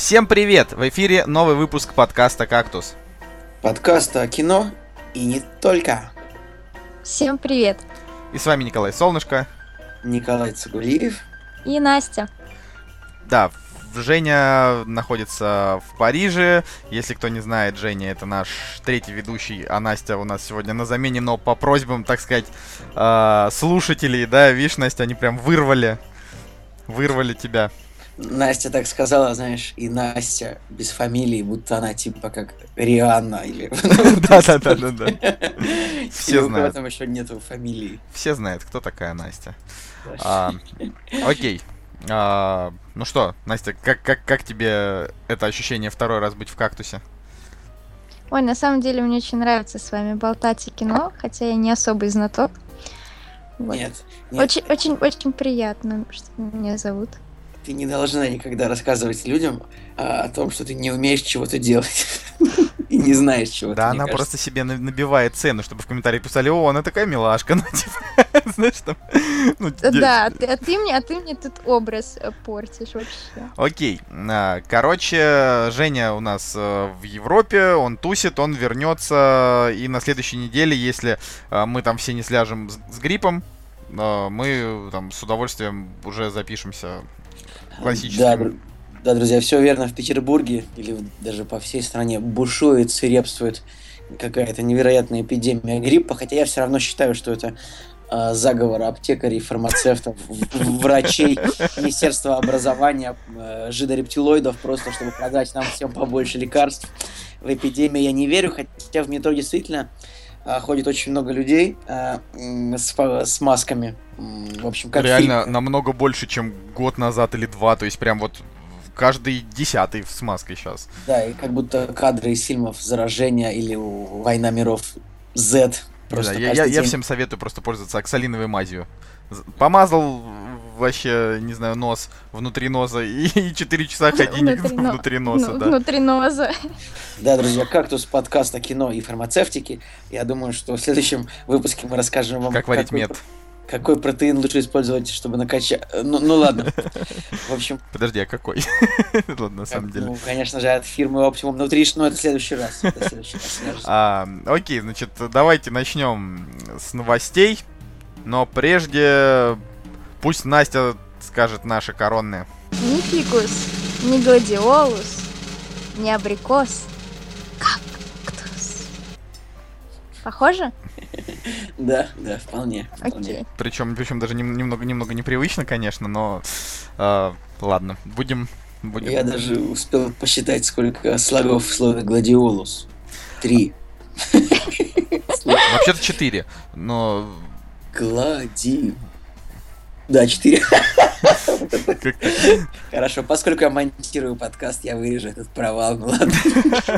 Всем привет! В эфире новый выпуск подкаста «Кактус». Подкаста о кино и не только. Всем привет! И с вами Николай Солнышко. Николай Цугулиев. И Настя. Да, Женя находится в Париже. Если кто не знает, Женя это наш третий ведущий, а Настя у нас сегодня на замене, но по просьбам, так сказать, э, слушателей, да, видишь, Настя, они прям вырвали, вырвали тебя. Настя так сказала, знаешь, и Настя без фамилии, будто она типа как Рианна или... Да-да-да-да-да. Все знают. там еще нету фамилии. Все знают, кто такая Настя. А, окей. А, ну что, Настя, как, как, как тебе это ощущение второй раз быть в кактусе? Ой, на самом деле мне очень нравится с вами болтать о кино, хотя я не особый знаток. Вот. Нет, нет. Очень, очень, очень приятно, что меня зовут. Ты не должна никогда рассказывать людям а, о том, что ты не умеешь чего-то делать. И не знаешь, чего Да, она просто себе набивает цену, чтобы в комментариях писали, о, она такая милашка, ну, типа, знаешь, там... Ну, да, а ты мне, а ты мне тут образ э, портишь вообще. Окей, а, короче, Женя у нас э, в Европе, он тусит, он вернется, и на следующей неделе, если э, мы там все не сляжем с гриппом, мы там с удовольствием уже запишемся классическим. Да, да, друзья, все верно. В Петербурге или даже по всей стране бушует, свирепствует какая-то невероятная эпидемия гриппа, хотя я все равно считаю, что это э, заговор аптекарей, фармацевтов, врачей, Министерства образования, э, жидорептилоидов, просто чтобы продать нам всем побольше лекарств. В эпидемию я не верю, хотя в метро действительно ходит очень много людей э, с, с масками. В общем, как Реально фильм. намного больше, чем год назад или два, то есть прям вот каждый десятый с маской сейчас. Да, и как будто кадры из фильмов «Заражение» или «Война миров Z». Просто да, я, я, я всем советую просто пользоваться оксалиновой мазью. Помазал вообще, не знаю, нос внутри носа и 4 часа ходильник внутри, внутри носа, да. Внутри носа. Да, друзья, кактус подкаста кино и фармацевтики. Я думаю, что в следующем выпуске мы расскажем вам... Как варить мед. Какой протеин лучше использовать, чтобы накачать? Ну, ну ладно. В общем. Подожди, а какой? ладно, на самом деле. Ну, конечно же, от фирмы Optimum внутри, но это в следующий раз. Это следующий раз. А, окей, значит, давайте начнем с новостей. Но прежде пусть Настя скажет наши коронные. Ни фикус, ни гладиолус, ни абрикос. Кактус. Похоже? Да, да, вполне. вполне. Причем, причем даже немного, немного непривычно, конечно, но э, ладно, будем, будем. Я даже успел посчитать, сколько слогов в слове гладиолус. Три. Вообще-то четыре, но... Глади... Да, четыре. Хорошо, поскольку я монтирую подкаст, я вырежу этот провал, ну ладно.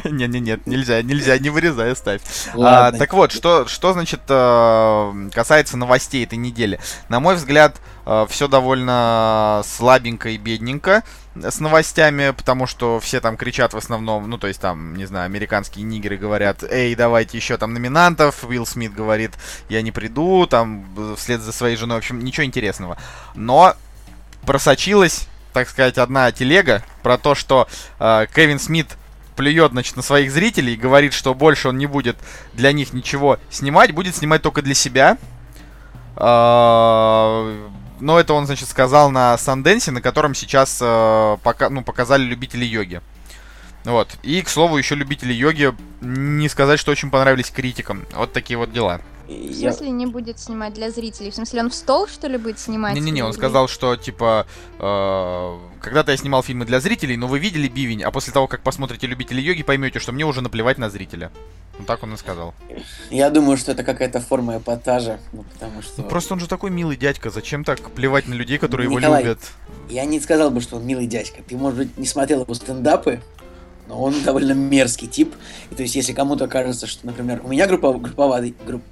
Не, не, нет, нельзя, нельзя, не вырезай, оставь. А, так вот, что, что значит э, касается новостей этой недели? На мой взгляд, э, все довольно слабенько и бедненько с новостями, потому что все там кричат в основном, ну, то есть там, не знаю, американские нигеры говорят, эй, давайте еще там номинантов, Уилл Смит говорит, я не приду, там, вслед за своей женой, в общем, ничего интересного. Но просочилась, так сказать, одна телега про то, что э, Кевин Смит плюет, значит, на своих зрителей и говорит, что больше он не будет для них ничего снимать, будет снимать только для себя. Э, но это он, значит, сказал на Санденсе, на котором сейчас э, пока, ну, показали любители йоги. Вот. И, к слову, еще любители йоги, не сказать, что очень понравились критикам. Вот такие вот дела. В смысле не будет снимать для зрителей? В смысле он в стол, что ли, будет снимать? Не-не-не, он сказал, что, типа, э, когда-то я снимал фильмы для зрителей, но вы видели бивень, а после того, как посмотрите любители йоги, поймете, что мне уже наплевать на зрителя. Ну так он и сказал. Я думаю, что это какая-то форма эпатажа, ну потому что... Ну, просто он же такой милый дядька, зачем так плевать на людей, которые Николай, его любят? Я не сказал бы, что он милый дядька. Ты, может быть, не смотрел его стендапы, но он довольно мерзкий тип. И то есть, если кому-то кажется, что, например, у меня группа, групповатый, групп,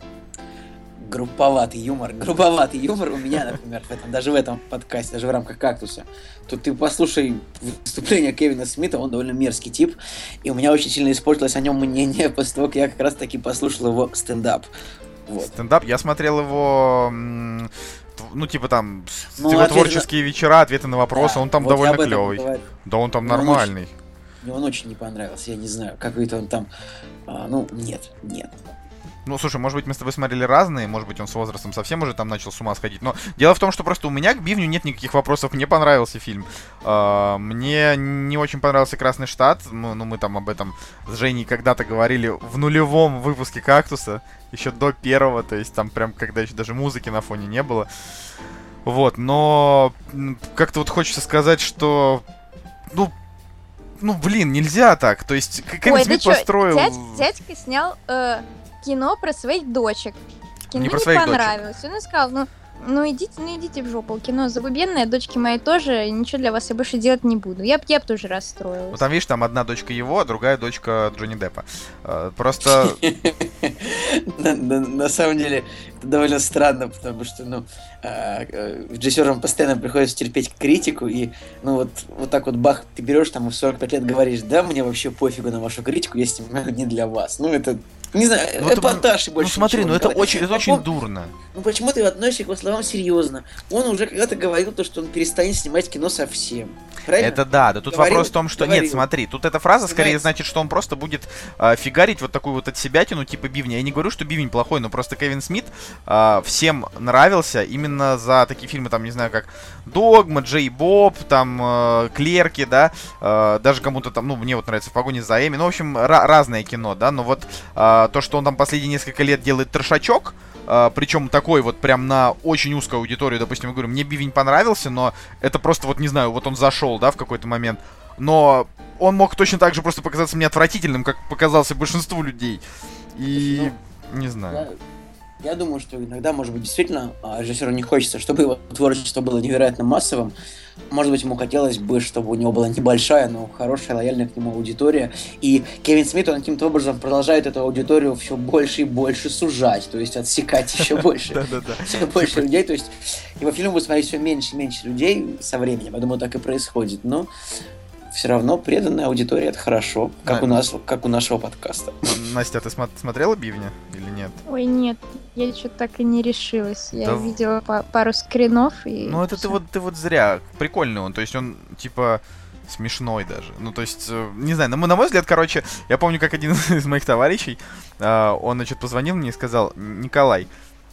групповатый юмор, грубоватый юмор у меня, например, в этом, даже в этом подкасте, даже в рамках «Кактуса», то ты послушай выступление Кевина Смита, он довольно мерзкий тип, и у меня очень сильно испортилось о нем мнение после того, как я как раз-таки послушал его стендап. Вот. Стендап, я смотрел его ну, типа там, ну, типа, творческие на... вечера, ответы на вопросы, да, он там вот довольно клевый. Да, он там ну, нормальный. Мне он очень не понравился, я не знаю, какой-то он там... А, ну, нет, нет. Ну, слушай, может быть, мы с тобой смотрели разные, может быть, он с возрастом совсем уже там начал с ума сходить. Но дело в том, что просто у меня к Бивню нет никаких вопросов. Мне понравился фильм. Uh, мне не очень понравился Красный Штат. Ну, ну, мы там об этом с Женей когда-то говорили в нулевом выпуске Кактуса. Еще до первого, то есть там прям, когда еще даже музыки на фоне не было. Вот, но как-то вот хочется сказать, что ну, ну, блин, нельзя так. То есть, Кевин Ой, Смит построил... Дядь, дядька снял э, кино про своих дочек. Кино не, про не понравилось. Дочек. Он сказал, ну, ну идите, ну идите в жопу. Кино забубенное, дочки мои тоже, ничего для вас я больше делать не буду. Я, я бы тоже расстроилась. Ну там, видишь, там одна дочка его, а другая дочка Джонни Деппа. А, просто... На самом деле, это довольно странно, потому что, ну, а, э, режиссерам постоянно приходится терпеть критику, и, ну, вот, вот так вот, бах, ты берешь там в 45 лет говоришь, да, мне вообще пофигу на вашу критику, я снимаю не для вас. Ну, это не знаю, ну, эпатаж это, больше. Ну смотри, ну это очень, это очень дурно. Ну почему ты относишься к его словам серьезно? Он уже когда-то говорил то, что он перестанет снимать кино совсем. Правильно? Это да, да тут говорил, вопрос в том, что говорил. нет, смотри, тут эта фраза скорее Знаете. значит, что он просто будет э, фигарить вот такую вот от себя тяну типа бивня. Я не говорю, что бивень плохой, но просто Кевин Смит э, всем нравился именно за такие фильмы, там, не знаю, как Догма, Джей Боб, там, э, Клерки, да, э, даже кому-то там, ну, мне вот нравится в погоне за Эми, ну, в общем, разное кино, да, но вот э, то, что он там последние несколько лет делает трешачок, Uh, причем такой вот прям на очень узкую аудиторию, допустим, я говорю, мне Бивень понравился, но это просто вот, не знаю, вот он зашел, да, в какой-то момент, но он мог точно так же просто показаться мне отвратительным, как показался большинству людей. И ну, не знаю. Я думаю, что иногда, может быть, действительно а, режиссеру не хочется, чтобы его творчество было невероятно массовым, может быть, ему хотелось бы, чтобы у него была небольшая, но хорошая, лояльная к нему аудитория. И Кевин Смит, он каким-то образом продолжает эту аудиторию все больше и больше сужать, то есть отсекать еще больше. Все больше людей, то есть его фильмы будет смотреть все меньше и меньше людей со временем. Я думаю, так и происходит. Но все равно преданная аудитория это хорошо, как, у нас, как у нашего подкаста. Настя, а ты смотрела Бивня или нет? Ой, нет, я что-то так и не решилась. Я да... видела пару скринов и. Ну, это ты вот ты вот зря. Прикольный он. То есть он типа смешной даже. Ну, то есть, э, не знаю, на, на мой взгляд, короче, я помню, как один из моих товарищей, э, он, значит, позвонил мне и сказал, Николай,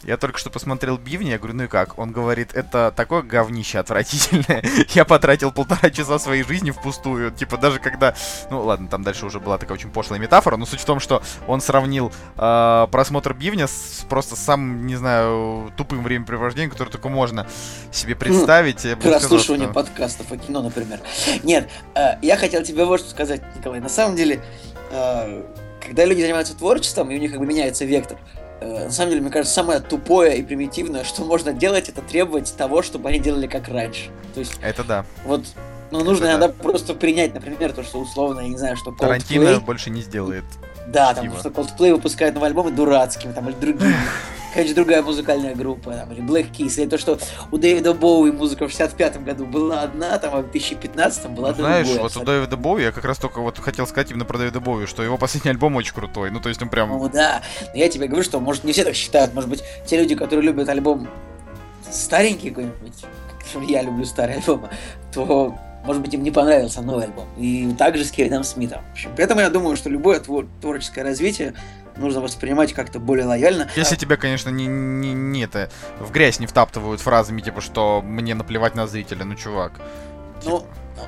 я только что посмотрел Бивни, я говорю, ну и как? Он говорит, это такое говнище отвратительное. я потратил полтора часа своей жизни впустую. Типа даже когда... Ну ладно, там дальше уже была такая очень пошлая метафора, но суть в том, что он сравнил э, просмотр Бивня с просто самым, не знаю, тупым времяпрепровождением, которое только можно себе представить. Mm, прослушивание сказал, что... подкастов о кино, например. Нет, э, я хотел тебе вот что сказать, Николай. На самом деле, э, когда люди занимаются творчеством, и у них как бы меняется вектор, на самом деле, мне кажется, самое тупое и примитивное, что можно делать, это требовать того, чтобы они делали как раньше. То есть, это да. Вот, ну, нужно это иногда да. просто принять, например, то, что условно, я не знаю, что Coldplay... Тарантино больше не сделает. Да, там, что Coldplay выпускает новые альбомы дурацкими, там, или другими какая-нибудь другая музыкальная группа, там, или Black Keys, или то, что у Дэвида Боуи музыка в 65-м году была одна, там, а в 2015-м была другая. Знаешь, вот у Дэвида Боуи, я как раз только вот хотел сказать именно про Дэвида Боуи, что его последний альбом очень крутой, ну, то есть он прям... Ну, да, но я тебе говорю, что, может, не все так считают, может быть, те люди, которые любят альбом старенький какой-нибудь, я люблю старые альбомы, то может быть, им не понравился новый альбом. И также с Кевином Смитом. В общем, поэтому я думаю, что любое твор- творческое развитие нужно воспринимать как-то более лояльно. Если тебя, конечно, не, не, не это, в грязь не втаптывают фразами, типа, что мне наплевать на зрителя, ну, чувак. Ну, типа,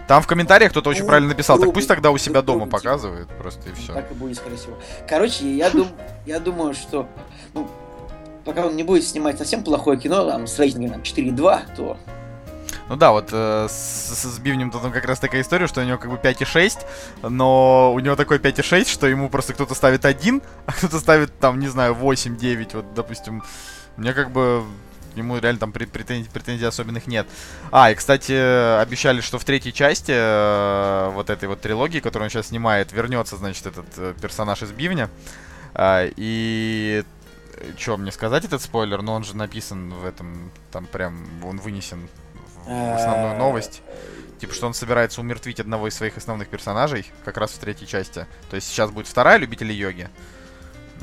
там в комментариях кто-то очень ну, правильно написал, грубый, так пусть тогда у себя дома грубый, показывает, типа, просто и все. Так и будет, скорее всего. Короче, я, дум, я думаю, что ну, пока он не будет снимать совсем плохое кино, там, с рейтингом 4,2, то ну да, вот э, с, с Бивнем тут как раз такая история, что у него как бы 5,6, но у него такой 5,6, что ему просто кто-то ставит 1, а кто-то ставит там, не знаю, 8, 9, вот, допустим. Мне как бы ему реально там претензий, претензий особенных нет. А, и, кстати, обещали, что в третьей части э, вот этой вот трилогии, которую он сейчас снимает, вернется, значит, этот э, персонаж из Бивня. Э, и что мне сказать этот спойлер, но он же написан в этом, там прям, он вынесен основную новость. Типа, что он собирается умертвить одного из своих основных персонажей, как раз в третьей части. То есть сейчас будет вторая любитель йоги.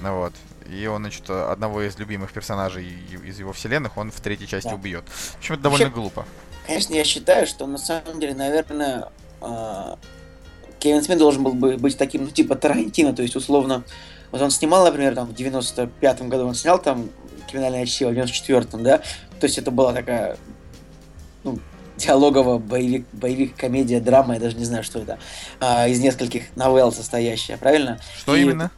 Ну вот. И он, значит, одного из любимых персонажей из его вселенных он в третьей части да. убьет. В общем, это довольно Вообще, глупо. Конечно, я считаю, что на самом деле, наверное, э, Кевин Смит должен был бы быть таким, ну, типа Тарантино, то есть, условно, вот он снимал, например, там, в 95-м году он снял там «Криминальное чтиво», в 94-м, да, то есть это была такая, диалоговая боевик, боевик, комедия, драма, я даже не знаю, что это, а, из нескольких новелл состоящая, правильно? Что И именно?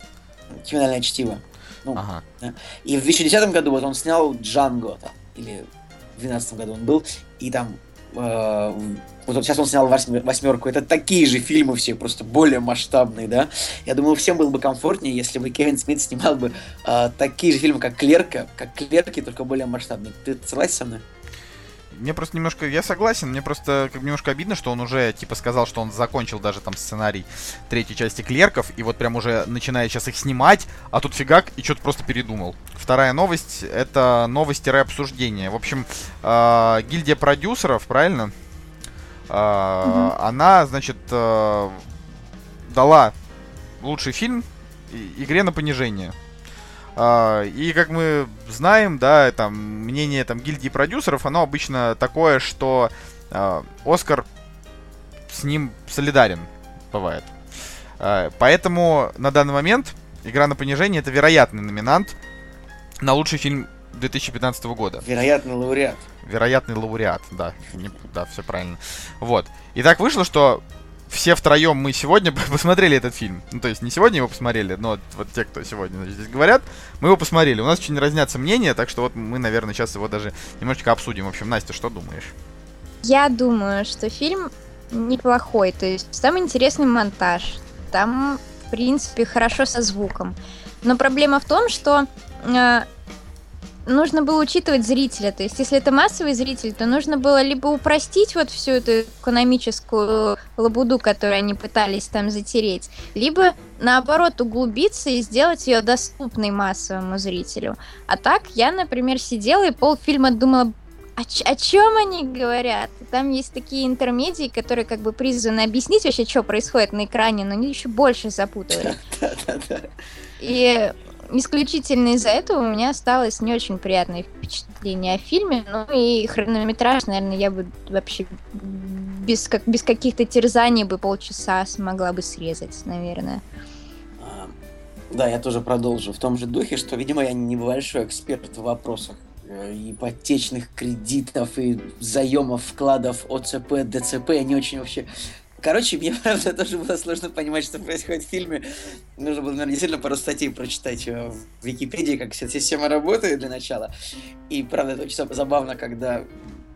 «Криминальное чтиво». Ну, ага. да. И в 2010 году вот он снял «Джанго», там, или в 2012 году он был, и там э, вот сейчас он снял восьмерку. Это такие же фильмы все, просто более масштабные, да. Я думаю, всем было бы комфортнее, если бы Кевин Смит снимал бы э, такие же фильмы, как Клерка, как Клерки, только более масштабные. Ты согласен со мной? Мне просто немножко, я согласен, мне просто как немножко обидно, что он уже, типа, сказал, что он закончил даже там сценарий третьей части Клерков, и вот прям уже начинает сейчас их снимать, а тут фигак, и что-то просто передумал. Вторая новость, это новости-обсуждения. В общем, э, гильдия продюсеров, правильно? Э, угу. Она, значит, э, дала лучший фильм игре на понижение. А, и как мы знаем, да, там мнение там гильдии продюсеров, оно обычно такое, что а, Оскар с ним солидарен бывает. А, поэтому на данный момент игра на понижение это вероятный номинант на лучший фильм 2015 года. Вероятный лауреат. Вероятный лауреат, да, не, да, все правильно. Вот. И так вышло, что все втроем мы сегодня посмотрели этот фильм. Ну, то есть не сегодня его посмотрели, но вот те, кто сегодня здесь говорят, мы его посмотрели. У нас очень разнятся мнения, так что вот мы, наверное, сейчас его даже немножечко обсудим. В общем, Настя, что думаешь? Я думаю, что фильм неплохой. То есть там интересный монтаж. Там, в принципе, хорошо со звуком. Но проблема в том, что э, нужно было учитывать зрителя. То есть, если это массовый зритель, то нужно было либо упростить вот всю эту экономическую лабуду, которую они пытались там затереть, либо наоборот углубиться и сделать ее доступной массовому зрителю. А так я, например, сидела и полфильма думала, о, о чем они говорят? Там есть такие интермедии, которые как бы призваны объяснить вообще, что происходит на экране, но они еще больше запутывают. И исключительно из-за этого у меня осталось не очень приятное впечатление о фильме. Ну и хронометраж, наверное, я бы вообще без, как, без каких-то терзаний бы полчаса смогла бы срезать, наверное. А, да, я тоже продолжу в том же духе, что, видимо, я небольшой эксперт в вопросах э, ипотечных кредитов и заемов, вкладов ОЦП, ДЦП. Я не очень вообще Короче, мне, правда, тоже было сложно понимать, что происходит в фильме. Нужно было, наверное, действительно пару статей прочитать э, в Википедии, как вся система работает для начала. И, правда, это очень забавно, когда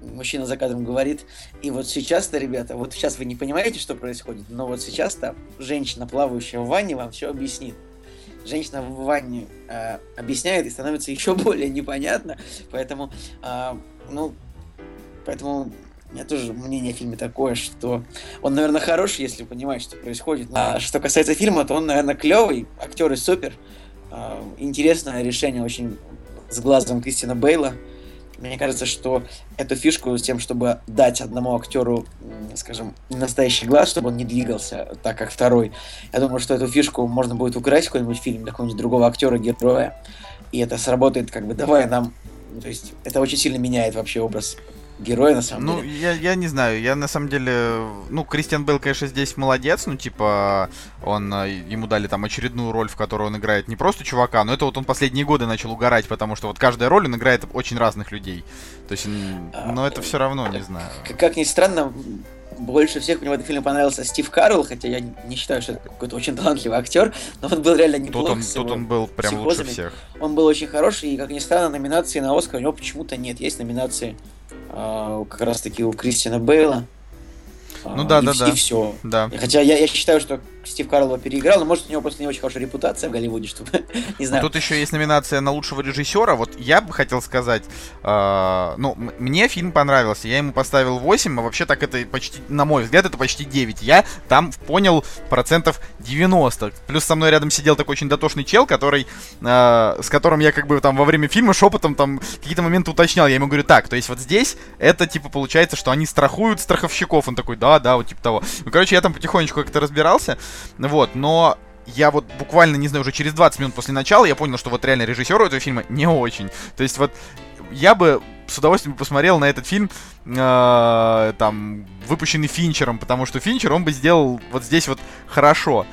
мужчина за кадром говорит, и вот сейчас-то, ребята, вот сейчас вы не понимаете, что происходит, но вот сейчас-то женщина, плавающая в ванне, вам все объяснит. Женщина в ванне э, объясняет и становится еще более непонятно, поэтому, э, ну, поэтому у меня тоже мнение о фильме такое, что он, наверное, хороший, если понимаешь, что происходит. А что касается фильма, то он, наверное, клевый, актеры супер. А, интересное решение очень с глазом Кристина Бейла. Мне кажется, что эту фишку с тем, чтобы дать одному актеру, скажем, настоящий глаз, чтобы он не двигался так, как второй, я думаю, что эту фишку можно будет украсть в какой-нибудь фильм какого-нибудь другого актера-героя, и это сработает, как бы, давай нам... То есть это очень сильно меняет вообще образ герой, на самом ну, деле. Ну, я, я не знаю, я на самом деле... Ну, Кристиан Белл, конечно, здесь молодец, ну, типа, он, э, ему дали там очередную роль, в которой он играет не просто чувака, но это вот он последние годы начал угорать, потому что вот каждая роль он играет очень разных людей. То есть, а, но это все равно, не знаю. Как, как ни странно, больше всех мне в этом фильме понравился Стив Карл, хотя я не считаю, что это какой-то очень талантливый актер, но он был реально неплох. Тут он, тут он был прям лучше всех. Он был очень хороший, и, как ни странно, номинации на Оскар у него почему-то нет. Есть номинации как раз таки у Кристина Бейла. Ну да, и, да, и да. Все. Да. Хотя я, я считаю, что Стив Карлова переиграл, но может у него просто не очень хорошая репутация в Голливуде, чтобы не знаю. Тут еще есть номинация на лучшего режиссера. Вот я бы хотел сказать, э, ну, мне фильм понравился, я ему поставил 8, а вообще так это почти, на мой взгляд, это почти 9. Я там понял процентов 90. Плюс со мной рядом сидел такой очень дотошный чел, который, э, с которым я как бы там во время фильма шепотом там какие-то моменты уточнял. Я ему говорю, так, то есть вот здесь это типа получается, что они страхуют страховщиков. Он такой, да, да, вот типа того. Ну, короче, я там потихонечку как-то разбирался. Вот, но я вот буквально, не знаю, уже через 20 минут после начала я понял, что вот реально режиссеру этого фильма не очень. То есть вот я бы с удовольствием посмотрел на этот фильм, э, там, выпущенный Финчером, потому что Финчер, он бы сделал вот здесь вот хорошо.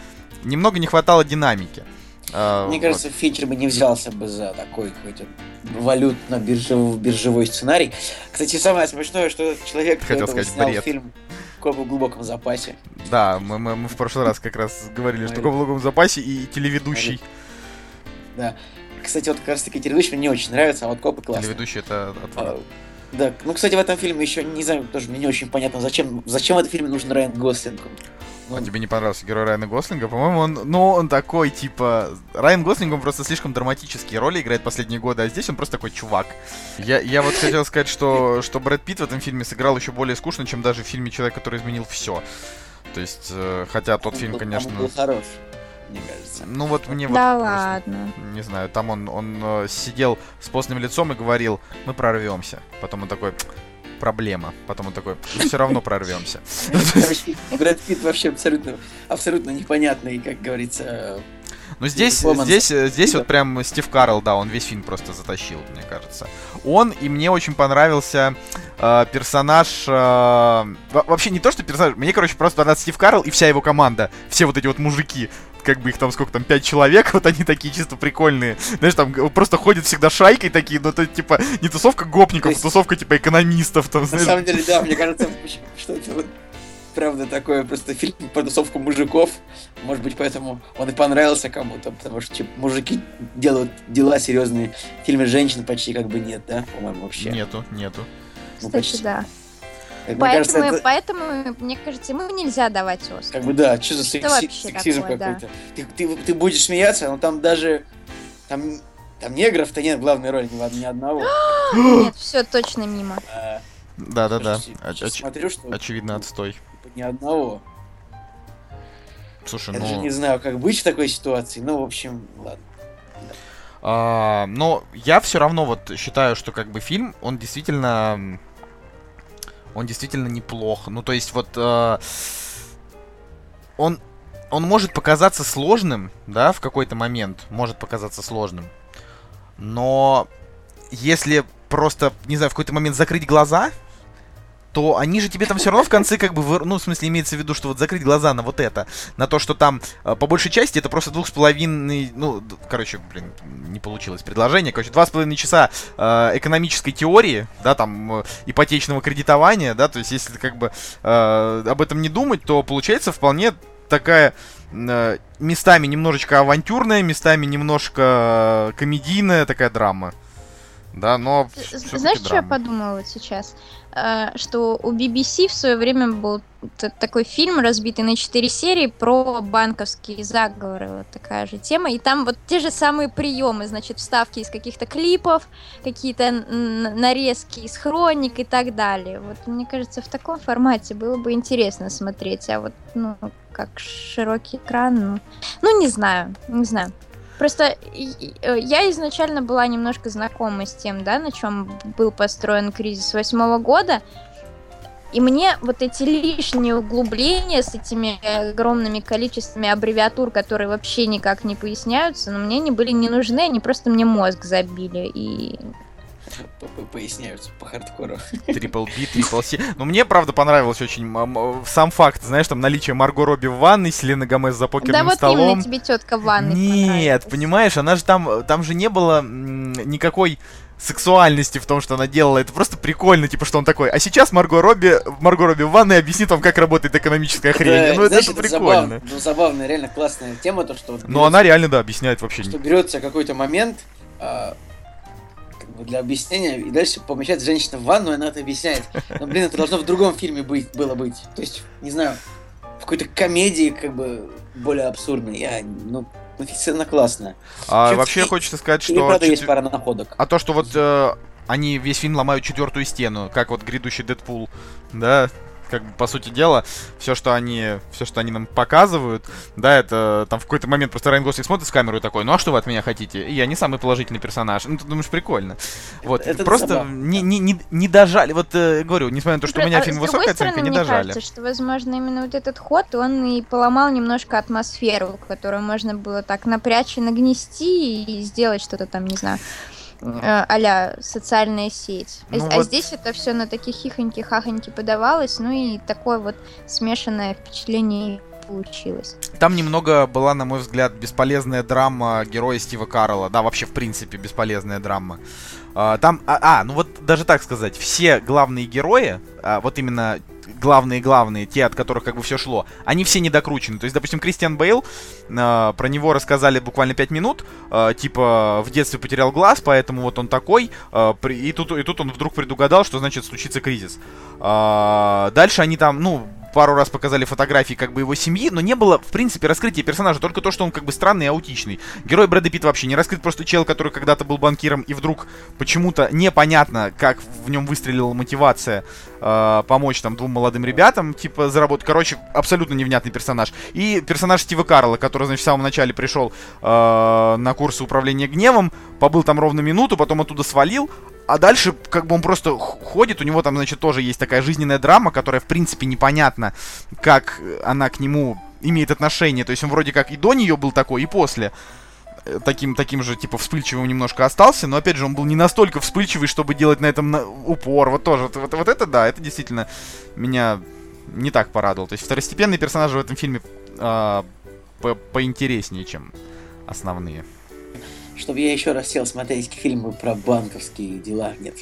Немного не хватало динамики. Э, Мне вот. кажется, Финчер бы не взялся бы за такой какой-то валютно-биржевой биржевой сценарий. Кстати, самое смешное, что человек Хотел сказать, снял бред. фильм Копы в глубоком запасе. Да, мы, мы, мы в прошлый раз как раз говорили, что Копы в глубоком запасе и телеведущий. Да. Кстати, вот как раз таки телеведущий мне не очень нравится, а вот копы классные. Телеведущий это а, Да, ну, кстати, в этом фильме еще, не знаю, тоже мне не очень понятно, зачем, зачем в этом фильме нужен Райан Гослинг. Ну, а тебе не понравился герой Райана Гослинга? По-моему, он, ну, он такой, типа... Райан Гослинг, он просто слишком драматические роли играет последние годы, а здесь он просто такой чувак. Я, я вот хотел сказать, что, что Брэд Питт в этом фильме сыграл еще более скучно, чем даже в фильме «Человек, который изменил все». То есть, э, хотя тот он фильм, конечно... Он был хорош мне кажется. Ну вот мне да вот... ладно. Не знаю, там он, он э, сидел с постным лицом и говорил, мы прорвемся. Потом он такой, проблема. Потом он такой, все равно прорвемся. Брэд Питт вообще абсолютно, абсолютно непонятный, как говорится, ну здесь, здесь, э, здесь вот прям Стив Карл, да, он весь фильм просто затащил, мне кажется. Он, и мне очень понравился э, персонаж... Э, вообще не то, что персонаж, мне, короче, просто понравился Стив Карл и вся его команда. Все вот эти вот мужики как бы их там сколько там, пять человек, вот они такие чисто прикольные. Знаешь, там просто ходят всегда шайкой такие, но это типа не тусовка гопников, а тусовка типа экономистов. Там, знаешь. На самом деле, да, мне кажется, что это вот правда такое просто фильм про тусовку мужиков. Может быть, поэтому он и понравился кому-то, потому что типа, мужики делают дела серьезные. В фильме женщин почти как бы нет, да, по-моему, вообще. Нету, нету. Ну, Кстати, почти. да. Поэтому, кажется, это... поэтому, мне кажется, ему нельзя давать Оскар. Как бы да, что за секси- сексизм какой-то. Да. Ты, ты, ты будешь смеяться, но там даже там, там негров-то нет в главной роли ни, ни одного. нет, все точно мимо. Да, да, да. Смотрю, что очевидно отстой. Ни одного. Слушай, Я ну... даже не знаю, как быть в такой ситуации. Ну, в общем, ладно. А, но я все равно вот считаю, что как бы фильм, он действительно он действительно неплох. Ну, то есть вот э, он, он может показаться сложным, да, в какой-то момент, может показаться сложным. Но если просто, не знаю, в какой-то момент закрыть глаза, то они же тебе там все равно в конце как бы, ну, в смысле, имеется в виду, что вот закрыть глаза на вот это, на то, что там, э, по большей части, это просто двух с половиной, ну, короче, блин, не получилось предложение, короче, два с половиной часа э, экономической теории, да, там, э, ипотечного кредитования, да, то есть, если как бы э, об этом не думать, то получается вполне такая э, местами немножечко авантюрная, местами немножко комедийная такая драма. Да, но... Знаешь, что я подумала вот сейчас? Э, что у BBC в свое время был такой фильм, разбитый на четыре серии, про банковские заговоры, вот такая же тема, и там вот те же самые приемы, значит, вставки из каких-то клипов, какие-то нарезки из хроник и так далее. Вот мне кажется, в таком формате было бы интересно смотреть, а вот, ну, как широкий экран, ну, ну не знаю, не знаю. Просто э, я изначально была немножко знакома с тем, да, на чем был построен кризис восьмого года. И мне вот эти лишние углубления с этими огромными количествами аббревиатур, которые вообще никак не поясняются, но мне они были не нужны, они просто мне мозг забили. И поясняются по хардкору. Трипл Би, трипл Си. Но мне, правда, понравился очень сам факт, знаешь, там наличие Марго Робби в ванной, Селена Гомес за покерным да, столом. Да вот именно тебе тетка в ванной Нет, понимаешь, она же там, там же не было никакой сексуальности в том, что она делала. Это просто прикольно, типа, что он такой. А сейчас Марго Робби, Марго Робби в ванной объяснит вам, как работает экономическая хрень. Да, ну, знаешь, это, это прикольно. Забавно, ну, забавная, реально классная тема, то, что... Вот ну, она реально, да, объясняет вообще. Что берется какой-то момент, а, для объяснения, и дальше помещает женщина в ванну, и она это объясняет. Но, блин, это должно в другом фильме быть, было быть. То есть, не знаю, в какой-то комедии, как бы, более абсурдной. Я, ну, сцена классная. А, вообще и, хочется сказать, что... И, правда, чет... есть пара находок. А то, что вот э, они весь фильм ломают четвертую стену, как вот грядущий Дэдпул, да, как бы, по сути дела, все, что они, все, что они нам показывают, да, это там в какой-то момент просто Райан Гослинг смотрит в камеру и такой, ну а что вы от меня хотите? И я не самый положительный персонаж. Ну, ты думаешь, прикольно. Вот, это просто не, не, не, не дожали. Вот, э, говорю, несмотря на то, что у меня а фильм высокая стороны, оценка, не мне дожали. кажется, что, возможно, именно вот этот ход, он и поломал немножко атмосферу, которую можно было так напрячь и нагнести и сделать что-то там, не знаю, а социальная сеть. Ну, а, вот... здесь это все на таких хихоньки-хахоньки подавалось, ну и такое вот смешанное впечатление получилось. Там немного была, на мой взгляд, бесполезная драма героя Стива Карла. Да, вообще, в принципе, бесполезная драма. А, там, а, а, ну вот даже так сказать, все главные герои, а, вот именно главные-главные, те, от которых как бы все шло, они все недокручены. То есть, допустим, Кристиан Бейл, э, про него рассказали буквально 5 минут, э, типа, в детстве потерял глаз, поэтому вот он такой, э, и, тут, и тут он вдруг предугадал, что значит случится кризис. Э, дальше они там, ну, пару раз показали фотографии как бы его семьи, но не было, в принципе, раскрытия персонажа, только то, что он как бы странный и аутичный. Герой Брэда Питт вообще не раскрыт, просто чел, который когда-то был банкиром, и вдруг почему-то непонятно, как в нем выстрелила мотивация э, помочь там двум молодым ребятам, типа, заработать. Короче, абсолютно невнятный персонаж. И персонаж Стива Карла, который, значит, в самом начале пришел э, на курсы управления гневом, побыл там ровно минуту, потом оттуда свалил, а дальше, как бы он просто ходит, у него там, значит, тоже есть такая жизненная драма, которая, в принципе, непонятно, как она к нему имеет отношение. То есть он вроде как и до нее был такой, и после э, таким, таким же, типа, вспыльчивым немножко остался, но, опять же, он был не настолько вспыльчивый, чтобы делать на этом на... упор. Вот тоже, вот, вот, вот это, да, это действительно меня не так порадовал. То есть второстепенные персонажи в этом фильме э, по поинтереснее, чем основные чтобы я еще раз сел смотреть фильмы про банковские дела. Нет.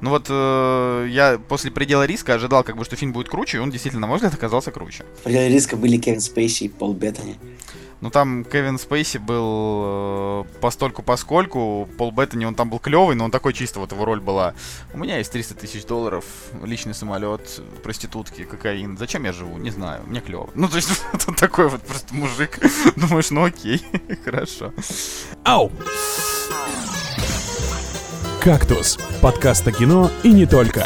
Ну вот э, я после предела риска ожидал, как бы, что фильм будет круче, и он действительно, на мой взгляд, оказался круче. В пределе риска были Кевин Спейси и Пол Беттани. Ну там Кевин Спейси был э, постольку поскольку, Пол Беттани, он там был клевый, но он такой чисто, вот его роль была. У меня есть 300 тысяч долларов, личный самолет, проститутки, кокаин. Зачем я живу? Не знаю, мне клево. Ну то есть он такой вот просто мужик. Думаешь, ну окей, хорошо. Ау! «Кактус» — подкаст о кино и не только.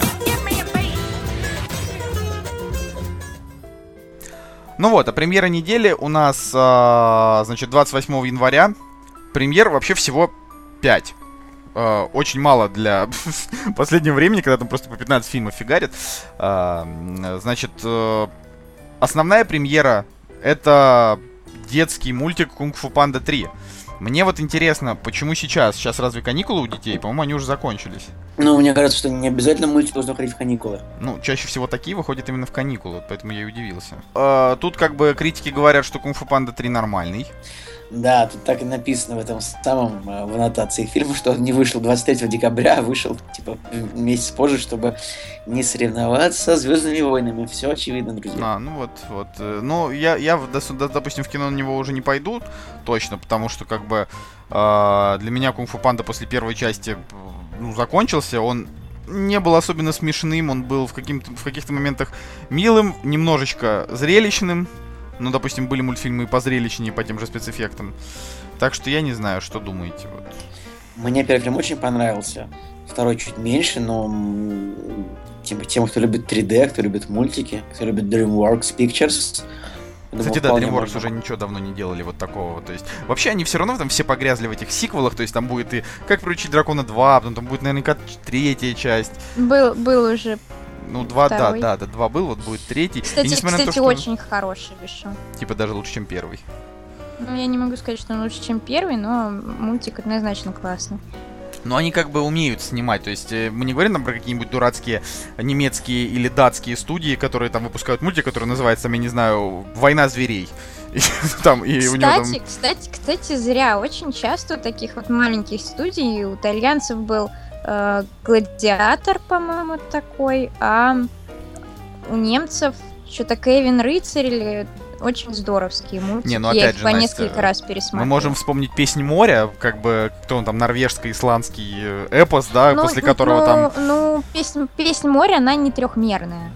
Ну вот, а премьера недели у нас, а, значит, 28 января. Премьер вообще всего 5. А, очень мало для последнего времени, когда там просто по 15 фильмов фигарит. А, значит, а, основная премьера это детский мультик «Кунг-фу Панда 3». Мне вот интересно, почему сейчас? Сейчас разве каникулы у детей? По-моему, они уже закончились. Ну, мне кажется, что не обязательно мультик должен ходить в каникулы. Ну, чаще всего такие выходят именно в каникулы, поэтому я и удивился. А, тут как бы критики говорят, что Кунг-фу Панда 3 нормальный. Да, тут так и написано в этом самом, э, в аннотации фильма, что он не вышел 23 декабря, а вышел, типа, месяц позже, чтобы не соревноваться с Звездными войнами. Все очевидно, друзья. А, ну вот, вот. Э, ну, я, я допустим, в кино на него уже не пойду, точно, потому что, как бы, э, для меня Кунг-фу Панда после первой части, ну, закончился, он не был особенно смешным, он был в, в каких-то моментах милым, немножечко зрелищным, ну, допустим, были мультфильмы по зрелищнее, по тем же спецэффектам. Так что я не знаю, что думаете. Вот. Мне первый фильм очень понравился. Второй чуть меньше, но тем, тем, кто любит 3D, кто любит мультики, кто любит DreamWorks Pictures, Кстати, да, DreamWorks можно. уже ничего давно не делали вот такого. То есть, вообще они все равно там все погрязли в этих сиквелах. То есть там будет и Как приручить дракона 2, потом там будет наверняка третья часть. Был, был уже ну, два, да, да, да, два был, вот будет третий. Кстати, и кстати на то, что... очень хороший вышел. Типа даже лучше, чем первый. Ну, я не могу сказать, что он лучше, чем первый, но мультик однозначно классный. Но они как бы умеют снимать, то есть э, мы не говорим там про какие-нибудь дурацкие немецкие или датские студии, которые там выпускают мультик, который называется, я не знаю, «Война зверей». там, и кстати, у него там... кстати, кстати, зря. Очень часто у таких вот маленьких студий у итальянцев был э, Гладиатор, по-моему, такой, а у немцев что-то Кевин Рыцарь или очень здоровские мультики. Не, ну опять Я их же, по Настя, несколько раз пересмотрел. Мы можем вспомнить «Песнь моря», как бы, кто он там, норвежско-исландский э, эпос, да, ну, после которого ну, там... Ну, песнь, «Песнь моря», она не трехмерная.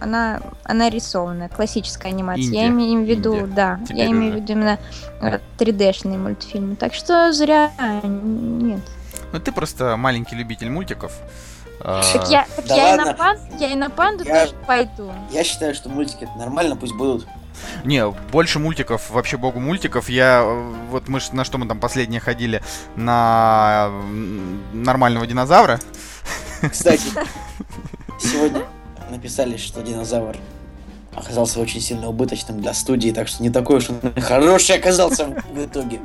Она, она рисованная, классическая анимация. Индия. Я имею в виду, Индия. да, Теперь я имею в виду именно 3D-шные мультфильмы. Так что зря нет. Ну ты просто маленький любитель мультиков. А, так я, так да я, ладно. и на пан, я и на панду я, тоже пойду. Я считаю, что мультики это нормально, пусть будут. Не, больше мультиков, вообще богу мультиков. Я, вот мы на что мы там последнее ходили? На нормального динозавра. Кстати, сегодня написали, что динозавр оказался очень сильно убыточным для студии, так что не такой уж он хороший оказался в итоге.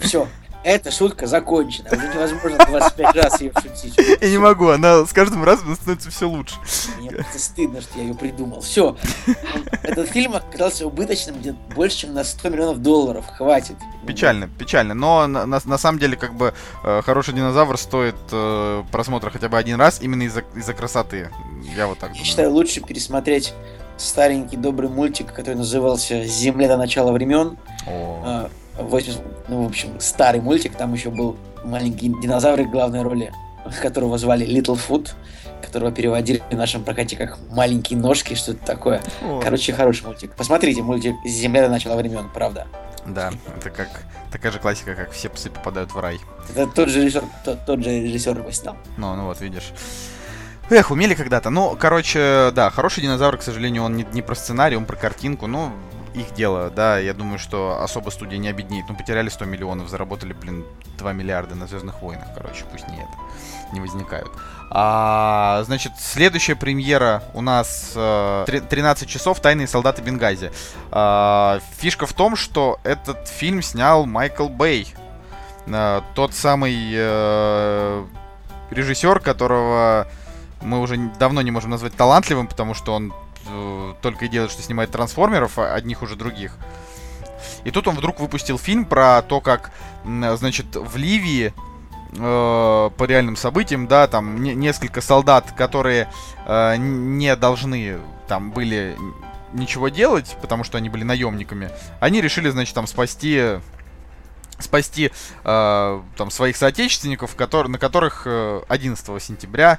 Все, эта шутка закончена. Уже невозможно 25 раз ее шутить. Я не могу, она с каждым разом становится все лучше. Мне просто стыдно, что я ее придумал. Все. Этот фильм оказался убыточным где больше, чем на 100 миллионов долларов. Хватит. Печально, печально. Но на, на, на самом деле, как бы, э, хороший динозавр стоит э, просмотра хотя бы один раз именно из-за из красоты. Я вот так Я думаю. считаю, лучше пересмотреть старенький добрый мультик, который назывался «Земля до начала времен». О. А, 80, ну, в общем, старый мультик, там еще был маленький динозавр в главной роли, которого звали Littlefoot, которого переводили в нашем прокате как «Маленькие ножки», что-то такое. О. Короче, хороший мультик. Посмотрите мультик «Земля до начала времен», правда. Да, это как такая же классика, как все псы попадают в рай. Это тот же режиссер, тот, тот же режиссер его снял. Ну, ну вот, видишь. Эх, умели когда-то. Ну, короче, да, хороший динозавр, к сожалению, он не, не про сценарий, он про картинку. Ну, их дело, да, я думаю, что особо студия не обеднеет. Ну, потеряли 100 миллионов, заработали, блин, 2 миллиарда на Звездных войнах, короче, пусть не это, не возникают. А, значит, следующая премьера у нас э, три- 13 часов «Тайные солдаты Бенгази». А, фишка в том, что этот фильм снял Майкл Бэй. Э, тот самый э, режиссер, которого мы уже давно не можем назвать талантливым, потому что он э, только и делает, что снимает трансформеров, а одних уже других. И тут он вдруг выпустил фильм про то, как, значит, в Ливии э, по реальным событиям, да, там не- несколько солдат, которые э, не должны там были ничего делать, потому что они были наемниками, они решили, значит, там спасти спасти э, там своих соотечественников, котор- на которых э, 11 сентября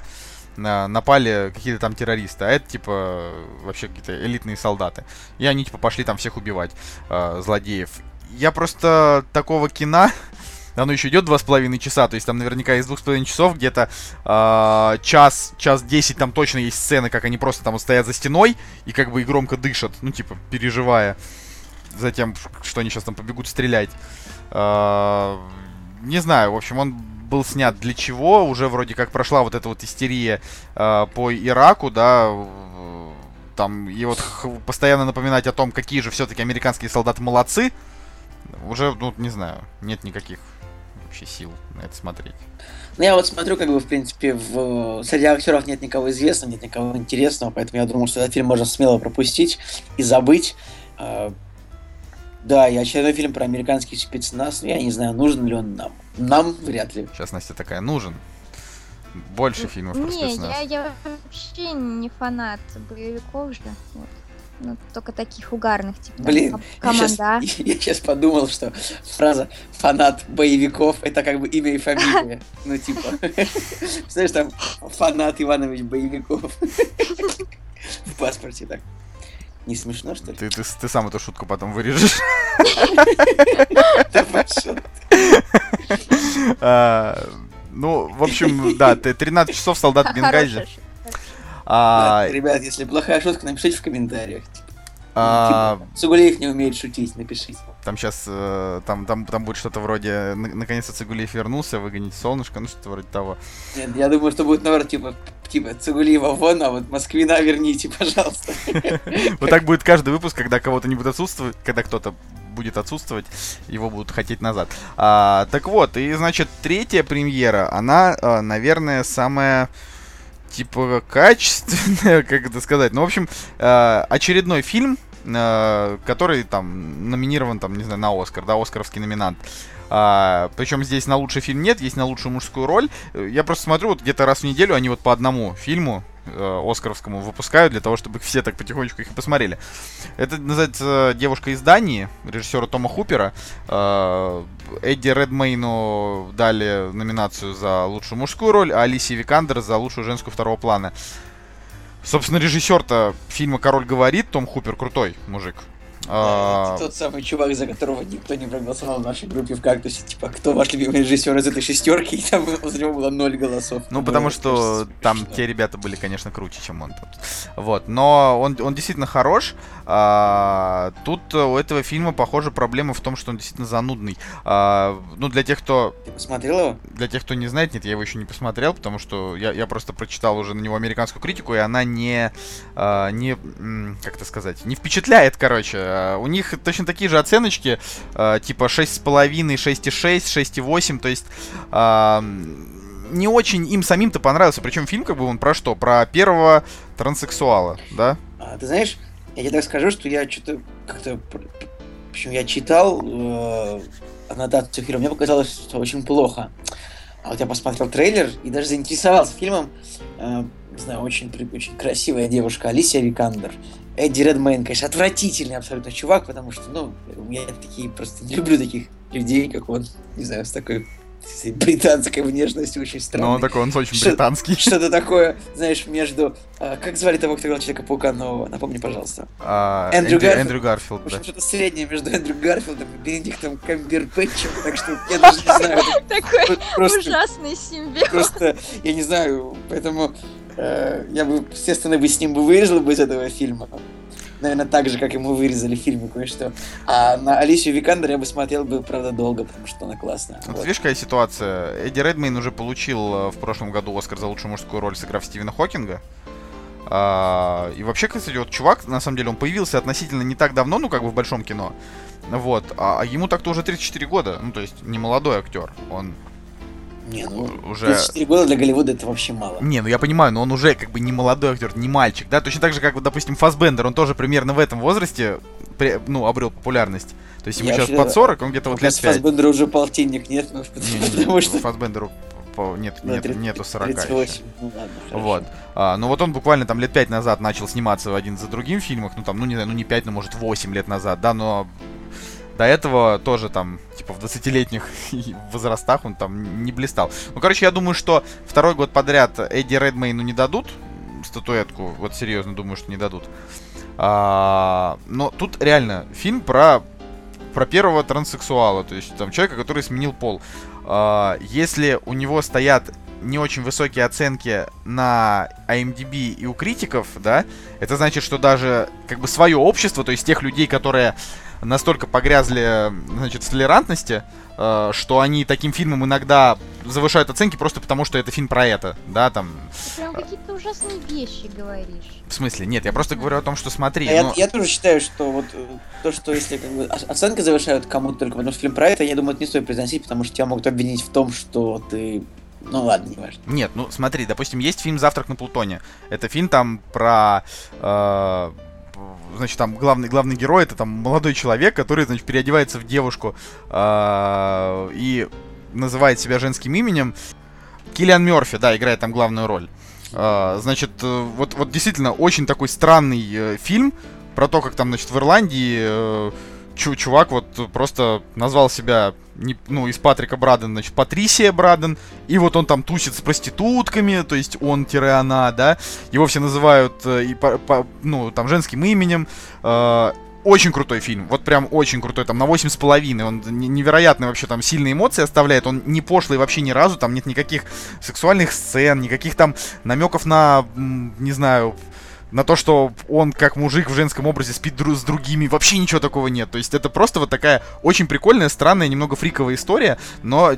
напали какие-то там террористы, а это типа вообще какие-то элитные солдаты. И они типа пошли там всех убивать, э, злодеев. Я просто такого кино, оно еще идет два с половиной часа, то есть там наверняка из двух с половиной часов где-то э, час, час десять там точно есть сцены, как они просто там стоят за стеной и как бы и громко дышат, ну типа переживая за тем, что они сейчас там побегут стрелять. Э, не знаю, в общем, он был снят для чего? Уже вроде как прошла вот эта вот истерия э, по Ираку, да, там, и вот постоянно напоминать о том, какие же все-таки американские солдаты молодцы, уже, ну, не знаю, нет никаких вообще сил на это смотреть. Ну, я вот смотрю, как бы, в принципе, в... среди актеров нет никого известного, нет никого интересного, поэтому я думал, что этот фильм можно смело пропустить и забыть. А, Да, и очередной фильм про американский спецназ, ну, я не знаю, нужен ли он нам. Нам вряд ли. Сейчас Настя такая, нужен больше фильмов про Не, спецназ. я, я вообще не фанат боевиков же. Вот. Ну, только таких угарных, типа там, Блин, ком- я команда. сейчас, я щас подумал, что фраза «фанат боевиков» — это как бы имя и фамилия. Ну, типа, знаешь, там «фанат Иванович боевиков» в паспорте так. Не смешно, что ли? Ты, ты, ты сам эту шутку потом вырежешь. А, Ну, в общем, да, ты 13 часов солдат Бенгази. А, Ребят, если плохая шутка, напишите в комментариях. а, Типа, Цугулеев не умеет шутить, напишите. Там сейчас, там, там, там будет что-то вроде, «На- наконец-то Цигулиев вернулся, выгонить солнышко, ну что-то вроде того. Нет, я думаю, что будет наоборот, типа, типа, Цугулиева вон, а вот Москвина верните, пожалуйста. Вот так будет каждый выпуск, когда кого-то не будет отсутствовать, когда кто-то будет отсутствовать, его будут хотеть назад. А, так вот, и значит, третья премьера, она, а, наверное, самая типа качественная, как это сказать. Ну, в общем, а, очередной фильм, а, который там номинирован, там, не знаю, на Оскар, да, Оскаровский номинант. А, причем здесь на лучший фильм нет, есть на лучшую мужскую роль. Э, Я просто смотрю, вот где-то раз в неделю они вот по одному фильму э, Оскаровскому выпускают для того, чтобы все так потихонечку их и посмотрели. Это называется «Девушка из Дании» режиссера Тома Хупера. Э, Эдди Редмейну дали номинацию за лучшую мужскую роль, а Алисии Викандер за лучшую женскую второго плана. Собственно, режиссер-то фильма «Король говорит», Том Хупер, крутой мужик. А, тот самый чувак, за которого никто не проголосовал в нашей группе в кактусе. Типа, кто ваш любимый режиссер из этой шестерки? И там за него было ноль голосов. Ну, потому это, что там те ребята были, конечно, круче, чем он тут. Вот, но он, он действительно хорош. А, тут у этого фильма, похоже, проблема в том, что он действительно занудный. А, ну, для тех, кто Ты посмотрел его? для тех, кто не знает, нет, я его еще не посмотрел, потому что я, я просто прочитал уже на него американскую критику, и она не, а, не, как это сказать, не впечатляет, короче. Э, у них точно такие же оценочки, э, типа 6,5, 6,6, 6,8, то есть э, не очень им самим-то понравился. Причем фильм как бы он про что? Про первого транссексуала, да? А, ты знаешь, я тебе так скажу, что я что-то как-то... В я читал э, аннотацию фильма, мне показалось, что очень плохо. А вот я посмотрел трейлер и даже заинтересовался фильмом. Э, не знаю, очень, очень красивая девушка Алисия Викандер. Эдди Редмейн, конечно, отвратительный абсолютно чувак, потому что, ну, я такие просто не люблю таких людей, как он, не знаю, с такой с британской внешностью очень странный. Ну, он такой, он очень что, британский. Что-то такое, знаешь, между... А, как звали того, кто играл Человека-паука нового? Напомни, пожалуйста. А, Эндрю, Эндрю Гарфилд. Эндрю Гарфилд, В общем, да. что-то среднее между Эндрю Гарфилдом и Бенедиктом Камбербэтчем, так что я даже не знаю. Такой ужасный симбиоз. Просто, я не знаю, поэтому я бы, естественно, бы с ним бы вырезал бы из этого фильма наверное, так же, как мы вырезали в фильме кое-что. А на Алисию Викандер я бы смотрел бы, правда, долго, потому что она классная. Вот. Видишь, какая ситуация? Эдди Редмейн уже получил э, в прошлом году Оскар за лучшую мужскую роль, сыграв Стивена Хокинга. А, и вообще, кстати, вот чувак, на самом деле, он появился относительно не так давно, ну, как бы в большом кино. Вот. А, а ему так-то уже 34 года. Ну, то есть, не молодой актер. Он не, ну, уже... 34 года для Голливуда это вообще мало. Не, ну я понимаю, но он уже как бы не молодой актер, не мальчик, да? Точно так же, как, допустим, Фасбендер, он тоже примерно в этом возрасте, при, ну, обрел популярность. То есть ему я сейчас под 40, он где-то вот лет 5. Фасбендера уже полтинник нет, ну, не, не, потому что... Фасбендеру нет, нет, 30, нету 40 38. еще. Ну, ладно, вот. А, ну вот он буквально там лет 5 назад начал сниматься в один за другим фильмах, ну там, ну не знаю, ну не 5, ну может 8 лет назад, да, но до этого тоже там, типа, в 20-летних возрастах он там не блистал. Ну, короче, я думаю, что второй год подряд Эдди Редмейну не дадут статуэтку. Вот серьезно думаю, что не дадут. А, но тут реально фильм про, про первого транссексуала. То есть там человека, который сменил пол. А, если у него стоят не очень высокие оценки на IMDb и у критиков, да, это значит, что даже как бы свое общество, то есть тех людей, которые настолько погрязли, значит, в толерантности, э, что они таким фильмам иногда завышают оценки просто потому, что это фильм про это, да, там... Прям какие-то ужасные вещи говоришь. В смысле? Нет, я просто говорю о том, что смотри. А ну... я, я тоже считаю, что вот э, то, что если как бы оценки завышают кому-то только потому, что фильм про это, я думаю, это не стоит произносить, потому что тебя могут обвинить в том, что ты ну ладно, не важно. Нет, ну смотри, допустим, есть фильм «Завтрак на Плутоне». Это фильм там про э, значит, там главный, главный герой это там молодой человек, который, значит, переодевается в девушку э, и называет себя женским именем. Киллиан Мерфи, да, играет там главную роль. Э, значит, вот, вот действительно очень такой странный э, фильм про то, как там, значит, в Ирландии э, чувак вот просто назвал себя не, ну, из Патрика Браден, значит, Патрисия Браден, и вот он там тусит с проститутками, то есть он-она, да, его все называют, э, и по, по, ну, там, женским именем, э, очень крутой фильм, вот прям очень крутой, там на 8,5, он невероятные вообще там сильные эмоции оставляет, он не пошлый вообще ни разу, там нет никаких сексуальных сцен, никаких там намеков на, не знаю, на то, что он как мужик в женском образе спит дру- с другими, вообще ничего такого нет. То есть это просто вот такая очень прикольная, странная, немного фриковая история, но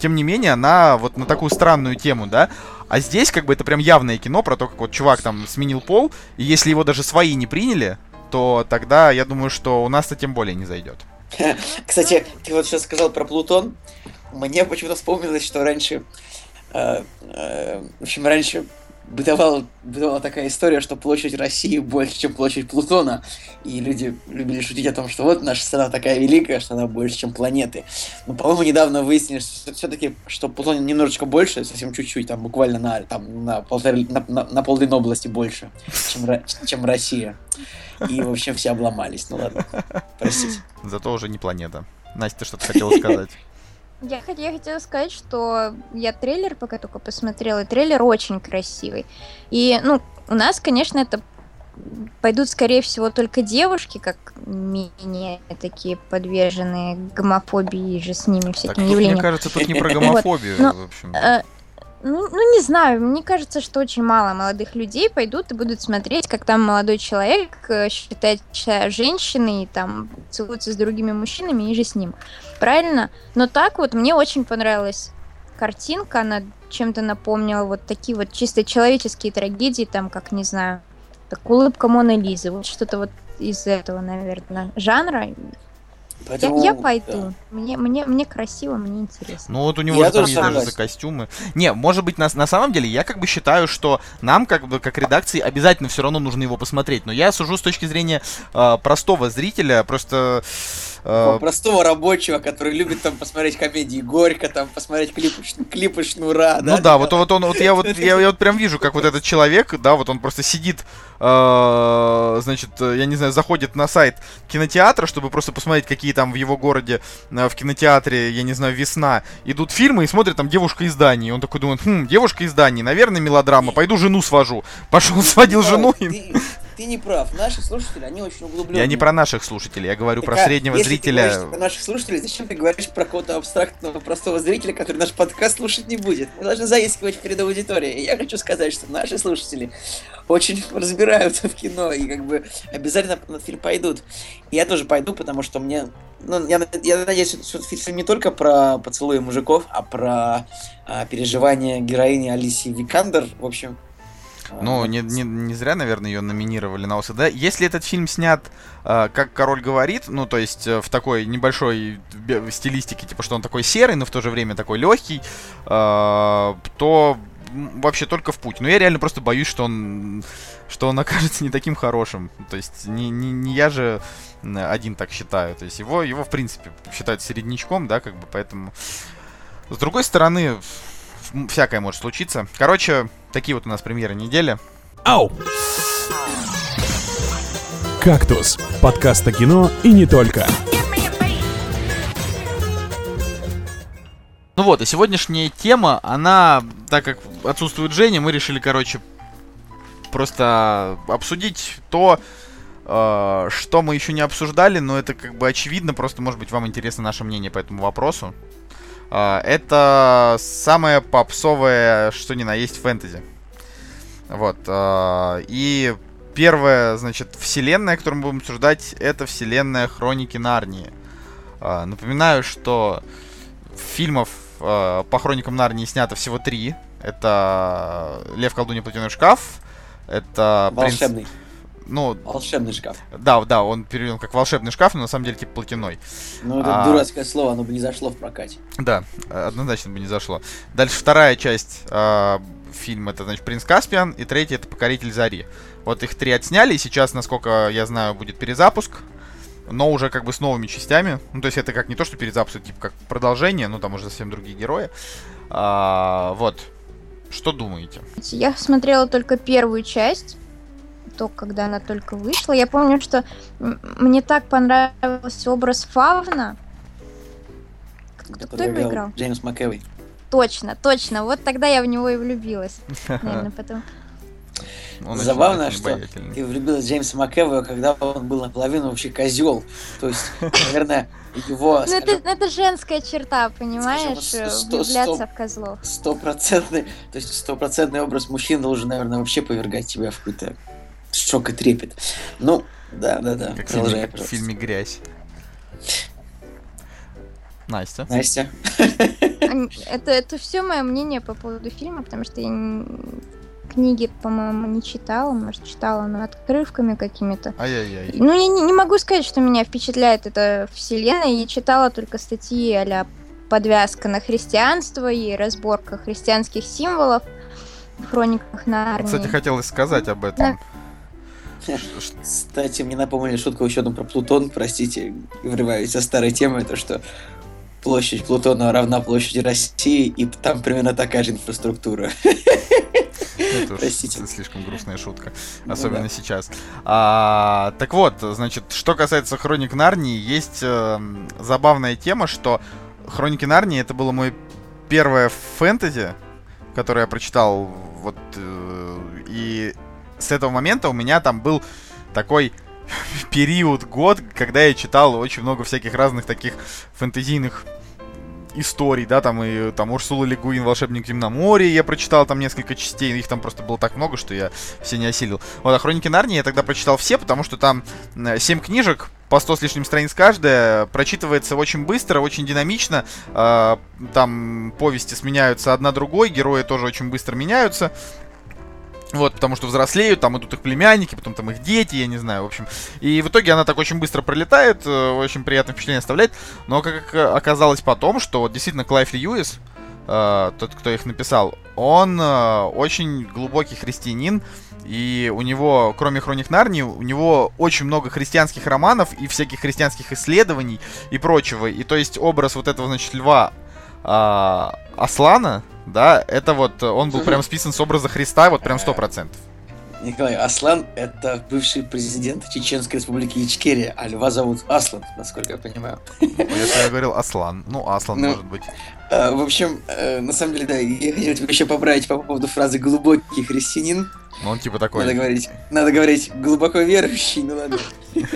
тем не менее она вот на такую странную тему, да. А здесь как бы это прям явное кино про то, как вот чувак там сменил пол, и если его даже свои не приняли, то тогда я думаю, что у нас-то тем более не зайдет. Кстати, ты вот сейчас сказал про Плутон. Мне почему-то вспомнилось, что раньше э, э, в общем, раньше бытовала, бытовала такая история, что площадь России больше, чем площадь Плутона. И люди любили шутить о том, что вот наша страна такая великая, что она больше, чем планеты. Но, по-моему, недавно выяснили, что все-таки, что Плутон немножечко больше, совсем чуть-чуть, там буквально на, там, на, полторы, на, на, на половину области больше, чем, чем Россия. И, в общем, все обломались. Ну ладно, простите. Зато уже не планета. Настя, ты что-то хотела сказать? Я, я хотела сказать, что я трейлер пока только посмотрела, и трейлер очень красивый. И, ну, у нас, конечно, это пойдут, скорее всего, только девушки, как менее такие подверженные гомофобии же с ними всякими так, явлениями. Мне кажется, тут не про гомофобию, вот. в общем. Ну, ну, не знаю, мне кажется, что очень мало молодых людей пойдут и будут смотреть, как там молодой человек э, считает себя женщиной, и там целуется с другими мужчинами и же с ним. Правильно? Но так вот мне очень понравилась картинка, она чем-то напомнила вот такие вот чисто человеческие трагедии, там, как, не знаю, Так, улыбка Моны Лизы. Вот что-то вот из этого, наверное, жанра. Поэтому, я, я пойду. Да. Мне, мне, мне красиво, мне интересно. Ну вот у него я же там есть даже за костюмы. Не, может быть, на, на самом деле, я как бы считаю, что нам, как бы, как редакции, обязательно все равно нужно его посмотреть. Но я сужу с точки зрения э, простого зрителя, просто... Э... Простого рабочего, который любит там посмотреть комедии Горько, там посмотреть клипы, клипы Шнура, Ну да, да вот, вот он, вот я вот, я, я вот прям вижу, как вот этот человек, да, вот он просто сидит э, значит, я не знаю, заходит на сайт кинотеатра, чтобы просто посмотреть, какие там в его городе э, в кинотеатре, я не знаю, весна, идут фильмы и смотрят там девушка из Дании. Он такой думает, хм, девушка из Дании, наверное, мелодрама, пойду жену свожу. Пошел, сводил жену и ты не прав. Наши слушатели, они очень углубленные. Я не про наших слушателей, я говорю так, про а, среднего если зрителя. Ты говоришь про наших слушателей, зачем ты говоришь про какого-то абстрактного простого зрителя, который наш подкаст слушать не будет? Мы должны заискивать перед аудиторией. И я хочу сказать, что наши слушатели очень разбираются в кино и как бы обязательно на фильм пойдут. И я тоже пойду, потому что мне... Ну, я, я надеюсь, что фильм не только про поцелуи мужиков, а про а, переживания героини Алисии Викандер. В общем, ну, не, не, не зря, наверное, ее номинировали на ОСД. Если этот фильм снят, э, как король говорит, ну, то есть э, в такой небольшой стилистике, типа, что он такой серый, но в то же время такой легкий, э, то вообще только в путь. Но я реально просто боюсь, что он, что он окажется не таким хорошим. То есть не, не, не я же один так считаю. То есть его, его в принципе, считают середнячком, да, как бы, поэтому... С другой стороны, всякое может случиться. Короче, такие вот у нас премьеры недели. Ау! «Кактус» — подкаст о кино и не только. Ну вот, и сегодняшняя тема, она, так как отсутствует Женя, мы решили, короче, просто обсудить то, э, что мы еще не обсуждали, но это как бы очевидно, просто, может быть, вам интересно наше мнение по этому вопросу. А, это самое попсовое, что ни на есть фэнтези. Вот. А, и первая, значит, вселенная, которую мы будем обсуждать, это вселенная Хроники Нарнии. А, напоминаю, что фильмов по Хроникам Нарнии снято всего три. Это Лев, колдунья, платяной шкаф. Это Волшебный. Принц... Ну, волшебный шкаф. Да, да, он переведен как волшебный шкаф, но на самом деле типа платяной. Ну, это а... дурацкое слово, оно бы не зашло в прокате. Да, однозначно бы не зашло. Дальше вторая часть э, фильма, это, значит, Принц Каспиан, и третья это Покоритель Зари. Вот их три отсняли, и сейчас, насколько я знаю, будет перезапуск, но уже как бы с новыми частями. Ну, то есть это как не то, что перезапуск, это типа как продолжение, ну, там уже совсем другие герои. А, вот. Что думаете? Я смотрела только первую часть то, когда она только вышла. Я помню, что мне так понравился образ Фавна. Кто, кто его играл? Джеймс МакЭвой. Точно, точно. Вот тогда я в него и влюбилась. Наверное, потом. Он Забавно, что ты влюбилась в Джеймса МакЭвоя, когда он был наполовину вообще козел. То есть, наверное, его... Ну, это, это женская черта, понимаешь? Скажем, Влюбляться в козлов. Стопроцентный, то есть стопроцентный образ мужчин должен, наверное, вообще повергать тебя в какой-то шок и трепет. Ну, да, да, да. Как Продолжай, в фильме, в фильме «Грязь». Настя. Настя. Это, это все мое мнение по поводу фильма, потому что я книги, по-моему, не читала, может, читала, но отрывками какими-то. Ай-яй-яй. Ну, я не, не могу сказать, что меня впечатляет эта вселенная. Я читала только статьи а подвязка на христианство и разборка христианских символов в хрониках Нарнии. Кстати, хотелось сказать об этом. Да. Кстати, мне напомнили шутку еще одну про Плутон, простите, врываюсь со старой темы, это что площадь Плутона равна площади России, и там примерно такая же инфраструктура. Это Простите. слишком грустная шутка, ну особенно ну, да. сейчас. А, так вот, значит, что касается Хроник Нарнии, есть э, забавная тема, что Хроники Нарнии это было мой первое фэнтези, которое я прочитал вот э, и с этого момента у меня там был такой период, год, когда я читал очень много всяких разных таких фэнтезийных историй, да, там и там Урсула Легуин, Волшебник Земноморья, я прочитал там несколько частей, их там просто было так много, что я все не осилил. Вот, а Хроники Нарнии я тогда прочитал все, потому что там 7 книжек, по 100 с лишним страниц каждая, прочитывается очень быстро, очень динамично, э, там повести сменяются одна другой, герои тоже очень быстро меняются, Вот, потому что взрослеют, там идут их племянники, потом там их дети, я не знаю, в общем. И в итоге она так очень быстро пролетает, э, очень приятное впечатление оставляет. Но как оказалось потом, что вот действительно Клайв Льюис, э, тот, кто их написал, он э, очень глубокий христианин, и у него, кроме Хроник Нарнии, у него очень много христианских романов и всяких христианских исследований и прочего. И то есть образ вот этого, значит, льва э, Аслана, да, это вот, он был прям списан с образа Христа, вот прям сто процентов. Николай, Аслан — это бывший президент Чеченской республики Ичкерия, а льва зовут Аслан, насколько я понимаю. Ну, если я говорил Аслан, ну, Аслан ну, может быть. А, в общем, э, на самом деле, да, я хотел тебя еще поправить по поводу фразы «глубокий христианин». Ну, он типа такой... Надо говорить, надо говорить «глубоко верующий», ну ладно.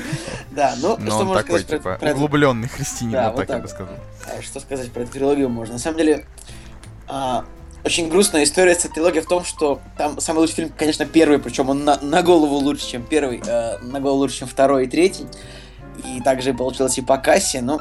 Да, ну, что можно сказать типа, про... углубленный христианин, вот так я бы сказал. А что сказать про эту трилогию можно? На самом деле, а, очень грустная история с трилогией в том, что там самый лучший фильм, конечно, первый, причем он на, на голову лучше, чем первый, э, на голову лучше, чем второй и третий. И также получилось и по кассе, но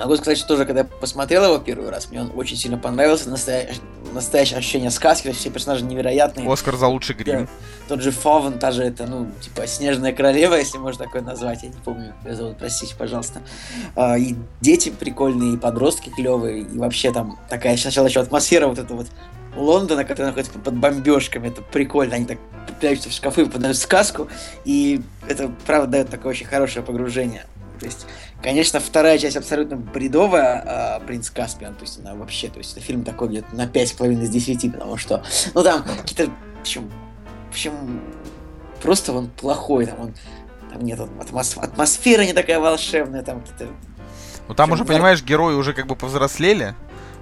Могу сказать, что тоже, когда я посмотрел его первый раз, мне он очень сильно понравился. Настоящее, настоящее ощущение сказки, все персонажи невероятные. Оскар за лучший грим. Тот же Фавн, та же это, ну, типа, Снежная Королева, если можно такое назвать. Я не помню, как ее зовут, простите, пожалуйста. А, и дети прикольные, и подростки клевые, и вообще там такая сначала еще атмосфера вот эта вот Лондона, который находится под бомбежками, это прикольно, они так прячутся в шкафы, подают сказку, и это, правда, дает такое очень хорошее погружение. То есть Конечно, вторая часть абсолютно бредовая, а, «Принц Каспиан», то есть она вообще, то есть это фильм такой где-то на 5,5 из 10, потому что, ну там какие-то, в общем, в общем, просто он плохой, там он, там нет атмос, атмосфера не такая волшебная, там какие-то... Ну там уже, понимаешь, герои уже как бы повзрослели,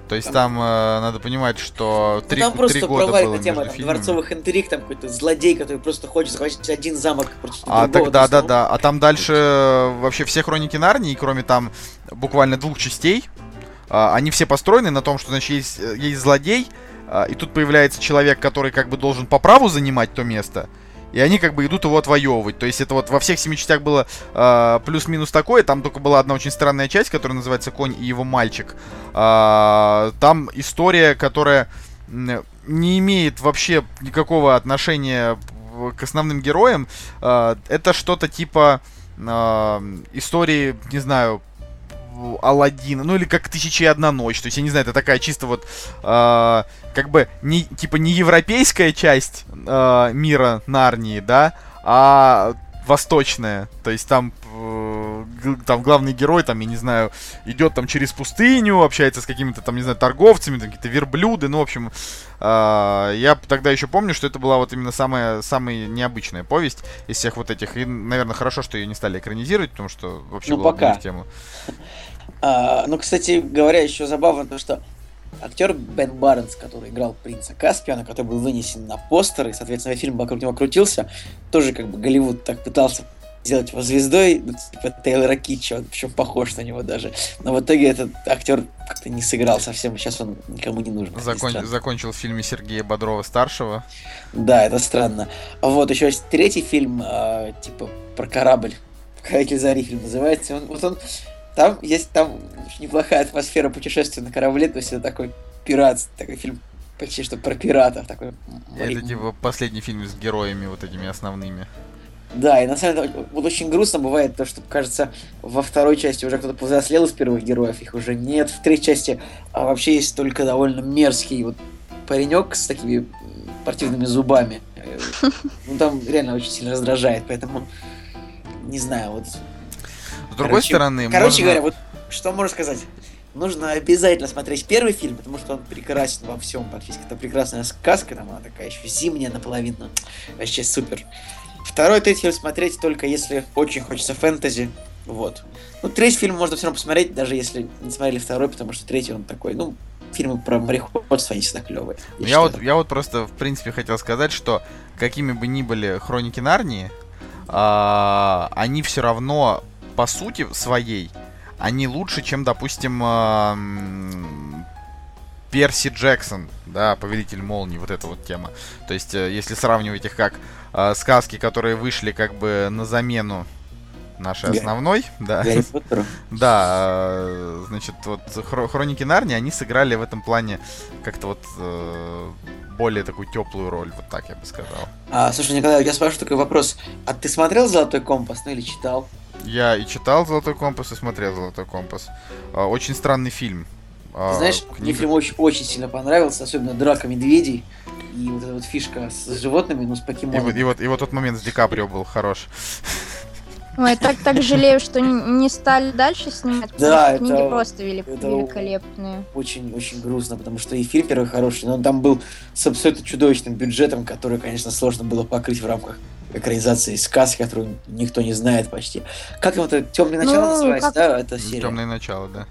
то есть там, там э, надо понимать, что три, ну, там просто было тема там, дворцовых интриг, там какой-то злодей, который просто хочет захватить один замок против А так да, да, да. А там дальше э, вообще все хроники Нарнии, кроме там буквально двух частей, э, они все построены на том, что значит есть, э, есть злодей, э, и тут появляется человек, который как бы должен по праву занимать то место. И они как бы идут его отвоевывать. То есть это вот во всех семи частях было э, плюс-минус такое. Там только была одна очень странная часть, которая называется «Конь и его мальчик». Э, там история, которая не имеет вообще никакого отношения к основным героям. Э, это что-то типа э, истории, не знаю, Алладина, ну или как Тысяча и одна ночь. То есть, я не знаю, это такая чисто вот э, как бы не, типа не европейская часть э, мира Нарнии, да, а восточная. То есть там э, там главный герой, там, я не знаю, идет там через пустыню, общается с какими-то там, не знаю, торговцами, там какие-то верблюды, ну, в общем, э, я тогда еще помню, что это была вот именно самая, самая необычная повесть из всех вот этих, и, наверное, хорошо, что ее не стали экранизировать, потому что вообще ну, была пока. в тему. А, ну, кстати говоря, еще забавно то, что актер Бен Барнс, который играл принца Каспиана, который был вынесен на постер, и, соответственно, фильм вокруг него крутился, тоже как бы Голливуд так пытался сделать его звездой, ну, типа Тейлора Китча, он причем похож на него даже. Но в итоге этот актер как-то не сыграл совсем, сейчас он никому не нужен. Закон... Закончил в фильме Сергея Бодрова-старшего. Да, это странно. Вот, еще есть третий фильм, э, типа, про корабль. Хранитель зари фильм называется. Он, вот он там есть там неплохая атмосфера путешествия на корабле, то есть это такой пират, такой фильм почти что про пиратов. Такой... Это типа последний фильм с героями вот этими основными. Да, и на самом деле вот очень грустно бывает то, что, кажется, во второй части уже кто-то повзрослел из первых героев, их уже нет. В третьей части а вообще есть только довольно мерзкий вот паренек с такими спортивными зубами. Э, ну, там реально очень сильно раздражает, поэтому не знаю, вот другой короче, стороны, Короче можно... говоря, вот что можно сказать? Нужно обязательно смотреть первый фильм, потому что он прекрасен во всем практически. Это прекрасная сказка, там она такая еще зимняя наполовину. Вообще супер. Второй, третий фильм смотреть только если очень хочется фэнтези. Вот. Ну, третий фильм можно все равно посмотреть, даже если не смотрели второй, потому что третий он такой, ну, фильмы про мореходство, они всегда клевые. Я, я вот, я вот просто, в принципе, хотел сказать, что какими бы ни были хроники Нарнии, а, они все равно по сути своей, они лучше, чем, допустим, э, Перси Джексон, да, Повелитель Молнии, вот эта вот тема. То есть, э, если сравнивать их как э, сказки, которые вышли как бы на замену нашей основной, да. Да, значит, вот Хроники Нарнии, они сыграли в этом плане как-то вот э, более такую теплую роль, вот так я бы сказал. А, слушай, Николай, я спрашиваю такой вопрос. А ты смотрел «Золотой компас», ну или читал? Я и читал «Золотой компас», и смотрел «Золотой компас». А, очень странный фильм. А, знаешь, книга... мне фильм очень, очень сильно понравился, особенно «Драка медведей». И вот эта вот фишка с животными, ну, с покемонами. И, и, вот, и вот тот момент с Ди Каприо был хорош. Ой, так так жалею, что не стали дальше снимать, да, это, книги просто велик, это великолепные. Очень, очень грустно, потому что и фильм первый хороший, но он там был с абсолютно чудовищным бюджетом, который, конечно, сложно было покрыть в рамках экранизации сказки, которую никто не знает почти. Как его это темное начало ну, называется, как... да, это серия? Темное начало, да.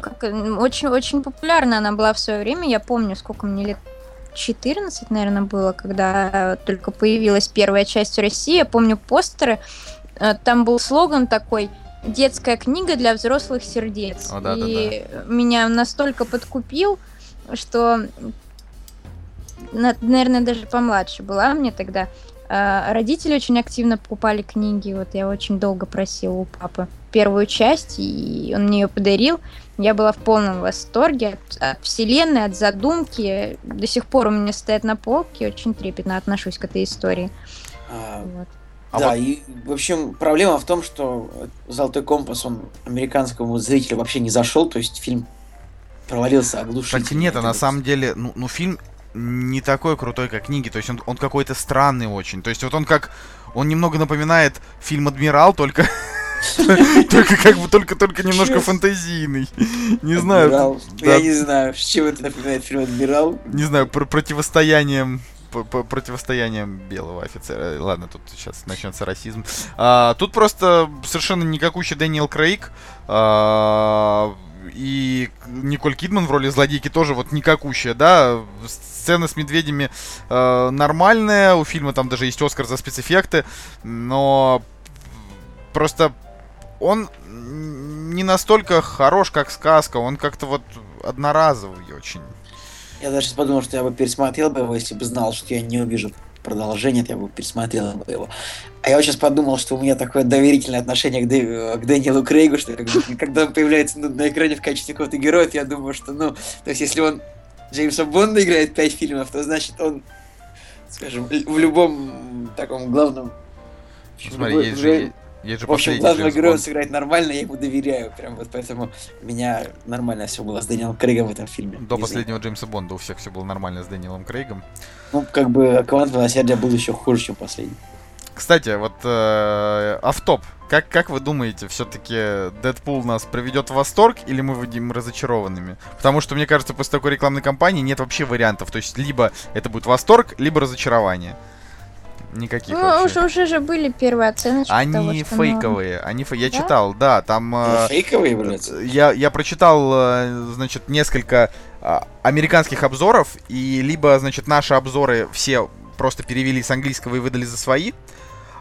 Как, очень, очень популярна она была в свое время. Я помню, сколько мне лет 14, наверное, было, когда только появилась первая часть в России. Я помню постеры там был слоган такой детская книга для взрослых сердец. О, да, и да, да. меня настолько подкупил, что, наверное, даже помладше была мне тогда. А родители очень активно покупали книги. Вот я очень долго просила у папы первую часть, и он мне ее подарил. Я была в полном восторге от, от вселенной, от задумки. До сих пор у меня стоят на полке. Очень трепетно отношусь к этой истории. А, вот. А да, вот... и, в общем, проблема в том, что «Золотой компас», он американскому зрителю вообще не зашел, то есть фильм провалился оглушительно. Кстати, нет, а на самом деле, ну, ну фильм не такой крутой, как книги, то есть он, он какой-то странный очень. То есть вот он как, он немного напоминает фильм «Адмирал», только... Только как бы только только немножко фантазийный. Не знаю. Я не знаю, с чем это напоминает фильм Адмирал. Не знаю, про противостоянием противостоянием белого офицера. Ладно, тут сейчас начнется расизм. А, тут просто совершенно никакущий Дэниел Крейг. А, и Николь Кидман в роли злодейки тоже вот никакущая, да. Сцена с медведями э, нормальная, у фильма там даже есть Оскар за спецэффекты, но просто он не настолько хорош, как сказка, он как-то вот одноразовый очень. Я даже подумал, что я бы пересмотрел бы его, если бы знал, что я не увижу продолжение, я бы пересмотрел бы его. А я вот сейчас подумал, что у меня такое доверительное отношение к, Дэ... к Дэниелу Крейгу, что когда, когда он появляется ну, на экране в качестве какого-то героя, я думаю, что, ну, то есть если он Джеймса Бонда играет пять фильмов, то значит он, скажем, в любом таком главном... Смотри, в, есть, же, же в общем, главного героя он сыграет нормально, я ему доверяю. Прям вот поэтому у меня нормально все было с Дэниелом Крейгом в этом фильме. До последнего Джеймса Бонда у всех все было нормально с Дэниелом Крейгом. Ну, как бы Квант Милосердия был еще хуже, чем последний. Кстати, вот э, автоп. Как, как вы думаете, все-таки Дэдпул нас приведет в восторг или мы будем разочарованными? Потому что, мне кажется, после такой рекламной кампании нет вообще вариантов. То есть, либо это будет восторг, либо разочарование. Никаких ну, вообще. уже же были первые оценочки. Они того, фейковые. Они фей... Я да? читал, да, там... Ну, фейковые, блядь? Я, я прочитал, э, значит, несколько а, американских обзоров, и либо, значит, наши обзоры все просто перевели с английского и выдали за свои,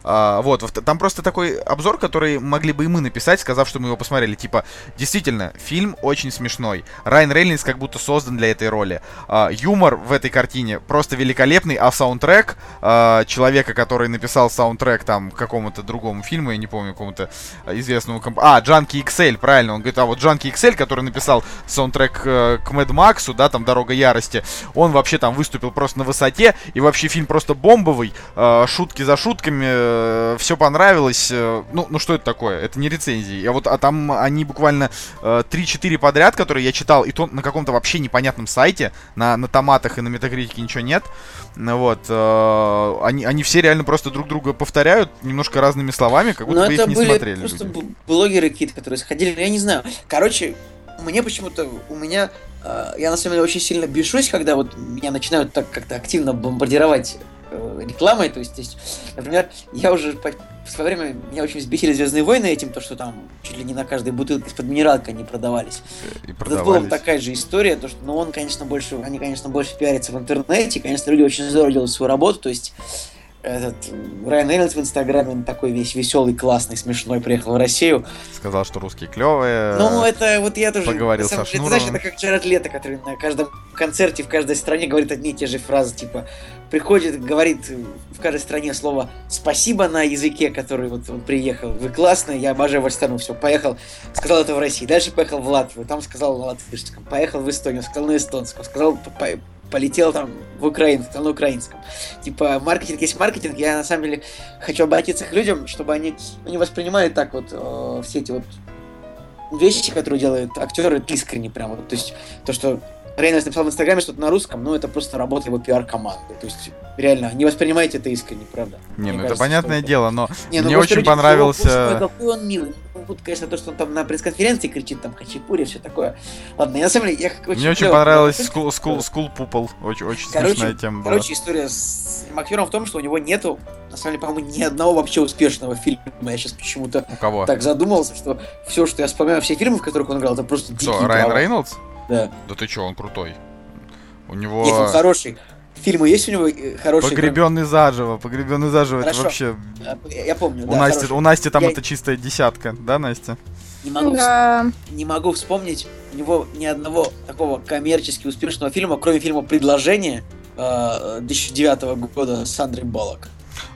а, вот, там просто такой обзор, который могли бы и мы написать, сказав, что мы его посмотрели. Типа, действительно, фильм очень смешной. Райан Рейнольдс как будто создан для этой роли. А, юмор в этой картине просто великолепный, а саундтрек а, человека, который написал саундтрек там какому-то другому фильму, я не помню, какому-то известному комп... А, Джанки XL, правильно, он говорит, а вот Джанки XL, который написал саундтрек э, к Мэд Максу, да, там Дорога Ярости, он вообще там выступил просто на высоте, и вообще фильм просто бомбовый, э, шутки за шутками, э, все понравилось. Э, ну, ну что это такое? Это не рецензии. А вот а там они буквально э, 3-4 подряд, которые я читал, и то на каком-то вообще непонятном сайте, на, на томатах и на метакритике ничего нет. Ну вот. Э, они, они все реально просто друг друга повторяют немножко разными словами, как будто Но бы их не смотрели. Просто люди. блогеры какие-то, которые сходили, ну, я не знаю. Короче, мне почему-то, у меня, э, я на самом деле очень сильно бешусь, когда вот меня начинают так как-то активно бомбардировать рекламой. То есть, то есть, например, я уже по, в свое время меня очень взбесили Звездные войны этим, то что там чуть ли не на каждой бутылке из-под минералка они продавались. И продавались. Это была такая же история, то что, ну, он, конечно, больше, они, конечно, больше пиарятся в интернете, конечно, люди очень здорово делают свою работу, то есть этот Райан Рейнольдс в Инстаграме, он такой весь веселый, классный, смешной, приехал в Россию. Сказал, что русские клевые. Ну, это вот я тоже... Поговорил самом, со это, Знаешь, это как Джаред Лето, который на каждом концерте в каждой стране говорит одни и те же фразы, типа, приходит, говорит в каждой стране слово «спасибо» на языке, который вот он приехал. Вы классные, я обожаю вашу страну, все, поехал, сказал это в России. Дальше поехал в Латвию, там сказал на латвийском. Поехал в Эстонию, сказал на эстонском. Сказал полетел там в Украину, там на украинском. Типа, маркетинг есть маркетинг. Я на самом деле хочу обратиться к людям, чтобы они не воспринимали так вот э, все эти вот вещи, которые делают актеры искренне прям. Вот, то есть то, что Рейнольдс написал в Инстаграме что-то на русском, но это просто работа его пиар-команды. То есть, реально, не воспринимайте это искренне, правда. Не, ну это понятное что... дело, но не, ну, мне очень люди, понравился... Ой, какой он милый. Вот, конечно, то, что он там на пресс-конференции кричит, там, хачапури, все такое. Ладно, я на самом деле, я очень Мне очень понравилось Skull Skull Skull Poop L. Очень, очень короче, смешная тема была. Короче, история с актером в том, что у него нету, на самом деле, по-моему, ни одного вообще успешного фильма. Я сейчас почему-то так задумался, что все, что я вспоминаю, все фильмы, в которых он играл, это просто Кто, Райан Рейнольдс? Да. Да ты чё, он крутой. У него... Нет, он хороший. Фильмы есть у него э, хорошие? Погребенный заживо, погребенный заживо, Хорошо. это вообще... А, я помню, у да, Насти, У Насти там я... это чистая десятка, да, Настя? Не могу, да. не могу вспомнить у него ни одного такого коммерчески успешного фильма, кроме фильма «Предложение» 2009 э, года с Андрей Балок.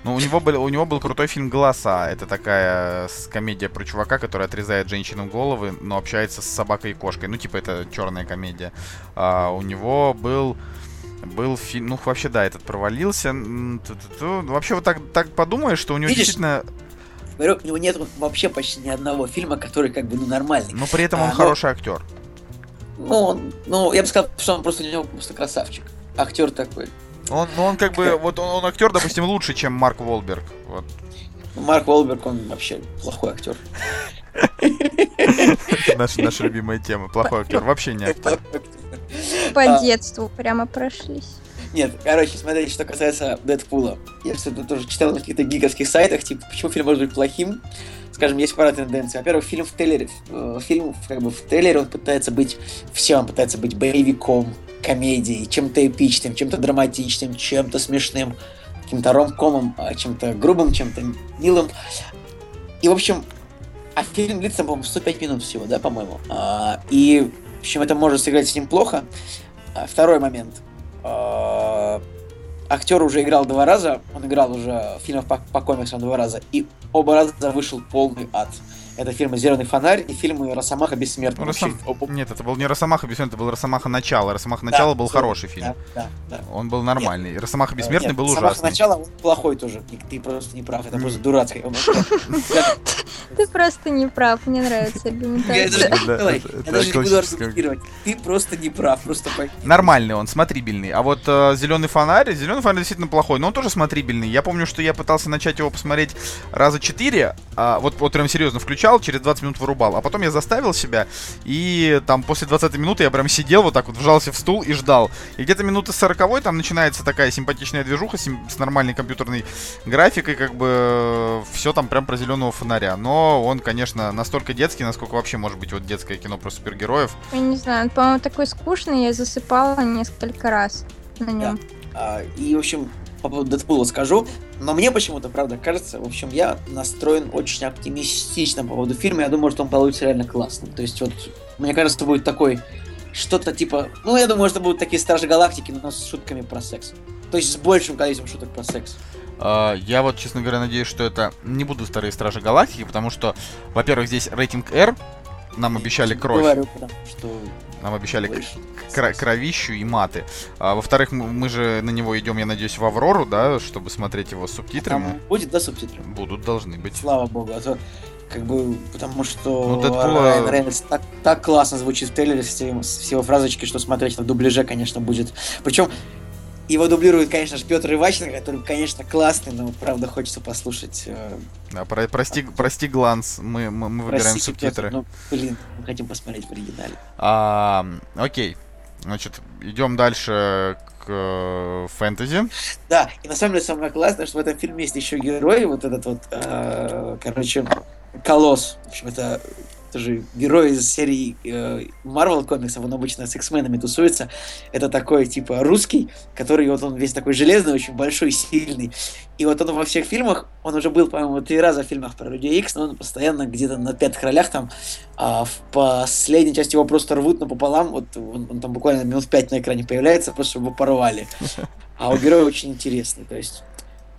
Ну, у него, был, у него был крутой фильм «Голоса». Это такая комедия про чувака, который отрезает женщинам головы, но общается с собакой и кошкой. Ну, типа, это черная комедия. А, у него был был фильм, ну вообще да, этот провалился. Вообще вот так, так подумаешь, что у него Видишь, действительно... Говорю, у него нет вообще почти ни одного фильма, который как бы ну нормальный. Но при этом он а, хороший но... актер. Ну, он, ну, я бы сказал, что он просто у него просто красавчик. Актер такой. Он, ну, он как бы, вот он, он актер, допустим, лучше, чем Марк Волберг. Вот. Марк Волберг, он вообще плохой актер. Наша, наша любимая тема. Плохой актер, вообще не актер. По а. детству прямо прошлись. Нет, короче, смотрите, что касается Дэдпула. Я что-то тоже читал на каких-то гиговских сайтах, типа, почему фильм может быть плохим. Скажем, есть пара тенденций. Во-первых, фильм в трейлере, э, фильм как бы в трейлере он пытается быть всем, он пытается быть боевиком, комедией, чем-то эпичным, чем-то драматичным, чем-то смешным, каким-то ромкомом, а, чем-то грубым, чем-то милым. И, в общем, а фильм длится, по-моему, 105 минут всего, да, по-моему. А, и, в общем, это может сыграть с ним плохо. А, второй момент. Актер уже играл два раза, он играл уже в фильмах по, по комиксам два раза, и оба раза вышел полный ад. Это фильмы «Зеленый фонарь» и фильмы «Росомаха бессмертный». Росом... Нет, это был не «Росомаха бессмертный», это был «Росомаха начало». «Росомаха начало» да, был хороший фильм. Да, да, да. Он был нормальный. Нет. «Росомаха бессмертный» нет, был ужасный. «Росомаха начало» он плохой тоже. Ты просто не прав, это просто дурацкий. Ты просто не прав, мне нравится аргументация. Я даже не буду аргументировать. Ты просто не прав, просто Нормальный он, смотрибельный. А вот э, «Зеленый фонарь», «Зеленый фонарь» действительно плохой, но он тоже смотрибельный. Я помню, что я пытался начать его посмотреть раза четыре, а вот прям серьезно включал включал, через 20 минут вырубал. А потом я заставил себя, и там после 20 минуты я прям сидел вот так вот, вжался в стул и ждал. И где-то минуты 40 там начинается такая симпатичная движуха с, с нормальной компьютерной графикой, как бы все там прям про зеленого фонаря. Но он, конечно, настолько детский, насколько вообще может быть вот детское кино про супергероев. Я не знаю, он, по-моему, такой скучный, я засыпала несколько раз на нем. Да. А, и, в общем, по поводу Дэдпула скажу, но мне почему-то, правда, кажется, в общем, я настроен очень оптимистично по поводу фильма, я думаю, что он получится реально классным. То есть вот, мне кажется, будет такой, что-то типа, ну, я думаю, что будут такие Стражи Галактики, но с шутками про секс. То есть с большим количеством шуток про секс. Uh, я вот, честно говоря, надеюсь, что это не будут старые Стражи Галактики, потому что, во-первых, здесь рейтинг R, нам обещали кровь. Говорю, потому что нам обещали кр- кровищу и маты. А, во-вторых, мы, мы же на него идем, я надеюсь, в Аврору, да, чтобы смотреть его с субтитрами. Там будет, да, субтитры? Будут, должны быть. Слава богу, а то как бы, потому что ну, Дэдпула... Райан Рейнольдс так, так классно звучит в трейлере с, с его фразочки, что смотреть на дубляже, конечно, будет. Причем его дублирует, конечно же, Петр Иваченко, который, конечно, классный, но, правда, хочется послушать. Э... Да, про, прости, прости, Гланс, мы, мы, мы выбираем Простите, субтитры. Петр, ну, блин, мы хотим посмотреть в оригинале. А, окей. Значит, идем дальше к э, фэнтези. Да, и на самом деле самое классное, что в этом фильме есть еще герой, вот этот вот, э, короче, Колосс. В общем, это тоже герой из серии э, комиксов, он обычно с X-менами тусуется. Это такой, типа, русский, который вот он весь такой железный, очень большой, сильный. И вот он во всех фильмах, он уже был, по-моему, три раза в фильмах про Людей Икс, но он постоянно где-то на пятых ролях там. А в последней части его просто рвут напополам, вот он, он там буквально минут пять на экране появляется, просто чтобы его порвали. А у героя очень интересный, то есть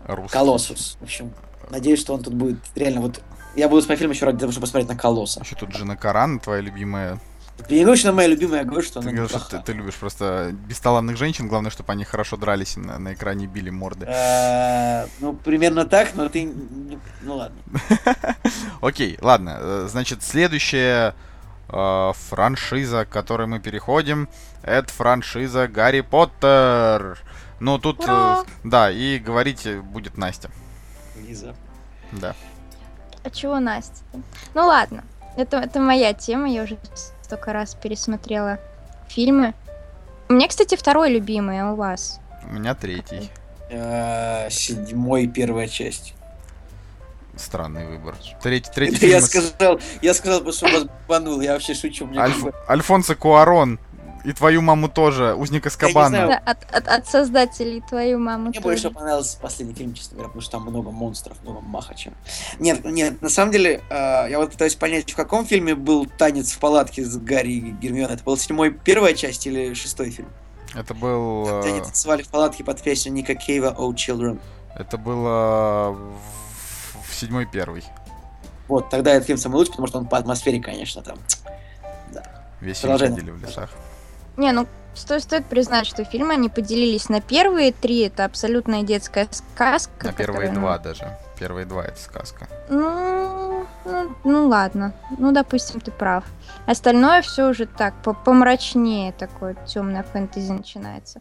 Русский. Колоссус. В общем, надеюсь, что он тут будет реально вот... Я буду смотреть фильм еще ради того, чтобы посмотреть на Колосса. Еще тут Джина Каран, твоя любимая я не говорю, что она моя любимая, я говорю, что она Ты говоришь, что ты, ты любишь просто бесталанных женщин, главное, чтобы они хорошо дрались на, на экране били морды. Э, ну, примерно так, но ты... Ну, ладно. Окей, ладно. Э, значит, следующая э, франшиза, к которой мы переходим, это франшиза Гарри Поттер. Ну, тут, Ура! да, и говорить будет Настя. Внезапно. Да. А чего Настя? Ну ладно, это, это моя тема, я уже столько раз пересмотрела фильмы. У меня, кстати, второй любимый, а у вас? У меня третий. Э, седьмой первая часть. Странный выбор. Третий, третий фильм... я сказал, я сказал, потому что вас банул, я вообще шучу. Альф... Альфонсо Куарон и твою маму тоже, Узник Аскабана. Да, от, от, от создателей твою маму Мне тоже. больше понравился последний фильм, честно говоря, потому что там много монстров, много маха чем. Нет, нет, на самом деле, э, я вот пытаюсь понять, в каком фильме был танец в палатке с Гарри и Гермионой. Это был седьмой первая часть или шестой фильм? Это был... Когда они танцевали в палатке под песню Ника Кейва «Oh Children». Это было в седьмой первый. Вот, тогда этот фильм самый лучший, потому что он по атмосфере, конечно, там. Да. Весело ходили в лесах. Не, ну стоит, стоит признать, что фильмы они поделились на первые три, это абсолютная детская сказка. На первые которая... два даже. Первые два это сказка. Ну, ну, ну ладно. Ну, допустим, ты прав. Остальное все уже так, помрачнее такое темное фэнтези начинается.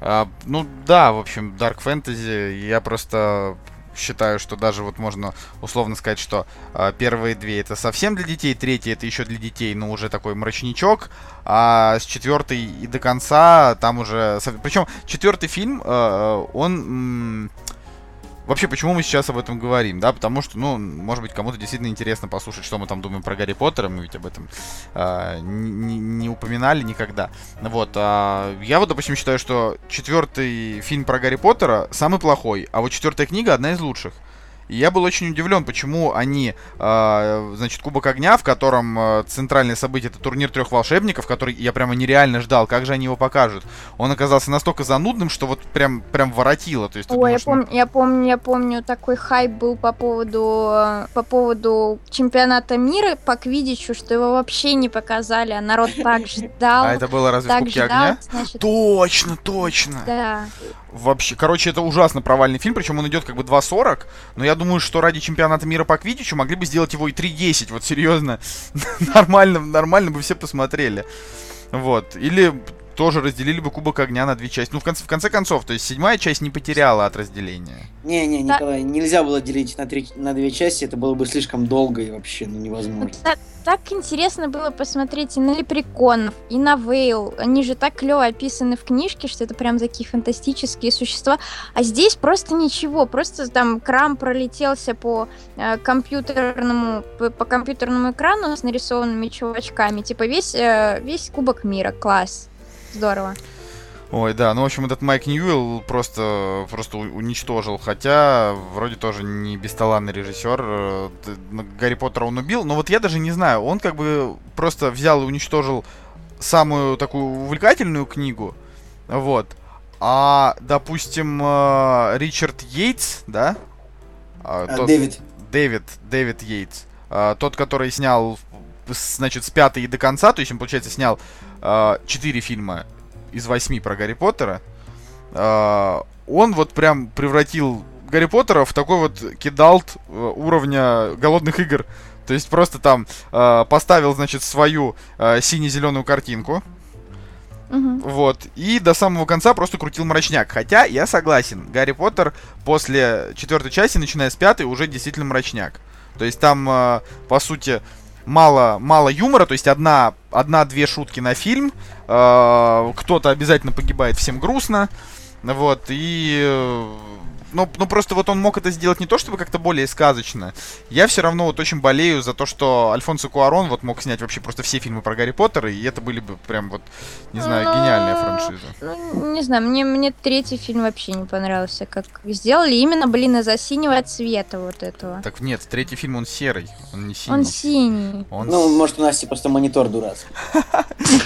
А, ну да, в общем, Dark Fantasy. Я просто считаю, что даже вот можно условно сказать, что э, первые две это совсем для детей, третья это еще для детей, но уже такой мрачничок, а с четвертой и до конца там уже... Причем четвертый фильм, э, он... Вообще, почему мы сейчас об этом говорим, да? Потому что, ну, может быть, кому-то действительно интересно послушать, что мы там думаем про Гарри Поттера, мы ведь об этом э, не, не упоминали никогда. Вот, а я вот, допустим, считаю, что четвертый фильм про Гарри Поттера самый плохой, а вот четвертая книга одна из лучших. И я был очень удивлен, почему они, э, значит, Кубок Огня, в котором э, центральное событие это турнир трех волшебников, который я прямо нереально ждал, как же они его покажут. Он оказался настолько занудным, что вот прям, прям воротило. То есть, Ой, думаешь, я, помню, ну... я помню, я помню, такой хайп был по поводу, по поводу чемпионата мира по Квидичу, что его вообще не показали, а народ так ждал. А это было разве в Кубке Огня? Точно, точно. Да. Вообще, короче, это ужасно провальный фильм, причем он идет как бы 2.40, но я думаю, что ради чемпионата мира по Квидичу могли бы сделать его и 3.10, вот серьезно. нормально, нормально бы все посмотрели. Вот. Или тоже разделили бы Кубок Огня на две части. Ну, в конце, в конце концов, то есть седьмая часть не потеряла от разделения. Не-не, Николай, да. нельзя было делить на, три, на две части, это было бы слишком долго и вообще ну, невозможно. Так, так интересно было посмотреть и на Лепреконов, и на Вейл. Они же так клево описаны в книжке, что это прям такие фантастические существа. А здесь просто ничего, просто там крам пролетелся по э, компьютерному по, по компьютерному экрану с нарисованными чувачками. Типа весь, э, весь Кубок мира, класс. Здорово. Ой, да, ну, в общем, этот Майк Ньюэлл просто, просто уничтожил, хотя вроде тоже не бесталанный режиссер. Э, Гарри Поттера он убил, но вот я даже не знаю, он как бы просто взял и уничтожил самую такую увлекательную книгу, вот. А, допустим, э, Ричард Йейтс, да? А, а, тот, Дэвид. Дэвид, Дэвид Йейтс. Тот, который снял, значит, с пятой и до конца, то есть он, получается, снял а, четыре фильма из восьми про Гарри Поттера, а, он вот прям превратил Гарри Поттера в такой вот кидалт э, уровня голодных игр. То есть просто там э, поставил, значит, свою э, сине-зеленую картинку. Угу. Вот. И до самого конца просто крутил мрачняк. Хотя, я согласен, Гарри Поттер после четвертой части, начиная с пятой, уже действительно мрачняк. То есть там, э, по сути, мало, мало юмора, то есть одна, одна-две шутки на фильм, э, кто-то обязательно погибает, всем грустно, вот, и, э, ну, ну просто вот он мог это сделать не то, чтобы как-то более сказочно. Я все равно вот очень болею за то, что Альфонсо Куарон вот мог снять вообще просто все фильмы про Гарри Поттера, и это были бы прям вот, не знаю, Ну, гениальная франшиза. Ну, не знаю, мне, мне третий фильм вообще не понравился, как сделали именно, блин, из-за синего цвета вот этого. Так нет, третий фильм он серый, он не синий. Он синий. Он Ну, может, у Насти просто монитор дурацкий.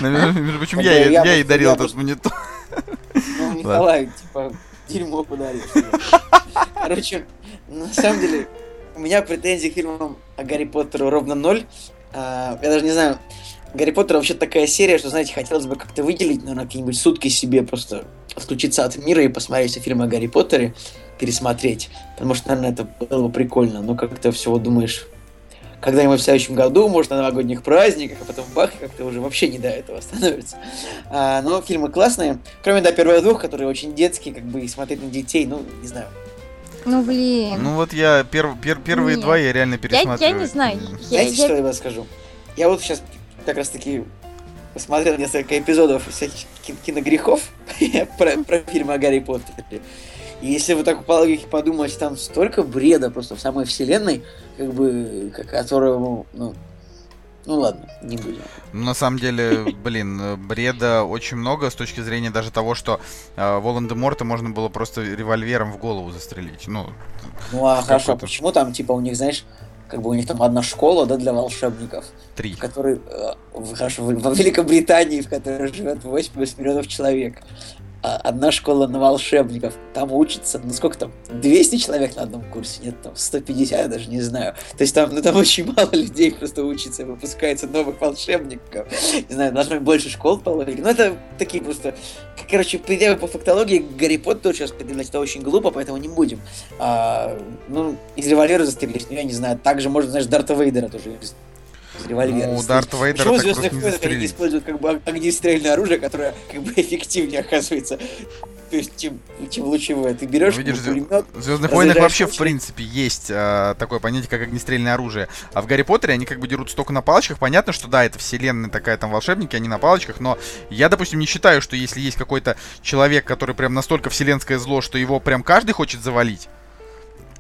Ну, Между прочим, я, ей- дарил этот монитор. Ну, Николай, типа, дерьмо подарил. Короче, на самом деле, у меня претензий к фильмам о Гарри Поттеру ровно ноль. А, Я даже не знаю, Гарри Поттер вообще такая серия, что, знаете, хотелось бы как-то выделить, наверное, какие-нибудь сутки себе просто отключиться от мира и посмотреть все фильмы о Гарри Поттере, пересмотреть. Потому что, наверное, это было бы прикольно. Но как-то всего думаешь, когда-нибудь в следующем году, может, на новогодних праздниках, а потом бах, как-то уже вообще не до этого становится. А, но фильмы классные. Кроме, да, первых двух, которые очень детские, как бы, и смотреть на детей, ну, не знаю. Ну, блин. Ну вот я пер- пер- первые Нет. два я реально я, пересматриваю. я не знаю. Я, Знаете, я- что я вам скажу? Я вот сейчас как раз таки посмотрел несколько эпизодов всяких кин- киногрехов про, про фильмы о Гарри Поттере. И если вы так по логике подумать, там столько бреда просто в самой вселенной, как бы, которого, ну, ну ладно, не будем. Ну, на самом деле, блин, бреда очень много с точки зрения даже того, что э, Волан-де-Морта можно было просто револьвером в голову застрелить. Ну, Ну а хорошо, Какой-то. почему там, типа, у них, знаешь, как бы у них там одна школа, да, для волшебников, три. в которой, э, хорошо, во Великобритании, в которой живет 80 миллионов человек, одна школа на волшебников, там учится, ну сколько там, 200 человек на одном курсе, нет, там 150, я даже не знаю. То есть там, ну там очень мало людей просто учится, выпускается новых волшебников. Не знаю, должно быть больше школ по логике. Ну это такие просто, короче, предъявы по фактологии Гарри Поттер сейчас предъявлять это очень глупо, поэтому не будем. А, ну, из револьвера застрелить, ну я не знаю, также можно, знаешь, Дарта Вейдера тоже револьвера. Ну. Дарта Вейдера Почему так «Звездных не войнах» они используют как бы огнестрельное оружие, которое как бы эффективнее оказывается? То есть, чем, чем лучевое. Ты берешь Ну, видишь, пулемет, В Звездных войнах вообще, в принципе, есть э, такое понятие, как огнестрельное оружие. А в Гарри Поттере они как бы дерутся только на палочках. Понятно, что да, это вселенная такая, там волшебники, они на палочках, но я, допустим, не считаю, что если есть какой-то человек, который прям настолько вселенское зло, что его прям каждый хочет завалить,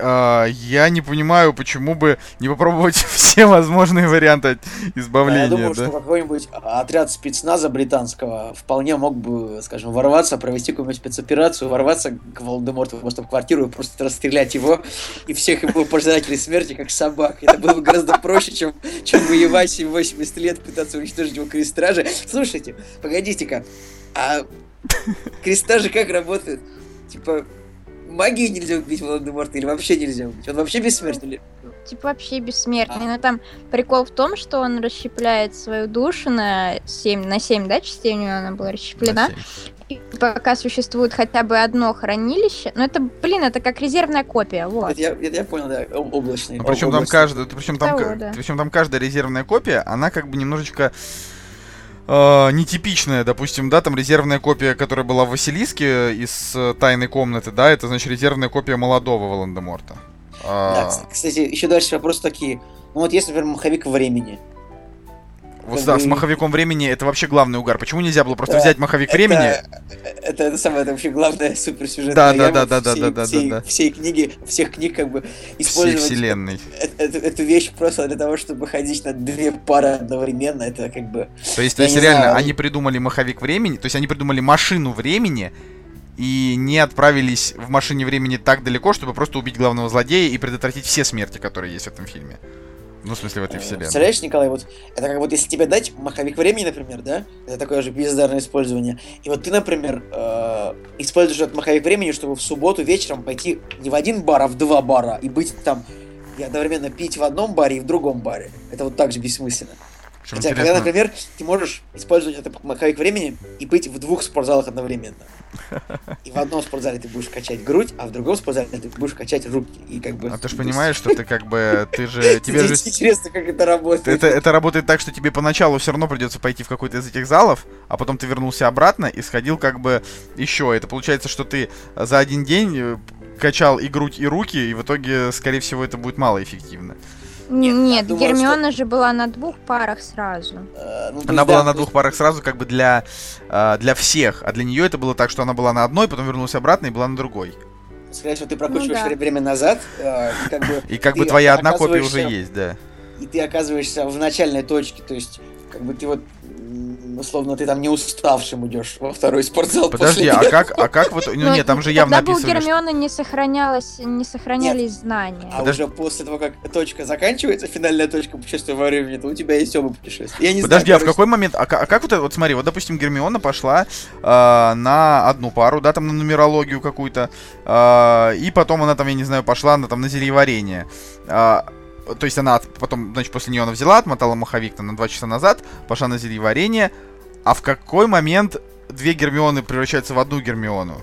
я не понимаю, почему бы не попробовать все возможные варианты а избавления, я думаю, да? что какой-нибудь отряд спецназа британского вполне мог бы, скажем, ворваться, провести какую-нибудь спецоперацию, ворваться к Волдеморту просто в квартиру и просто расстрелять его и всех его пожирателей смерти, как собак. Это было бы гораздо проще, чем, чем воевать и 80 лет пытаться уничтожить его крестражи. Слушайте, погодите-ка, а крестражи как работают? Типа, магией нельзя убить Волан-де-Морта или вообще нельзя убить? Он вообще бессмертный? или- Типа вообще бессмертный. Но там прикол в том, что он расщепляет свою душу на 7, на 7, да, частей у него она была расщеплена. И пока существует хотя бы одно хранилище, ну это, блин, это как резервная копия, вот. Это я, это я понял, да, об- облачный. Ну, причем там каждая, причем там, Того, да. причем там каждая резервная копия, она как бы немножечко э, нетипичная, допустим, да, там резервная копия, которая была в Василиске из э, тайной комнаты, да, это значит резервная копия молодого Волан-де-Морта. Да, А, кс- кстати, еще дальше вопросы такие. Ну вот есть, например, маховик времени. Вот да, бы- с маховиком времени это вообще главный угар. Почему нельзя было просто Да, взять маховик Это- времени? Это, это самое это вообще главное суперсюжетная Да, да, да, да, да, всей- да, да, всей, да. всей книги, всех книг как бы Всей использовать вселенной. э- эту, эту вещь просто для того, чтобы ходить на две пары одновременно, это как бы... То есть, то есть реально, знаю. они придумали маховик времени, то есть они придумали машину времени и не отправились в машине времени так далеко, чтобы просто убить главного злодея и предотвратить все смерти, которые есть в этом фильме. Ну, в смысле, в этой вселенной. Представляешь, Николай, вот это как вот если тебе дать маховик времени, например, да, это такое же бездарное использование, и вот ты, например, э, используешь этот маховик времени, чтобы в субботу вечером пойти не в один бар, а в два бара, и быть там и одновременно пить в одном баре и в другом баре. Это вот так же бессмысленно. Хотя, интересно- когда, например, ты можешь использовать этот маховик времени и быть в двух спортзалах одновременно. И в одном спортзале ты будешь качать грудь, а в другом спортзале ты будешь качать руки. И как бы... А ты же понимаешь, что ты как бы, ты же, тебе же... Интересно, как это работает. Это, это работает так, что тебе поначалу все равно придется пойти в какой-то из этих залов, а потом ты вернулся обратно и сходил как бы еще. Это получается, что ты за один день э, качал и грудь, и руки, и в итоге, скорее всего, это будет малоэффективно. Нет, Нет, я думаю, Гермиона же была на двух парах сразу. Э, ну, Она есть, была да, на двух парах сразу, как бы для, э, для всех, а для нее это было так, что она была на одной, потом вернулась обратно и была на другой. скорее всего, ты прокручиваешь ну, да. время назад, э, и как бы... И как бы твоя одна копия уже есть, да. И ты оказываешься в начальной точке, то есть, как бы ты вот условно ты там не уставшим идешь во второй спортзал. Подожди, а как, а как вот, ну, нет, там же явно написано. Тогда у Гермиона не сохранялось, не сохранялись нет. знания. А Подожди. уже после того, как точка заканчивается, финальная точка путешествия во времени, то у тебя есть оба путешествия. Я не Подожди, знаю, а в какой момент, а, а как вот это, вот смотри, вот допустим Гермиона пошла э, на одну пару, да, там на нумерологию какую-то, э, и потом она там, я не знаю, пошла на там на зельеварение. Э, то есть она потом, значит, после нее она взяла, отмотала маховик на два часа назад, пошла на зельеварение, а в какой момент две Гермионы превращаются в одну Гермиону?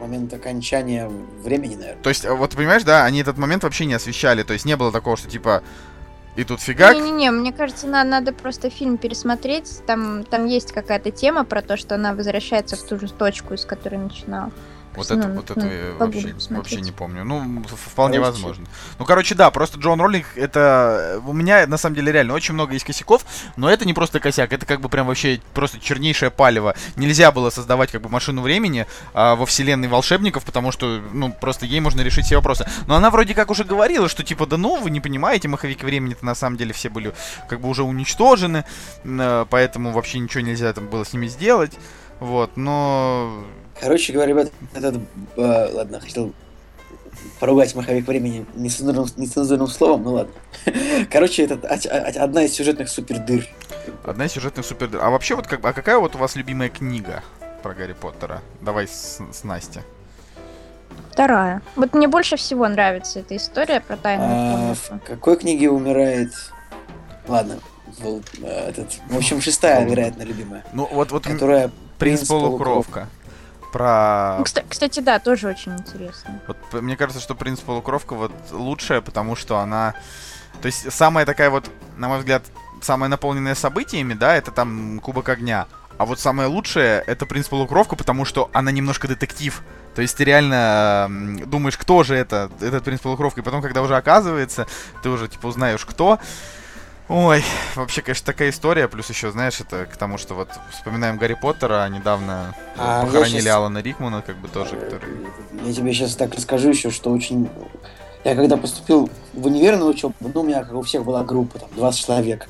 момент окончания времени, наверное. То есть, вот понимаешь, да, они этот момент вообще не освещали, то есть не было такого, что типа и тут фигак. Не-не-не, мне кажется, на, надо просто фильм пересмотреть. Там, там есть какая-то тема про то, что она возвращается в ту же точку, из которой начинала. Вот это, ну, вот это ну, я вообще, вообще не помню. Ну, вполне короче. возможно. Ну, короче, да, просто Джон Роллинг, это... У меня, на самом деле, реально очень много есть косяков, но это не просто косяк, это как бы прям вообще просто чернейшее палево. Нельзя было создавать как бы машину времени а, во вселенной волшебников, потому что, ну, просто ей можно решить все вопросы. Но она вроде как уже говорила, что типа, да ну, вы не понимаете, маховики времени-то на самом деле все были как бы уже уничтожены, э, поэтому вообще ничего нельзя там было с ними сделать. Вот, но Короче говоря, ребят, этот... Э, ладно, хотел поругать маховик времени нецензурным, нецензурным словом, ну ладно. Короче, это одна из сюжетных супердыр. Одна из сюжетных супердыр. А вообще, вот как, а какая вот у вас любимая книга про Гарри Поттера? Давай с, с Настей. Вторая. Вот мне больше всего нравится эта история про тайную а, В какой книге умирает... Ладно, был, э, этот, в общем, шестая, вероятно, любимая. Ну, вот, вот которая принц полукровка. Про... Ну, кстати, да, тоже очень интересно. Вот мне кажется, что принц полукровка вот лучшая, потому что она... То есть самая такая вот, на мой взгляд, самая наполненная событиями, да, это там Кубок Огня. А вот самое лучшее это принц полукровка, потому что она немножко детектив. То есть ты реально думаешь, кто же это, этот принц полукровка, и потом, когда уже оказывается, ты уже типа узнаешь, кто. Ой, вообще, конечно, такая история, плюс еще, знаешь, это к тому, что вот вспоминаем Гарри Поттера, недавно а, похоронили сейчас... Алана Рикмана, как бы тоже, который... Я тебе сейчас так расскажу еще, что очень... Я когда поступил в универ на учебу, ну, у меня, как у всех, была группа, там, 20 человек.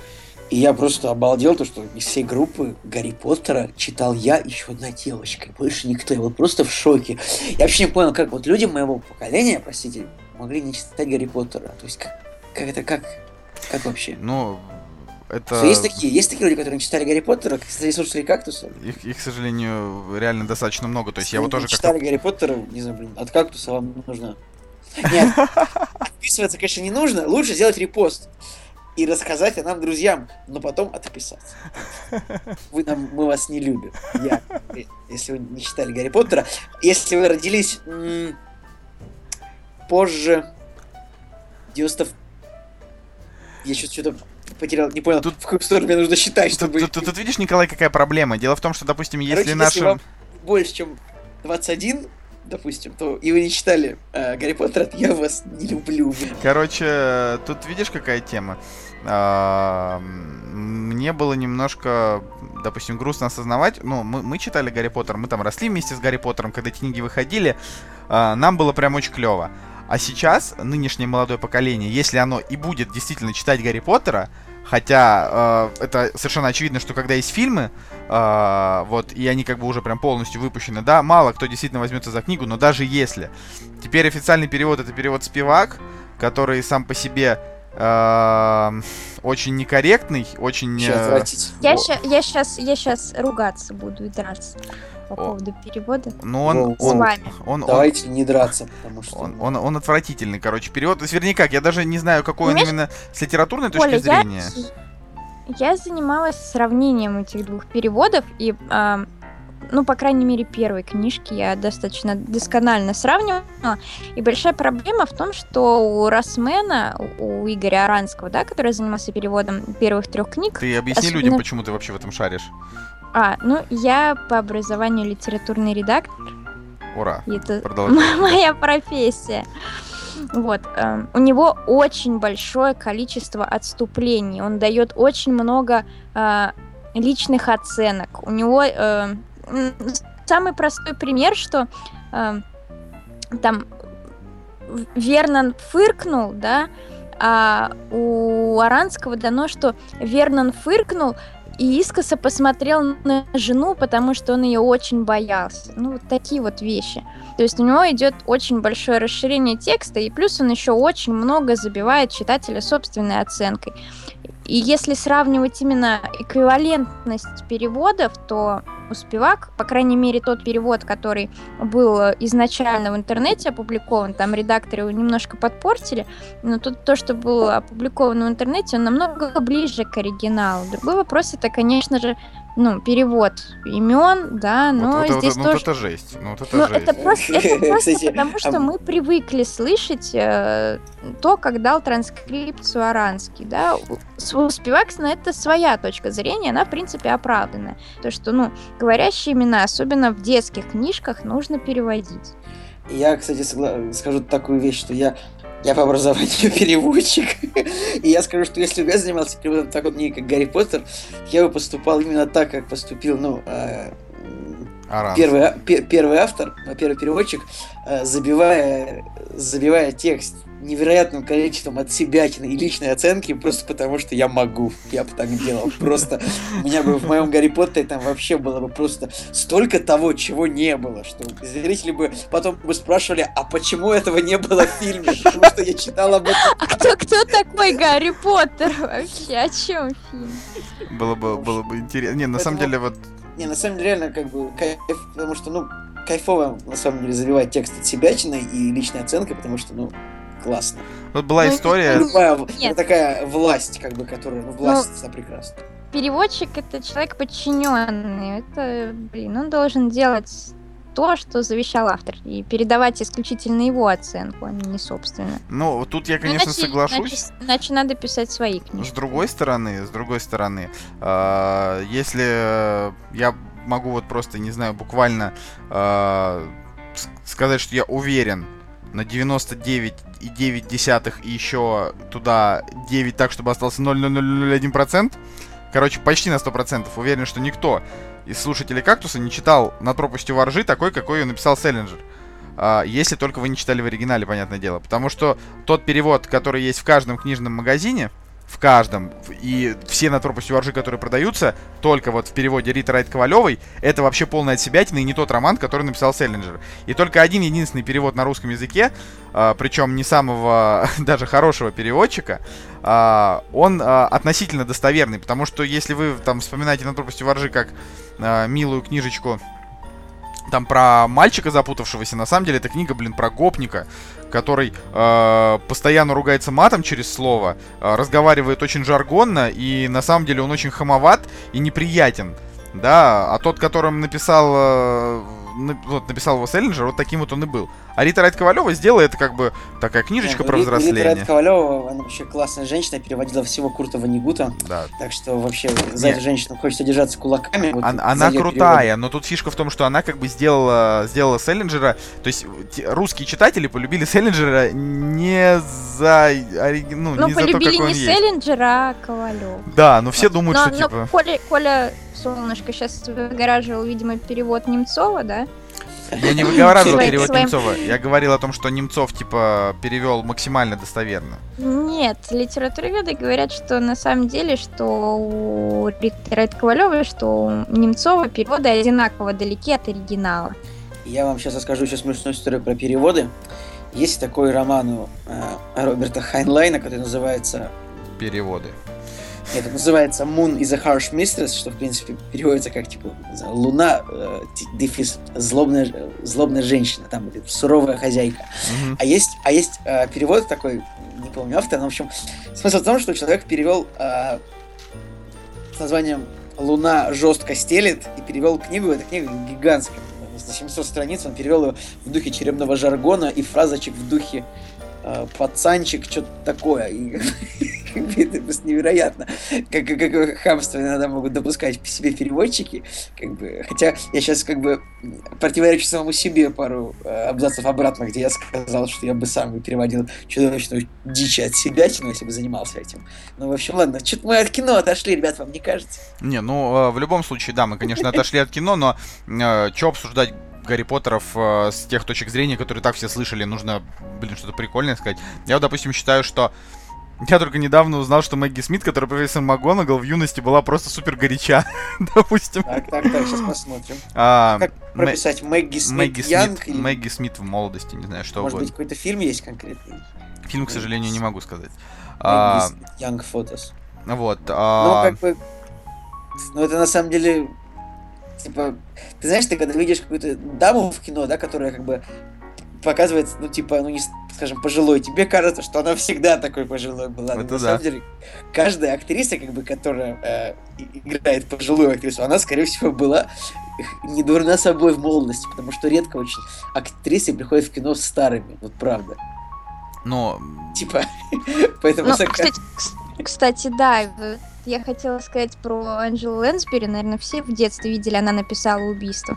И я просто обалдел, то, что из всей группы Гарри Поттера читал я еще одна девочка, и больше никто. Я был просто в шоке. Я вообще не понял, как вот люди моего поколения, простите, могли не читать Гарри Поттера. То есть, как, как это, как, как вообще? Ну, это... Что есть такие, есть такие люди, которые читали Гарри Поттера, кстати, слушали кактуса? Их, их, к сожалению, реально достаточно много. То есть я вот тоже читали Гарри Поттера, не знаю, блин, от кактуса вам нужно. Нет, отписываться, конечно, не нужно. Лучше сделать репост и рассказать о нам друзьям, но потом отписаться. Вы нам, мы вас не любим. Я, если вы не читали Гарри Поттера, если вы родились м- позже 90 я сейчас что-то потерял, не понял, тут в какую сторону мне нужно считать, чтобы... Тут, тут, тут, видишь, Николай, какая проблема? Дело в том, что, допустим, если Короче, нашим... Если вам больше, чем 21, допустим, то и вы не читали э, Гарри Поттера, я вас не люблю. Короче, тут видишь, какая тема? А, мне было немножко, допустим, грустно осознавать. Ну, мы, мы читали Гарри Поттер, мы там росли вместе с Гарри Поттером, когда эти книги выходили. А, нам было прям очень клево. А сейчас нынешнее молодое поколение, если оно и будет действительно читать Гарри Поттера, хотя э, это совершенно очевидно, что когда есть фильмы, э, вот, и они как бы уже прям полностью выпущены, да, мало кто действительно возьмется за книгу, но даже если. Теперь официальный перевод это перевод Спивак, который сам по себе очень некорректный, очень... Э, я, я, сейчас, я сейчас ругаться буду и драться по поводу перевода. Ну, он, он, он, он, Давайте он, не драться, потому что... Он, он, он отвратительный, короче, перевод. То есть, вернее, как, я даже не знаю, какой Понимаешь? он именно с литературной точки Оля, зрения. Я, я занималась сравнением этих двух переводов, и, э, ну, по крайней мере, первой книжки я достаточно досконально сравнивала. И большая проблема в том, что у Росмена, у Игоря Аранского, да, который занимался переводом первых трех книг... Ты объясни особенно... людям, почему ты вообще в этом шаришь. А, ну, я по образованию литературный редактор. Ура! И это моя профессия. Вот. Э, у него очень большое количество отступлений. Он дает очень много э, личных оценок. У него э, самый простой пример, что э, там Вернон фыркнул, да, а у Аранского дано, что Вернон фыркнул и искоса посмотрел на жену, потому что он ее очень боялся. Ну, вот такие вот вещи. То есть у него идет очень большое расширение текста, и плюс он еще очень много забивает читателя собственной оценкой. И если сравнивать именно эквивалентность переводов, то у Спивак, по крайней мере, тот перевод, который был изначально в интернете опубликован, там редакторы его немножко подпортили, но тут то, что было опубликовано в интернете, он намного ближе к оригиналу. Другой вопрос это, конечно же, ну, перевод имен, да, но вот, здесь вот, тоже... Ну, это жесть. Ну, вот это ну, жесть. Это просто, это просто Кстати, потому, что а... мы привыкли слышать э, то, как дал транскрипцию Аранский, да. У Спиваксона это своя точка зрения, она, в принципе, оправданная. То, что, ну, говорящие имена, особенно в детских книжках, нужно переводить. Я, кстати, согла... скажу такую вещь, что я я по образованию переводчик. И я скажу, что если бы я занимался переводом так вот не как Гарри Поттер, я бы поступал именно так, как поступил, ну, э, первый, а, первый автор, первый переводчик, э, забивая, забивая текст невероятным количеством от себя и личной оценки, просто потому что я могу. Я бы так делал. Просто у меня бы в моем Гарри Поттере там вообще было бы просто столько того, чего не было, что зрители бы потом бы спрашивали, а почему этого не было в фильме? Потому что я читал об этом. А кто, кто такой Гарри Поттер вообще? О чем фильм? Было бы, было бы интересно. Не, на самом деле вот... Не, на самом деле реально как бы кайф, потому что, ну, кайфово, на самом деле, забивать текст от себя и личной оценкой, потому что, ну, классно. Вот была ну, история... Это, это такая власть, как бы, которая, ну, власть, ну, прекрасно. Переводчик это человек подчиненный. Это, блин, он должен делать то, что завещал автор, и передавать исключительно его оценку, а не собственно. Ну, тут я, ну, конечно, иначе, соглашусь. Иначе, иначе надо писать свои книги. С другой стороны, с другой стороны, э, если я могу вот просто, не знаю, буквально э, сказать, что я уверен на 99 и 9 десятых и еще туда 9 так, чтобы остался 0,0001%. Короче, почти на 100%. Уверен, что никто из слушателей «Кактуса» не читал «На пропастью воржи» такой, какой ее написал Селлинджер. А, если только вы не читали в оригинале, понятное дело. Потому что тот перевод, который есть в каждом книжном магазине, в каждом. И все на пропастью воржи, которые продаются, только вот в переводе Рита Райт Ковалевой, это вообще полная отсебятина и не тот роман, который написал Селлинджер. И только один единственный перевод на русском языке, а, причем не самого даже хорошего переводчика, а, он а, относительно достоверный, потому что если вы там вспоминаете на пропастью воржи как милую книжечку там про мальчика запутавшегося, на самом деле это книга, блин, про гопника, который э, постоянно ругается матом через слово, э, разговаривает очень жаргонно, и на самом деле он очень хамоват и неприятен. Да, а тот, которым написал э, вот, написал его Селлинджер, вот таким вот он и был. А Рита Райт Ковалева сделала это как бы такая книжечка Нет, про Рита, взросление. Рита Райт Ковалева, она вообще классная женщина, переводила всего Курта Ванигута. Да. Так что вообще за Нет. эту женщину хочется держаться кулаками. Вот она она крутая, переводы. но тут фишка в том, что она как бы сделала, сделала Селлинджера, то есть русские читатели полюбили Селлинджера не за, ну, ну не за то, как он не есть. Селлинджера, а Ковалев. Да, но все думают, но, что но типа... Коля, Коля Солнышко сейчас выгораживал, видимо, перевод Немцова, да? Я не выговаривал перевод своим... Немцова. Я говорил о том, что Немцов, типа, перевел максимально достоверно. Нет, литературоведы говорят, что на самом деле, что у Риты Ковалева, что у Немцова переводы одинаково далеки от оригинала. Я вам сейчас расскажу еще смешную историю про переводы. Есть такой роман у э, Роберта Хайнлайна, который называется «Переводы». Это называется Moon is a Harsh Mistress, что, в принципе, переводится как, типа, Луна, э, дефис, злобная, злобная женщина, там, или суровая хозяйка. Mm-hmm. А есть, а есть э, перевод такой, не помню автора, но, в общем, смысл в том, что человек перевел э, с названием «Луна жестко стелит» и перевел книгу, эта книга гигантская, на 700 страниц, он перевел ее в духе черепного жаргона и фразочек в духе пацанчик, что-то такое. Это просто невероятно, как, какое хамство иногда могут допускать по себе переводчики. Как бы, хотя я сейчас как бы противоречу самому себе пару э, абзацев обратно, где я сказал, что я бы сам переводил чудовищную дичь от себя, если бы занимался этим. Ну, в общем, ладно, что-то мы от кино отошли, ребят, вам не кажется? Не, ну, э, в любом случае, да, мы, конечно, отошли от кино, но э, что обсуждать Гарри Поттеров э, с тех точек зрения, которые так все слышали, нужно, блин, что-то прикольное сказать. Я вот, допустим, считаю, что я только недавно узнал, что Мэгги Смит, которая профессор МакГонагал, в юности была просто супер горяча, допустим. Так, так, так, сейчас посмотрим. А, как прописать Мэгги Смит Мэгги Янг? Или... Мэгги Смит в молодости, не знаю, что Может угодно. быть, какой-то фильм есть конкретный? Фильм, к сожалению, не могу сказать. Мэгги Янг Фотос. Вот. А... Ну, как бы... Ну, это на самом деле... Типа, ты знаешь, ты когда видишь какую-то даму в кино, да, которая как бы показывает, ну, типа, ну, не, скажем, пожилой, тебе кажется, что она всегда такой пожилой была. Это на да. самом деле, каждая актриса, как бы, которая э, играет пожилую актрису, она, скорее всего, была не дурна собой в молодости, потому что редко очень актрисы приходят в кино старыми, вот правда. Но... Типа, поэтому... Ну, кстати, кстати, да, я хотела сказать про Анджелу Лэнсбери, наверное, все в детстве видели, она написала убийство.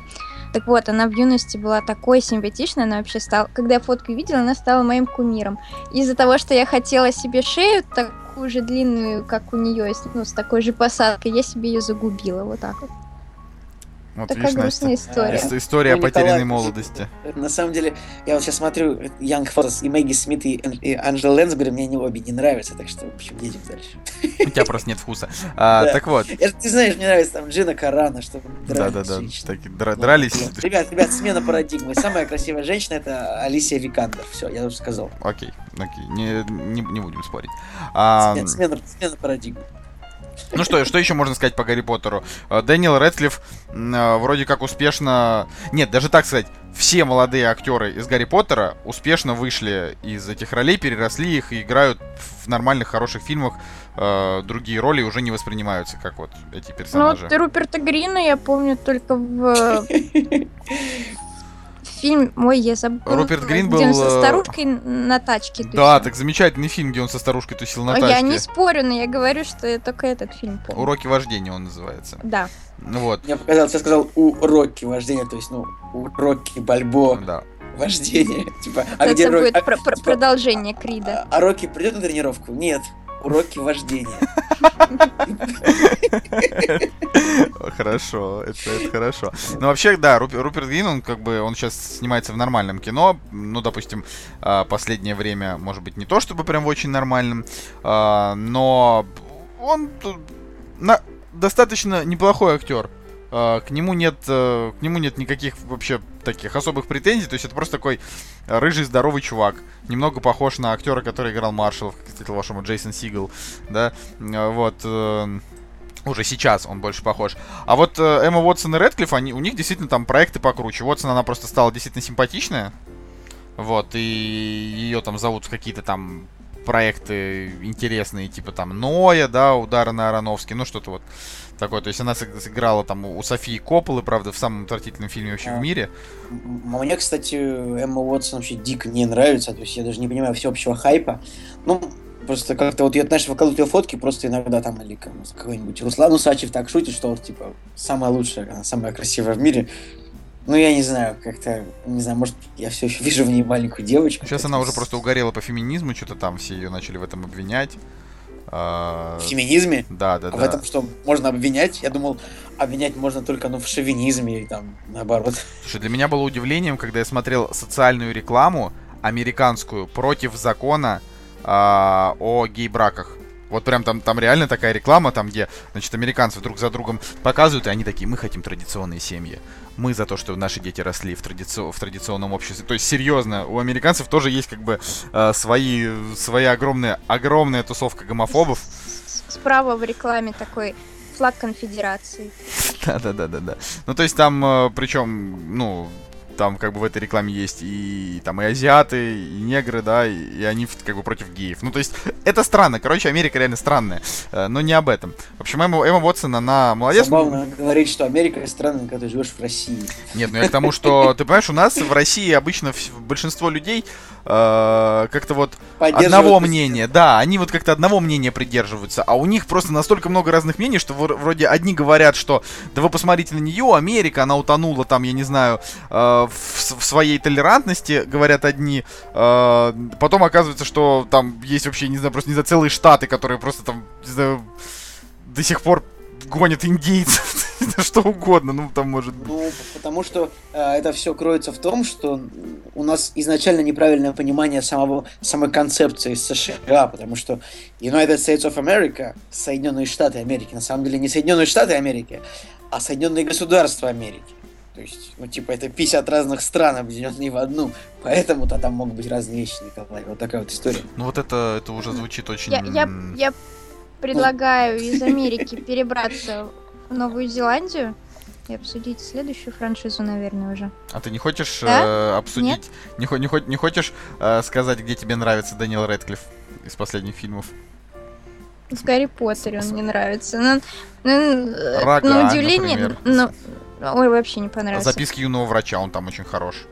Так вот, она в юности была такой симпатичной, она вообще стала... Когда я фотку видела, она стала моим кумиром. Из-за того, что я хотела себе шею такую же длинную, как у нее, ну, с такой же посадкой, я себе ее загубила, вот так вот. Вот, Такая видишь, грустная Настя, история. Ис- история ну, потерянной молодости. На самом деле, я вот сейчас смотрю Young Photos и Мэгги Смит и, и Анджела Лэнсбери, мне они обе не нравятся, так что, в общем, едем дальше. У тебя просто нет вкуса. А, так вот. Я, ты знаешь, мне нравится там Джина Карана, что Да-да-да, дрались. Ребят, ребят, смена парадигмы. Самая красивая женщина это Алисия Викандер. Все, я уже сказал. Окей, окей, не, не, не будем спорить. А... Смена, смена, смена парадигмы. Ну что, что еще можно сказать по Гарри Поттеру? Э, Дэниел Рэдклифф э, вроде как успешно... Нет, даже так сказать, все молодые актеры из Гарри Поттера успешно вышли из этих ролей, переросли их и играют в нормальных, хороших фильмах. Э, другие роли уже не воспринимаются, как вот эти персонажи. Ну, вот Руперта Грина я помню только в фильм, ой, я забыла. Руперт Грин был... Где он со э, старушкой на тачке тусил. Да, так замечательный фильм, где он со старушкой тусил на тачке. Я не спорю, но я говорю, что я только этот фильм помню. Уроки вождения он называется. Да. Вот. Мне показалось, я сказал уроки вождения, то есть, ну, уроки Бальбо. Да. Вождение. Типа, а где Это будет а, про- типа, продолжение Крида. А, а Рокки придет на тренировку? Нет уроки вождения. Хорошо, это, хорошо. Ну, вообще, да, Руперт Грин, он как бы, он сейчас снимается в нормальном кино. Ну, допустим, а, последнее время, может быть, не то чтобы прям в очень нормальном, а, но он достаточно неплохой актер. А, к нему нет, э, к нему нет никаких вообще таких особых претензий. То есть это просто такой рыжий здоровый чувак, немного похож на актера, который играл Маршалов, кстати, вашему Джейсон Сигал, да, а, вот. Э, уже сейчас он больше похож. А вот э, Эмма Уотсон и Редклифф, они, у них действительно там проекты покруче. Уотсон, она просто стала действительно симпатичная. Вот, и ее там зовут в какие-то там проекты интересные, типа там Ноя, да, удары на Ароновский, ну что-то вот такое. То есть она сыграла там у Софии Копполы, правда, в самом отвратительном фильме вообще а, в мире. Мне, кстати, Эмма Уотсон вообще дико не нравится, то есть я даже не понимаю всеобщего хайпа. Ну, просто как-то вот я, знаешь, выкладываю ее фотки, просто иногда там, или какой-нибудь Руслан Усачев так шутит, что вот, типа, самая лучшая, она самая красивая в мире. Ну, я не знаю, как-то, не знаю, может, я все еще вижу в ней маленькую девочку. Сейчас она уже просто угорела по феминизму, что-то там все ее начали в этом обвинять. А... В феминизме? Да, да, а да. в этом что, можно обвинять? Я думал, обвинять можно только ну, в шовинизме и там наоборот. Слушай, для меня было удивлением, когда я смотрел социальную рекламу американскую против закона а, о гей-браках. Вот прям там, там реально такая реклама, там где, значит, американцы друг за другом показывают, и они такие, мы хотим традиционные семьи. Мы за то, что наши дети росли в, традици... в традиционном обществе. То есть, серьезно, у американцев тоже есть как бы э, свои, своя огромная, огромная тусовка гомофобов. Справа в рекламе такой флаг конфедерации. Да-да-да-да-да. Ну, то есть там, э, причем, ну, там как бы в этой рекламе есть и там и азиаты, и негры, да, и, и они как бы против геев. Ну, то есть, это странно. Короче, Америка реально странная. Э, но не об этом. В общем, Эмма, Эмма Уотсон, она молодец. Забавно говорить, что Америка страна, когда ты живешь в России. Нет, ну я к тому, что, ты понимаешь, у нас в России обычно большинство людей э, как-то вот одного мнения. Да, они вот как-то одного мнения придерживаются, а у них просто настолько много разных мнений, что вроде одни говорят, что да вы посмотрите на нее, Америка, она утонула там, я не знаю, э, в, в своей толерантности, говорят одни. Э, потом оказывается, что там есть вообще, не знаю, просто не знаю, целые штаты, которые просто там, не знаю, до сих пор гонят индейцев. что угодно, ну там может быть. Ну, потому что э, это все кроется в том, что у нас изначально неправильное понимание самого, самой концепции США, потому что United States of America, Соединенные Штаты Америки, на самом деле не Соединенные Штаты Америки, а Соединенные Государства Америки. То есть, ну, типа, это 50 разных стран, объединенные в одну. Поэтому-то там могут быть разные вещи, Николай. Вот такая вот история. Ну, вот это, это уже звучит очень... Я, я, я предлагаю из Америки перебраться Новую Зеландию и обсудить следующую франшизу, наверное, уже. А ты не хочешь да? э, обсудить... Не, не, не, не хочешь э, сказать, где тебе нравится Дэниел Рэдклифф из последних фильмов? В Гарри Поттере он мне нравится. Но, ну, Рога, на удивление, например. но, Ой, вообще не понравился. Записки юного врача, он там очень хорош.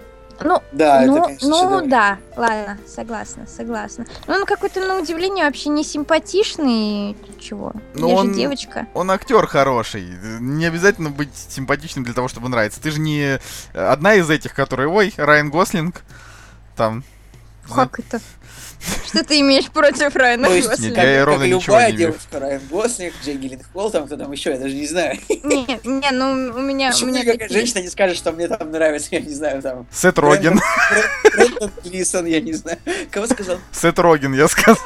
Ну, да, ну, это, конечно, ну да, ладно, согласна, согласна. Но он какой-то, на удивление, вообще не симпатичный, чего? Но Я он, же девочка. Он актер хороший. Не обязательно быть симпатичным для того, чтобы нравиться. Ты же не одна из этих, которые, ой, Райан Гослинг, там... Как это? Что ты имеешь против Райана Гослинга? Я ровно как любая девушка, Райан Гослинг, Джей Гилленхолл, там кто там еще, я даже не знаю. Не, не, ну у меня... Почему у меня какая женщина не скажет, что мне там нравится, я не знаю, там... Сет Роген. Брэндон Клисон, я не знаю. Кого сказал? Сет Роген, я сказал.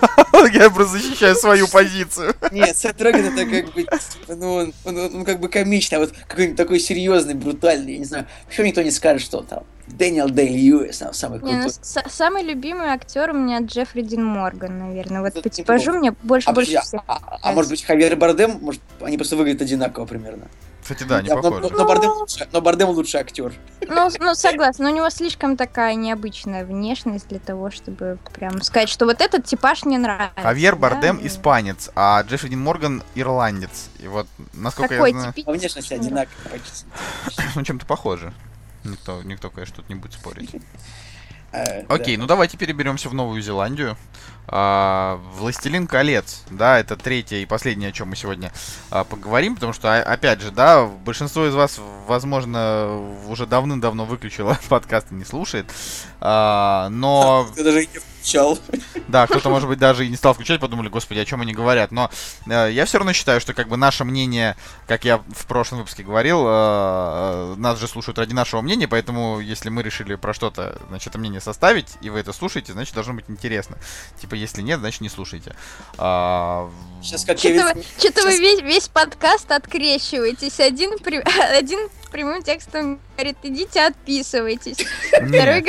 Я просто защищаю свою позицию. Нет, Сет Роген это как бы, ну, он, он, он как бы комичный, а вот какой-нибудь такой серьезный, брутальный, я не знаю. Почему никто не скажет, что там Дэниел Дэй Льюис, самый крутой. Не, ну, самый любимый актер у меня Джеффри Дин Морган, наверное. Вот по типажу мне больше а, больше всех. А, а, а может быть Хавьер Бардем? Может, они просто выглядят одинаково примерно. Кстати, да, не похоже. Но, но, но, Бардем лучше, но Бардем лучше актер. Ну, ну, согласна, но у него слишком такая необычная внешность для того, чтобы прям сказать, что вот этот типаж мне нравится. Хавьер Бардем да? испанец, а Джеффри Дин Морган ирландец. И вот, насколько Какой я знаю... Типичный? А внешность одинаковая почти. Ну, чем-то похоже. Никто, никто, конечно, тут не будет спорить. Э, Окей, ну давайте переберемся в Новую Зеландию. А, Властелин колец, да, это третье и последнее, о чем мы сегодня а, поговорим, потому что, опять же, да, большинство из вас, возможно, уже давным-давно выключило подкаст и не слушает, а, но... Ты даже не включал. Да, кто-то, может быть, даже и не стал включать, подумали, господи, о чем они говорят. Но э, я все равно считаю, что как бы наше мнение, как я в прошлом выпуске говорил, э, э, нас же слушают ради нашего мнения, поэтому если мы решили про что-то, значит, это мнение составить, и вы это слушаете, значит, должно быть интересно. Типа, если нет, значит, не слушайте. А... Сейчас как Что-то вы, что вы весь, весь подкаст открещиваетесь. Один, при... один прямым текстом говорит, идите отписывайтесь. Второй,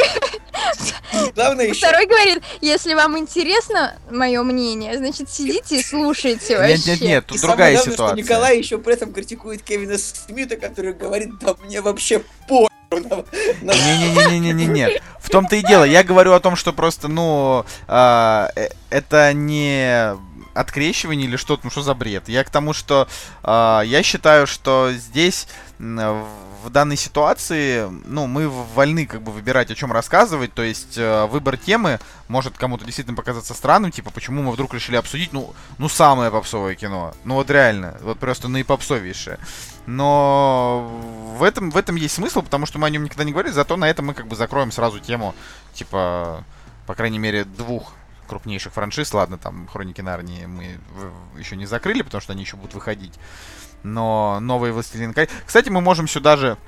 Главное Второй говорит, если вам интересно мое мнение, значит сидите и слушайте вообще. Нет, нет, нет, тут и другая главное, ситуация. Что Николай еще при этом критикует Кевина Смита, который говорит, да мне вообще по не-не-не-не-не-не. не. В том-то и дело. Я говорю о том, что просто, ну, это не открещивание или что-то, ну что за бред. Я к тому, что э, я считаю, что здесь в данной ситуации, ну, мы вольны как бы выбирать, о чем рассказывать, то есть э, выбор темы может кому-то действительно показаться странным, типа, почему мы вдруг решили обсудить, ну, ну, самое попсовое кино. Ну, вот реально, вот просто наипопсовейшее. Но в этом, в этом есть смысл, потому что мы о нем никогда не говорили, зато на этом мы как бы закроем сразу тему, типа, по крайней мере, двух крупнейших франшиз. Ладно, там Хроники Нарнии мы еще не закрыли, потому что они еще будут выходить но новый Властелин колец. Кстати, мы можем сюда же...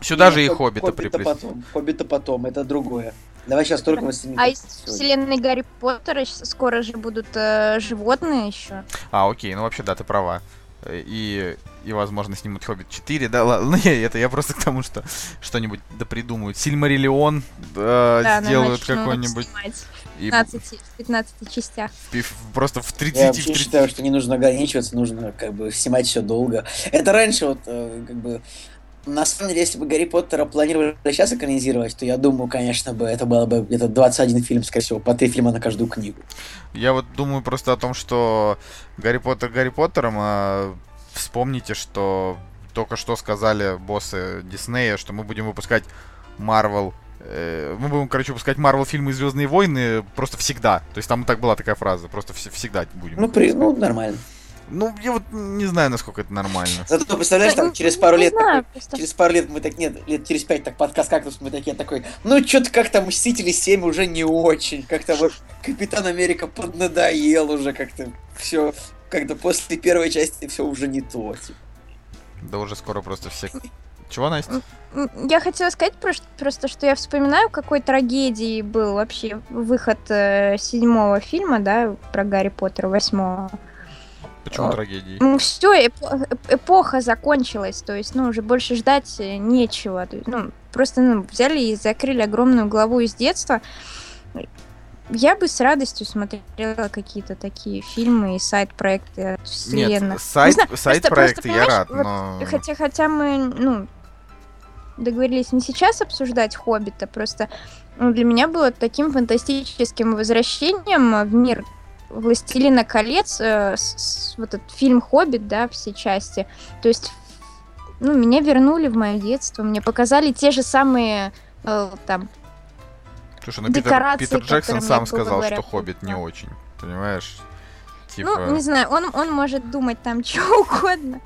Сюда Нет, же и Хоббита, Хоббита приплести. потом. Хоббита потом, это другое. Давай сейчас только Властелин А из вселенной Гарри Поттера скоро же будут э, животные еще. А, окей, ну вообще да, ты права. И, и возможно, снимут Хоббит 4, да, ладно, ну, это я просто к тому, что что-нибудь да придумают. Сильмариллион э, да, сделают какой-нибудь. И... 15, 15 частях. И просто в 30 Я вообще в 30... считаю, что не нужно ограничиваться, нужно как бы снимать все долго. Это раньше вот э, как бы на самом деле, если бы Гарри Поттера планировали сейчас экранизировать, то я думаю, конечно бы, это было бы где-то 21 фильм, скорее всего, по 3 фильма на каждую книгу. Я вот думаю просто о том, что Гарри Поттер Гарри Поттером, а вспомните, что только что сказали боссы Диснея, что мы будем выпускать Марвел Э, мы будем, короче, выпускать Марвел фильмы и Звездные войны просто всегда. То есть там так была такая фраза, просто вс- всегда будем. Ну, при... ну, нормально. Ну, я вот не знаю, насколько это нормально. Зато представляешь, там через пару лет, такой, через пару лет мы так, нет, лет через пять так подкаст кактус, мы такие такой, ну, что-то как-то Мстители 7 уже не очень, как-то вот Капитан Америка поднадоел уже как-то все, как-то после первой части все уже не то, типа. Да уже скоро просто все... Чего, Настя? Я хотела сказать просто, что я вспоминаю, какой трагедией был вообще выход э, седьмого фильма, да, про Гарри Поттера, восьмого. Почему трагедией? Ну, все, эпо- эпоха закончилась, то есть, ну, уже больше ждать э, нечего. То есть, ну, просто ну, взяли и закрыли огромную главу из детства. Я бы с радостью смотрела какие-то такие фильмы и сайт-проекты от вселенных. Нет, сайт, сайт-проекты я рад, но... Вот, хотя, хотя мы, ну, договорились не сейчас обсуждать «Хоббита», просто ну, для меня было таким фантастическим возвращением в мир «Властелина колец», э, с, с, вот этот фильм «Хоббит», да, все части. То есть, ну, меня вернули в мое детство, мне показали те же самые, э, там, Слушай, ну Питер, Питер Джексон сам сказал, говорят, что «Хоббит» не очень, понимаешь? Типа... Ну, не знаю, он, он может думать там что угодно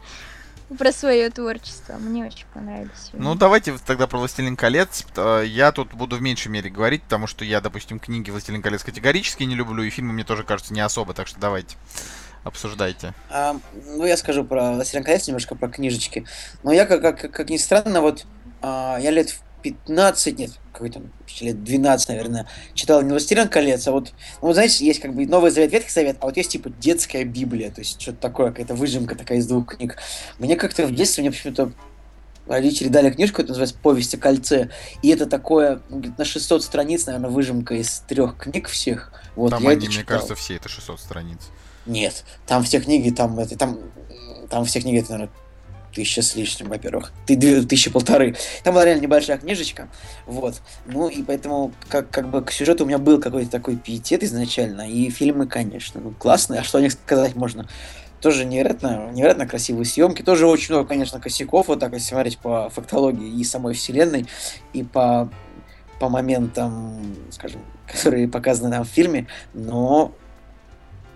про свое творчество. Мне очень понравились. Ну, давайте тогда про «Властелин колец». Э, я тут буду в меньшей мере говорить, потому что я, допустим, книги «Властелин колец» категорически не люблю, и фильмы мне тоже кажутся не особо, так что давайте. Обсуждайте. А, ну, я скажу про «Властелин колец», немножко про книжечки. Но я, как, как, как ни странно, вот а, я лет в 15, нет, какой то лет 12, наверное, читал не «Властелин колец», а вот, ну, знаете, есть как бы Новый Завет, Ветхий Завет, а вот есть типа детская Библия, то есть что-то такое, какая-то выжимка такая из двух книг. Мне как-то в детстве, мне почему-то родители дали книжку, это называется «Повесть о кольце», и это такое, на 600 страниц, наверное, выжимка из трех книг всех. Вот, там они, мне кажется, все это 600 страниц. Нет, там все книги, там, это, там, там все книги, это, наверное, тысяча с лишним, во-первых. Ты две тысячи полторы. Там была реально небольшая книжечка. Вот. Ну и поэтому как, как бы к сюжету у меня был какой-то такой пиетет изначально. И фильмы, конечно, ну классные. А что о них сказать можно? Тоже невероятно, невероятно красивые съемки. Тоже очень много, конечно, косяков, вот так если смотреть по фактологии и самой вселенной, и по, по моментам, скажем, которые показаны нам в фильме. Но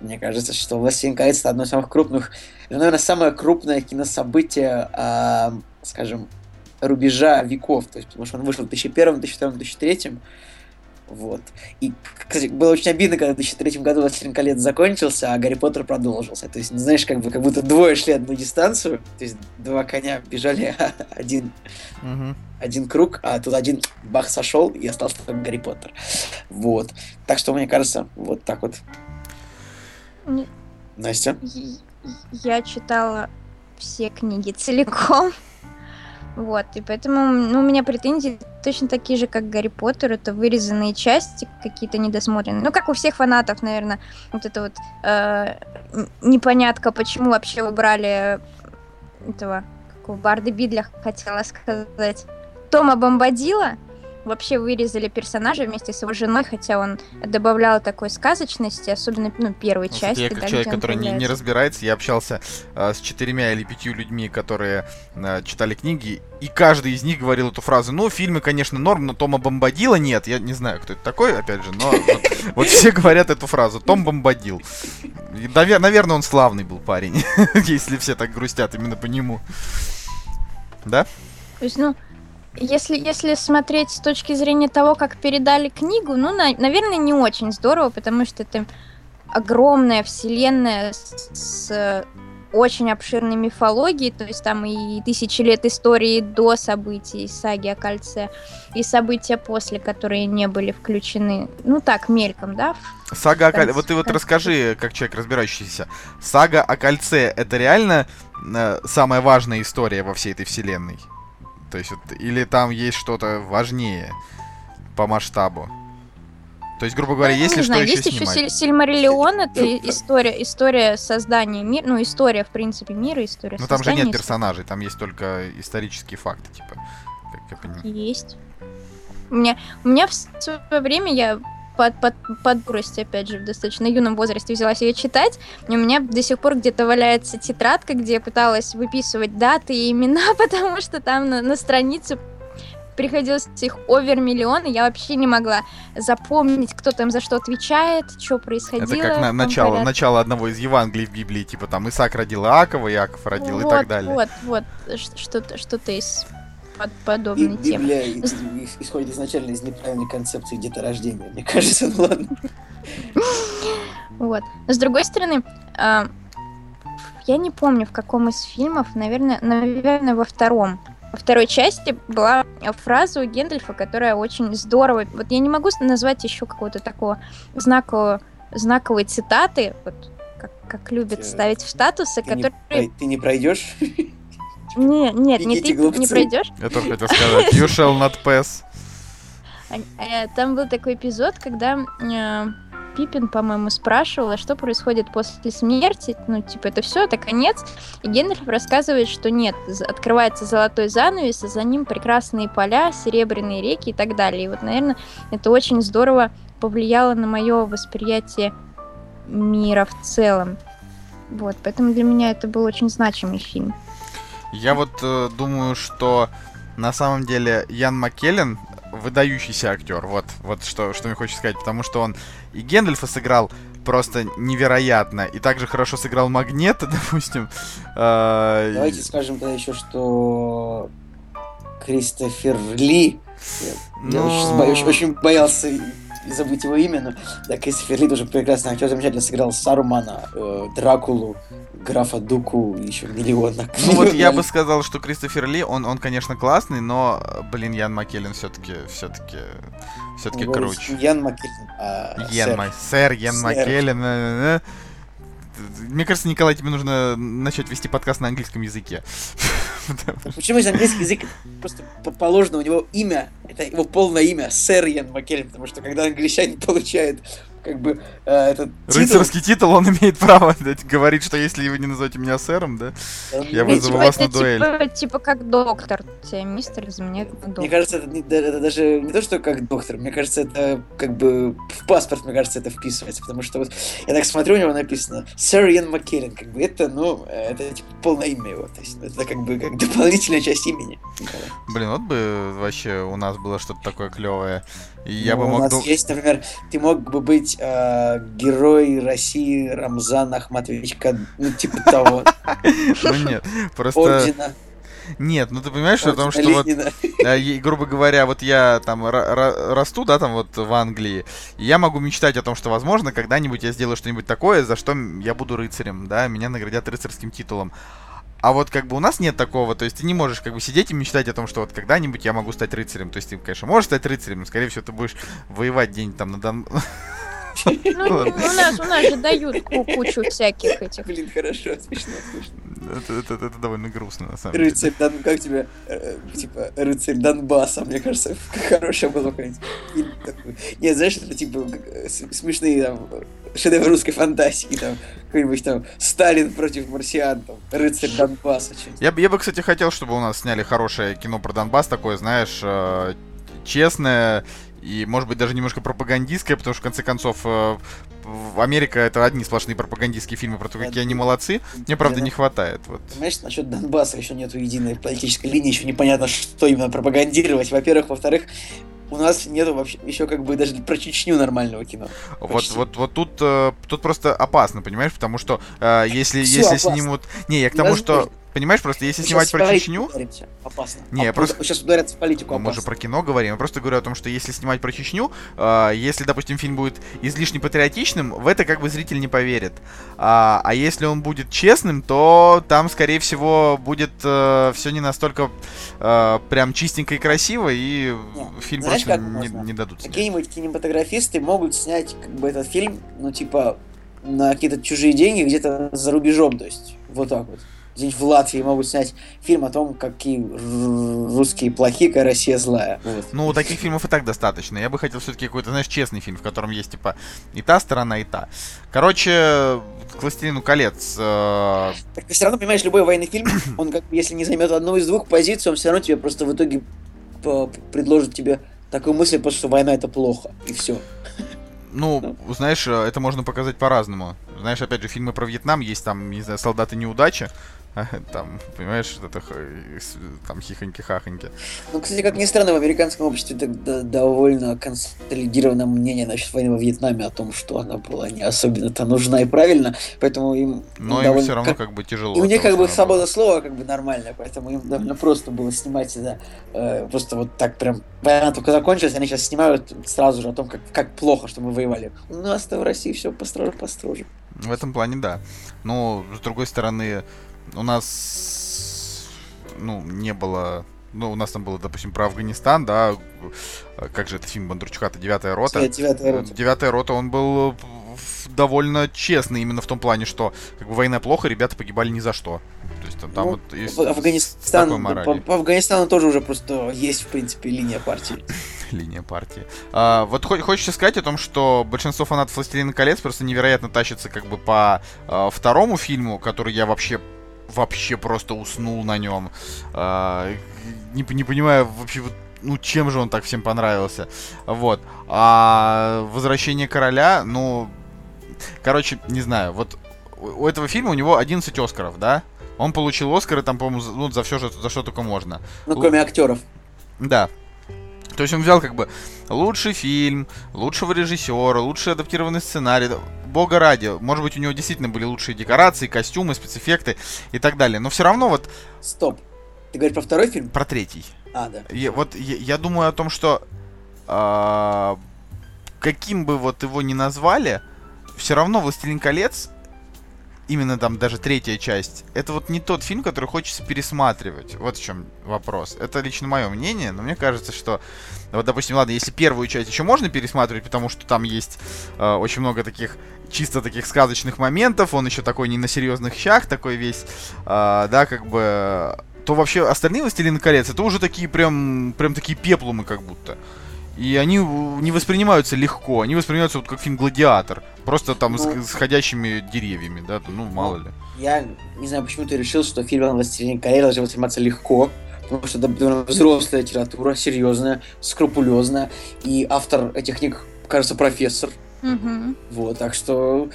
мне кажется, что «Властелин колец» — это одно из самых крупных, наверное, самое крупное кинособытие, э, скажем, рубежа веков. То есть, потому что он вышел в 2001, 2002, 2003. Вот. И, кстати, было очень обидно, когда в 2003 году «Властелин колец» закончился, а «Гарри Поттер» продолжился. То есть, знаешь, как бы как будто двое шли одну дистанцию, то есть два коня бежали один, угу. один круг, а тут один бах сошел, и остался только Гарри Поттер. Вот. Так что, мне кажется, вот так вот не... Настя? Я читала все книги целиком. Вот, и поэтому ну, у меня претензии точно такие же, как Гарри Поттер. Это вырезанные части, какие-то недосмотренные. Ну, как у всех фанатов, наверное, вот это вот э, непонятка, почему вообще убрали этого, какого Барда Бидля, хотела сказать, Тома Бомбадила вообще вырезали персонажа вместе с его женой, хотя он добавлял такой сказочности, особенно ну, первой ну, части. Я как да, человек, который не, не разбирается, я общался э, с четырьмя или пятью людьми, которые э, читали книги, и каждый из них говорил эту фразу. Ну, фильмы, конечно, норм, но Тома Бомбадила нет. Я не знаю, кто это такой, опять же, но вот все говорят эту фразу. Том Бомбадил. Наверное, он славный был парень, если все так грустят именно по нему. Да? То есть, ну, если, если смотреть с точки зрения того, как передали книгу, ну, на, наверное, не очень здорово, потому что это огромная вселенная с, с очень обширной мифологией, то есть там и тысячи лет истории до событий саги о кольце, и события после, которые не были включены, ну так, мельком, да? Сага о кольце, вот ты вот расскажи, как человек разбирающийся, сага о кольце, это реально э, самая важная история во всей этой вселенной? То есть, вот, или там есть что-то важнее по масштабу. То есть, грубо говоря, ну, если что знаю, еще есть снимать. еще Сильмариллион, это история, история создания мира, ну, история, в принципе, мира, история Ну, там же нет персонажей, там есть только исторические факты, типа, как я понимаю. Есть. У меня, у меня в свое время я под, под, под дурость, опять же, в достаточно юном возрасте взялась ее читать. И у меня до сих пор где-то валяется тетрадка, где я пыталась выписывать даты и имена, потому что там на, на странице приходилось их овер миллион, и я вообще не могла запомнить, кто там за что отвечает, что происходило. Это как на, начало, начало одного из Евангелий в Библии, типа там Исаак родил Иакова, Иаков родил вот, и так далее. Вот, вот, что-то что-то из под подобной И, темы. Библия исходит изначально из неправильной концепции деторождения, мне кажется, ну ладно. Вот. С другой стороны, а, я не помню, в каком из фильмов, наверное, наверное, во втором. Во второй части была фраза у Гендальфа, которая очень здорово... Вот я не могу назвать еще какого-то такого знакового, знаковой цитаты, вот как, как любят Ты- ставить в статусы, Ты, которые... не, ты не пройдешь? Не, нет, не ты глупцы. не пройдешь. Я тоже хотел сказать. You shall not pass. А- э, Там был такой эпизод, когда э, Пипин, по-моему, спрашивал, а что происходит после смерти. Ну, типа, это все, это конец. И Гендальф рассказывает, что нет, открывается золотой занавес, и за ним прекрасные поля, серебряные реки и так далее. И вот, наверное, это очень здорово повлияло на мое восприятие мира в целом. Вот, поэтому для меня это был очень значимый фильм. Я вот э, думаю, что на самом деле Ян Маккеллен выдающийся актер. Вот, вот что, что мне хочется сказать. Потому что он и Гендальфа сыграл просто невероятно. И также хорошо сыграл Магнета, допустим. Э, Давайте скажем тогда еще, что Кристофер Ли. Я, я Ну. очень, бо- очень- боялся и- и забыть его имя, но да, Кристофер Ли тоже прекрасный актер, замечательно сыграл Сарумана, э, Дракулу, графа Дуку, еще миллион. Ну вот я бы сказал, что Кристофер Ли, он, он конечно, классный, но, э, блин, Ян Маккеллен все-таки, все-таки, все-таки круче. Ян Маккельн, а, Йен сэр. Мак- сэр Йен Сэр. Маккеллен. э, э. Мне кажется, Николай, тебе нужно начать вести подкаст на английском языке. Почему из английский язык просто по- положено у него имя, это его полное имя, сэр Ян Маккельн, потому что когда англичанин получает как бы э, этот титул, Рыцарский титул, он имеет право говорить, что если вы не назовете меня сэром, да? он я имеет вызову Типа, вас на это дуэль. Типа, типа как доктор. Тебя мистер заменяет на доктор. Мне кажется, это, не- это даже не то, что как доктор, мне кажется, это как бы в паспорт, мне кажется, это вписывается, потому что вот я так смотрю, у него написано Сэр Иэн Маккеллен, как бы это, ну, это типа полное имя его, то есть ну, это как бы как дополнительная часть имени. Блин, вот бы вообще у нас было что-то такое клевое. И я Ну, бы У мог... нас дол- есть, например, ты мог бы быть э, герой России Рамзан Ахматович, Кад- ну, типа того, Ну нет, просто... ордена, Нет, ну ты понимаешь, что том, что вот и, грубо говоря, вот я там ра- ра- расту, да, там вот в Англии, и я могу мечтать о том, что, возможно, когда-нибудь я сделаю что-нибудь такое, за что я буду рыцарем, да, меня наградят рыцарским титулом. А вот как бы у нас нет такого, то есть ты не можешь как бы сидеть и мечтать о том, что вот когда-нибудь я могу стать рыцарем. То есть ты, конечно, можешь стать рыцарем, но, скорее всего, ты будешь воевать где-нибудь там на Дон... Ну, у нас, у нас же дают ку- кучу всяких этих. Блин, хорошо, смешно, смешно. это, это- это довольно грустно, на самом деле. Рыцарь Дон... Как тебе? э, типа, рыцарь Донбасса, мне кажется, хорошее было такой. Нет, знаешь, это типа э, смешные там шедевры русской фантастики, там, какой-нибудь там Сталин против марсиан, там, рыцарь Донбасса. Я, бы- я бы, кстати, хотел, чтобы у нас сняли хорошее кино про Донбасс, такое, знаешь, э, честное и, может быть, даже немножко пропагандистское, потому что, в конце концов, э, Америка это одни сплошные пропагандистские фильмы про то, какие они молодцы. Мне, правда, не хватает. Вот. Понимаешь, насчет Донбасса еще нету единой политической линии, еще непонятно, что именно пропагандировать. Во-первых, во-вторых, у нас нету вообще еще как бы даже про Чечню нормального кино. Вот, Почти. вот, вот тут, э, тут просто опасно, понимаешь, потому что э, если, если опасно. снимут... Не, я к тому, что... Понимаешь, просто если Мы снимать про Чечню... Опасно. Не, А, просто- Сейчас ударятся в политику, Ну, мы же опасно. про кино говорим. Я просто говорю о том, что если снимать про Чечню, э, если, допустим, фильм будет излишне патриотичным, в это как бы зритель не поверит. А, а если он будет честным, то там, скорее всего, будет все не настолько э, прям чистенько и красиво, и Не, фильм знаешь, просто не, можно? не дадут. Какие-нибудь кинематографисты могут снять как бы этот фильм, ну типа на какие-то чужие деньги где-то за рубежом, то есть вот так вот. Где-нибудь в Латвии могут снять фильм о том, какие русские плохие, какая Россия злая. Вот. Ну, таких фильмов и так достаточно. Я бы хотел все-таки какой-то, знаешь, честный фильм, в котором есть, типа, и та сторона, и та. Короче, «Властелину колец». э, Так ты все равно понимаешь, любой военный фильм, он как если не займет одну из двух позиций, он все равно тебе просто в итоге предложит тебе такую мысль, просто что война это плохо, и все. Ну, знаешь, э, это можно показать по-разному. Знаешь, опять же, фильмы про Вьетнам есть там, не знаю, солдаты неудачи. Там, понимаешь, это там хихоньки-хахоньки. Ну, кстати, как ни странно, в американском обществе тогда довольно консолидировано мнение насчет войны во Вьетнаме о том, что она была не особенно-то нужна и правильно, поэтому им... Но им, довольно, все равно как, бы тяжело. И у них как бы свобода слова как бы нормальная, поэтому им довольно просто было снимать, да, э, просто вот так прям... Война только закончилась, они сейчас снимают сразу же о том, как, как плохо, что мы воевали. У нас-то в России все построже, построже. В этом плане, да. Но, с другой стороны, у нас, ну, не было... Ну, у нас там было, допустим, про Афганистан, да, как же это фильм Бондарчука-то, «Девятая рота». «Девятая рота». «Девятая рота», он был довольно честный именно в том плане, что как бы война плохо, ребята погибали ни за что. То есть там, там ну, вот есть Афганистан, по, по Афганистану тоже уже просто есть, в принципе, линия партии. линия партии. А, вот хочется сказать о том, что большинство фанатов «Властелина колец» просто невероятно тащится как бы по а, второму фильму, который я вообще вообще просто уснул на нем. А, не, не понимаю вообще вот ну, чем же он так всем понравился. Вот. А «Возвращение короля», ну, короче, не знаю, вот у этого фильма у него 11 Оскаров, да? Он получил Оскары там, по-моему, ну, за все, за что только можно. Ну, кроме актеров. Да. То есть он взял как бы лучший фильм, лучшего режиссера, лучший адаптированный сценарий. Бога ради, может быть, у него действительно были лучшие декорации, костюмы, спецэффекты и так далее. Но все равно вот... Стоп. Ты говоришь про второй фильм? Про третий. А, да. Я, вот я, я думаю о том, что э, каким бы вот его ни назвали, все равно «Властелин колец» именно там даже третья часть, это вот не тот фильм, который хочется пересматривать. Вот в чем вопрос. Это лично мое мнение, но мне кажется, что вот, допустим, ладно, если первую часть еще можно пересматривать, потому что там есть э, очень много таких чисто таких сказочных моментов, он еще такой не на серьезных щах, такой весь, э, да, как бы, то вообще остальные «Властелины колец» это уже такие прям, прям такие пеплумы как будто. И они не воспринимаются легко, они воспринимаются вот как фильм «Гладиатор». Просто там ну, с, с ходящими деревьями, да, ну, мало ли. Я не знаю, почему ты решил, что фильм «Властелин колец» должен восприниматься легко, потому что это довольно взрослая литература, серьезная, скрупулезная, и автор этих книг, кажется, профессор. Угу. Вот, так что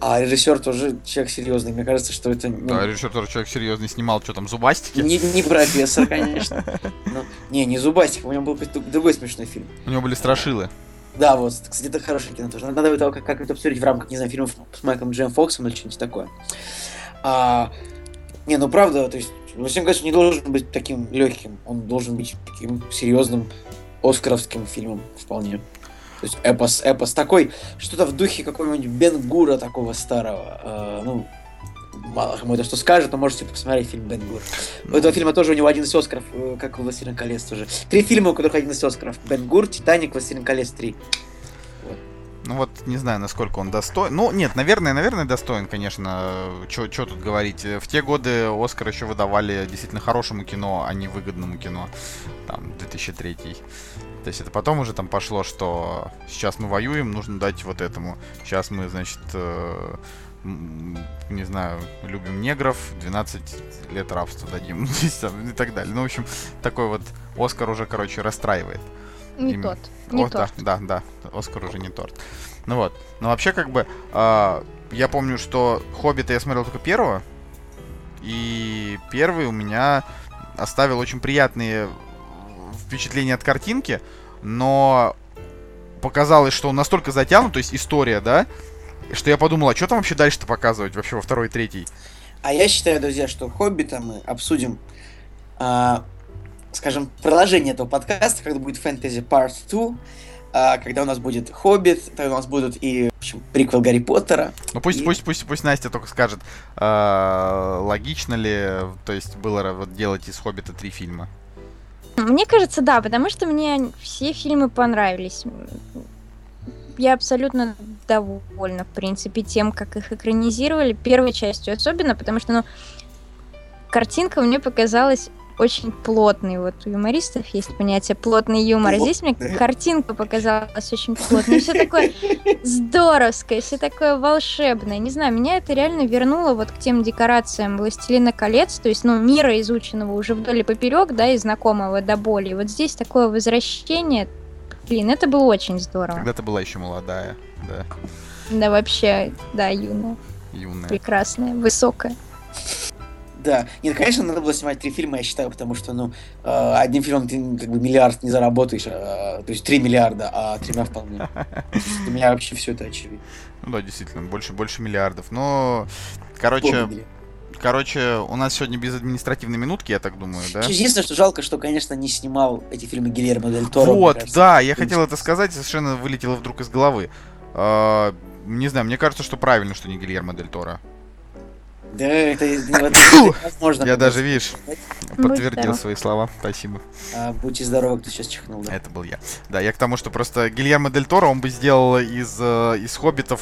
а режиссер тоже человек серьезный. Мне кажется, что это... Ну, да, режиссер тоже человек серьезный. Снимал, что там, Зубастики? Не, не профессор, конечно. Но, не, не Зубастик. У него был другой смешной фильм. У него были Страшилы. Да, вот, кстати, это хорошее кино тоже. Надо это как, как это обсудить в рамках, не знаю, фильмов с Майклом Джем Фоксом или что-нибудь такое. А, не, ну правда, то есть, во всем кажется, не должен быть таким легким. Он должен быть таким серьезным оскаровским фильмом вполне. То есть эпос, эпос такой, что-то в духе какого-нибудь Бен Гура такого старого. Э, ну, мало кому это что скажет, но можете посмотреть фильм Бен Гур. У этого фильма тоже у него 11 Оскаров, э, как у «Властелин колец» тоже. Три фильма, у которых 11 Оскаров. Бен Гур, Титаник, «Властелин колец 3». Ну вот, не знаю, насколько он достоин. Ну, нет, наверное, наверное, достоин, конечно. Что тут говорить. В те годы Оскар еще выдавали действительно хорошему кино, а не выгодному кино. Там, 2003 то есть это потом уже там пошло, что сейчас мы воюем, нужно дать вот этому. Сейчас мы, значит, э, не знаю, любим негров, 12 лет рабства дадим, и так далее. Ну, в общем, такой вот Оскар уже, короче, расстраивает. Не Именно. тот. Не О, торт. Да, да, да, Оскар уже не торт. Ну вот. Но вообще, как бы, э, я помню, что Хоббита я смотрел только первого. И первый у меня оставил очень приятные впечатление от картинки, но показалось, что он настолько затянут, то есть история, да, что я подумал, а что там вообще дальше-то показывать вообще во второй и третьей? А я считаю, друзья, что Хоббита мы обсудим, а, скажем, продолжение этого подкаста, когда будет Fantasy Part 2, а, когда у нас будет Хоббит, тогда у нас будут и в общем, приквел Гарри Поттера. Ну пусть, и... пусть, пусть, пусть Настя только скажет, а, логично ли, то есть было вот делать из Хоббита три фильма. Мне кажется, да, потому что мне все фильмы понравились. Я абсолютно довольна, в принципе, тем, как их экранизировали, первой частью особенно, потому что, ну, картинка мне показалась очень плотный. Вот у юмористов есть понятие плотный юмор. А здесь мне картинка показалась очень плотной. Все такое здоровское, все такое волшебное. Не знаю, меня это реально вернуло вот к тем декорациям «Властелина колец», то есть, ну, мира изученного уже вдоль и поперек, да, и знакомого до боли. И вот здесь такое возвращение, блин, это было очень здорово. Когда ты была еще молодая, да. Да, вообще, да, юная. Юная. Прекрасная, высокая. Да. Нет, конечно, надо было снимать три фильма, я считаю, потому что, ну, э, одним фильмом ты как бы миллиард не заработаешь, а, то есть три миллиарда, а тремя вполне. Для меня вообще все это очевидно. Ну да, действительно, больше, больше миллиардов. Но, короче, короче, у нас сегодня без административной минутки, я так думаю, да? Единственное, что жалко, что, конечно, не снимал эти фильмы Гильермо Дель Торо. Вот, да, я хотел это сказать, совершенно вылетело вдруг из головы. А, не знаю, мне кажется, что правильно, что не Гильермо Дель Торо. Да, это невозможно. Я даже, видишь, подтвердил свои слова. Спасибо. А, будьте здоровы, кто сейчас чихнул, да. Это был я. Да, я к тому, что просто Гильермо Дель Торо, он бы сделал из, э, из хоббитов,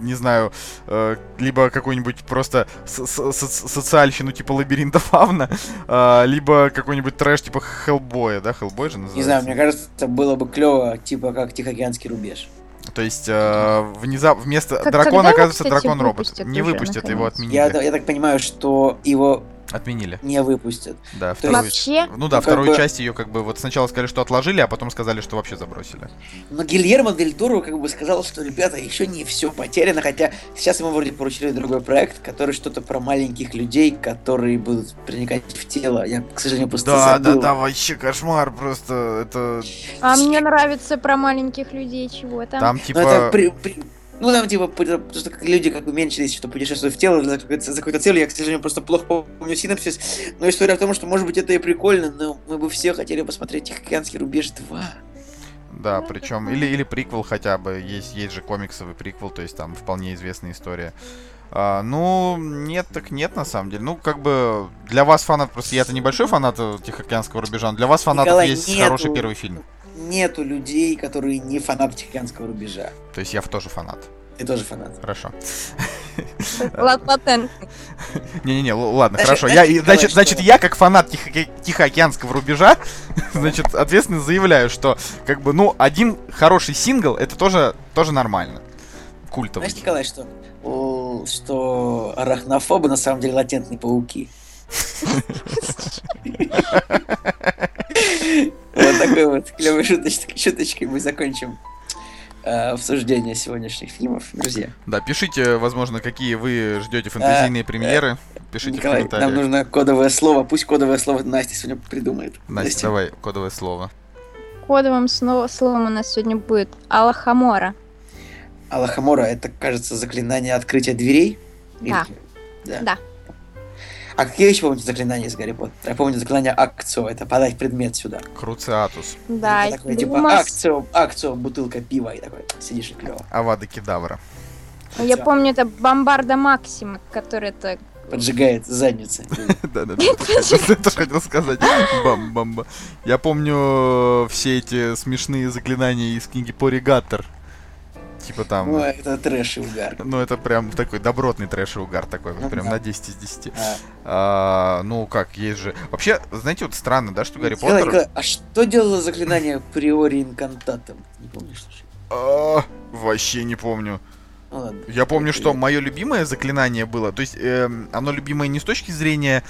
не знаю, э, либо какую-нибудь просто социальщину типа лабиринта фавна, а, либо какой-нибудь трэш типа Хеллбоя, да? Хеллбой же называется. Не знаю, мне кажется, это было бы клево, типа как Тихоокеанский рубеж. То есть э, внезап вместо как, дракона оказывается дракон-робот. Не выпустят, его отменили. Я, я так понимаю, что его Отменили. Не выпустят. Да, вторую... Вообще? Ну да, ну, вторую бы... часть ее как бы вот сначала сказали, что отложили, а потом сказали, что вообще забросили. Но Гильермо Дель Торо как бы сказал, что, ребята, еще не все потеряно, хотя сейчас ему вроде поручили другой проект, который что-то про маленьких людей, которые будут проникать в тело. Я, к сожалению, просто Да, забыл. да, да, вообще кошмар, просто это... А мне нравится про маленьких людей чего там. Там типа... Ну, это при, при ну, там, типа, просто как люди как уменьшились, что путешествуют в тело за какой-то, за какой-то целью. Я, к сожалению, просто плохо помню синапсис. Но история в том, что, может быть, это и прикольно, но мы бы все хотели посмотреть Тихоокеанский рубеж 2. Да, причем, или, или приквел хотя бы. Есть, есть же комиксовый приквел, то есть там вполне известная история. А, ну, нет, так нет, на самом деле. Ну, как бы, для вас фанат, просто я-то небольшой фанат Тихоокеанского рубежа, но для вас фанатов Николай, есть нету, хороший первый фильм нету людей, которые не фанаты Тихоокеанского рубежа. То есть я тоже фанат. Ты тоже фанат. Хорошо. Латентный. Не-не-не, ладно, хорошо. Я, значит, значит, я как фанат Тихоокеанского рубежа, значит, ответственно заявляю, что как бы, ну, один хороший сингл, это тоже, тоже нормально. Культовый. Знаешь, Николай, что, что арахнофобы на самом деле латентные пауки. Такой вот клевой шуточкой, шуточкой мы закончим э, обсуждение сегодняшних фильмов, друзья. Да, пишите, возможно, какие вы ждете фэнтезийные а, премьеры. Пишите Николай, в комментариях. Нам нужно кодовое слово. Пусть кодовое слово Настя сегодня придумает. Настя, Настя. давай кодовое слово. Кодовым словом у нас сегодня будет Аллахамора. Аллахамора это, кажется, заклинание открытия дверей? Да. Да. да. А какие еще помните заклинания из Гарри Поттера? Я помню заклинание акцио, это подать предмет сюда. Круциатус. Да, это такое, типа акцио, акцио, бутылка пива, и такой сидишь и клево. Авада кедавра. Я помню, это бомбарда Максима, который это поджигает задницы. Да-да-да. Я тоже хотел сказать. Бам-бамба. Я помню все эти смешные заклинания из книги Поригатор. Типа там... Ну, это трэш и угар. Ну, это прям такой добротный трэш и угар такой, вот, ну прям на 10 из 10. А. А, ну, как, есть же... Вообще, знаете, вот странно, да, что Гарри Поттер... А что делало заклинание приори инкантатом? Не помнишь? А, вообще не помню. Ну. Я помню, что мое любимое заклинание было, то есть э, оно любимое не с точки зрения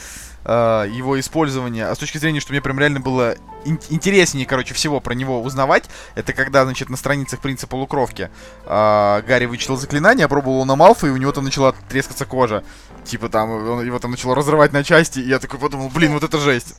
э, его использования, а с точки зрения, что мне прям реально было ин- интереснее, короче, всего про него узнавать, это когда, значит, на страницах принца полукровки э, Гарри вычитал заклинание, опробовал на Малфа, и у него там начала трескаться кожа. Типа там, он, его там начало разрывать на части, и я такой подумал, блин, вот это жесть.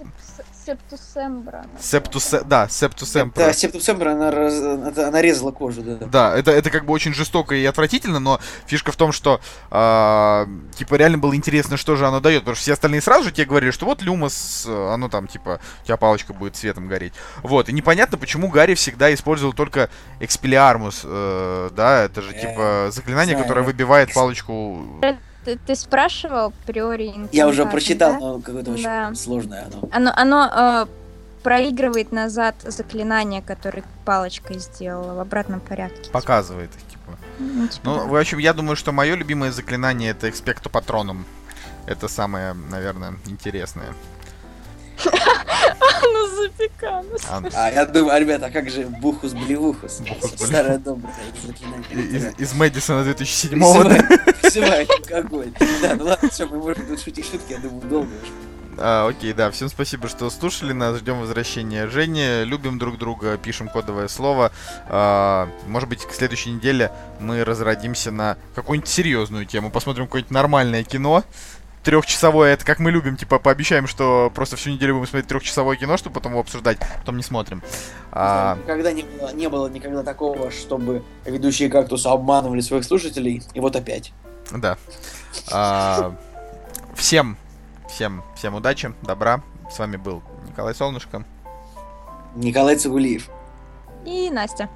Септусембра. Септус, да, Септусембра. Да, Септусембра, она, раз, она резала кожу, да. Да, это, это как бы очень жестоко и отвратительно, но фишка в том, что э, типа реально было интересно, что же оно дает, потому что все остальные сразу же тебе говорили, что вот Люмос, оно там типа, у тебя палочка будет цветом гореть. Вот, и непонятно, почему Гарри всегда использовал только Экспелиармус, э, да, это же э, типа заклинание, которое выбивает палочку ты, ты спрашивал приори Я уже прочитал, да? но какое-то очень да. сложное оно. Оно, оно э, проигрывает назад заклинание, которое палочкой сделала в обратном порядке. Показывает их, типа. Ну, типа ну да. в общем, я думаю, что мое любимое заклинание это экспекту патроном. Это самое, наверное, интересное. Ну запеканус. А я думаю, ребята, а как же Бухус Блевухус? Старое доброе заклинание. Из Мэдисона 2007-го. Все, какой. Да, ну ладно, все, мы можем тут шутить шутки, я думаю, долго а, окей, да, всем спасибо, что слушали нас, ждем возвращения Жени, любим друг друга, пишем кодовое слово. А, может быть, к следующей неделе мы разродимся на какую-нибудь серьезную тему, посмотрим какое-нибудь нормальное кино, трехчасовое, это как мы любим, типа, пообещаем, что просто всю неделю будем смотреть трехчасовое кино, чтобы потом его обсуждать, потом не смотрим. А... Никогда не было, не было никогда такого, чтобы ведущие кактуса обманывали своих слушателей, и вот опять. Да. А... Всем, всем, всем удачи, добра. С вами был Николай Солнышко. Николай Цигулиев. И Настя.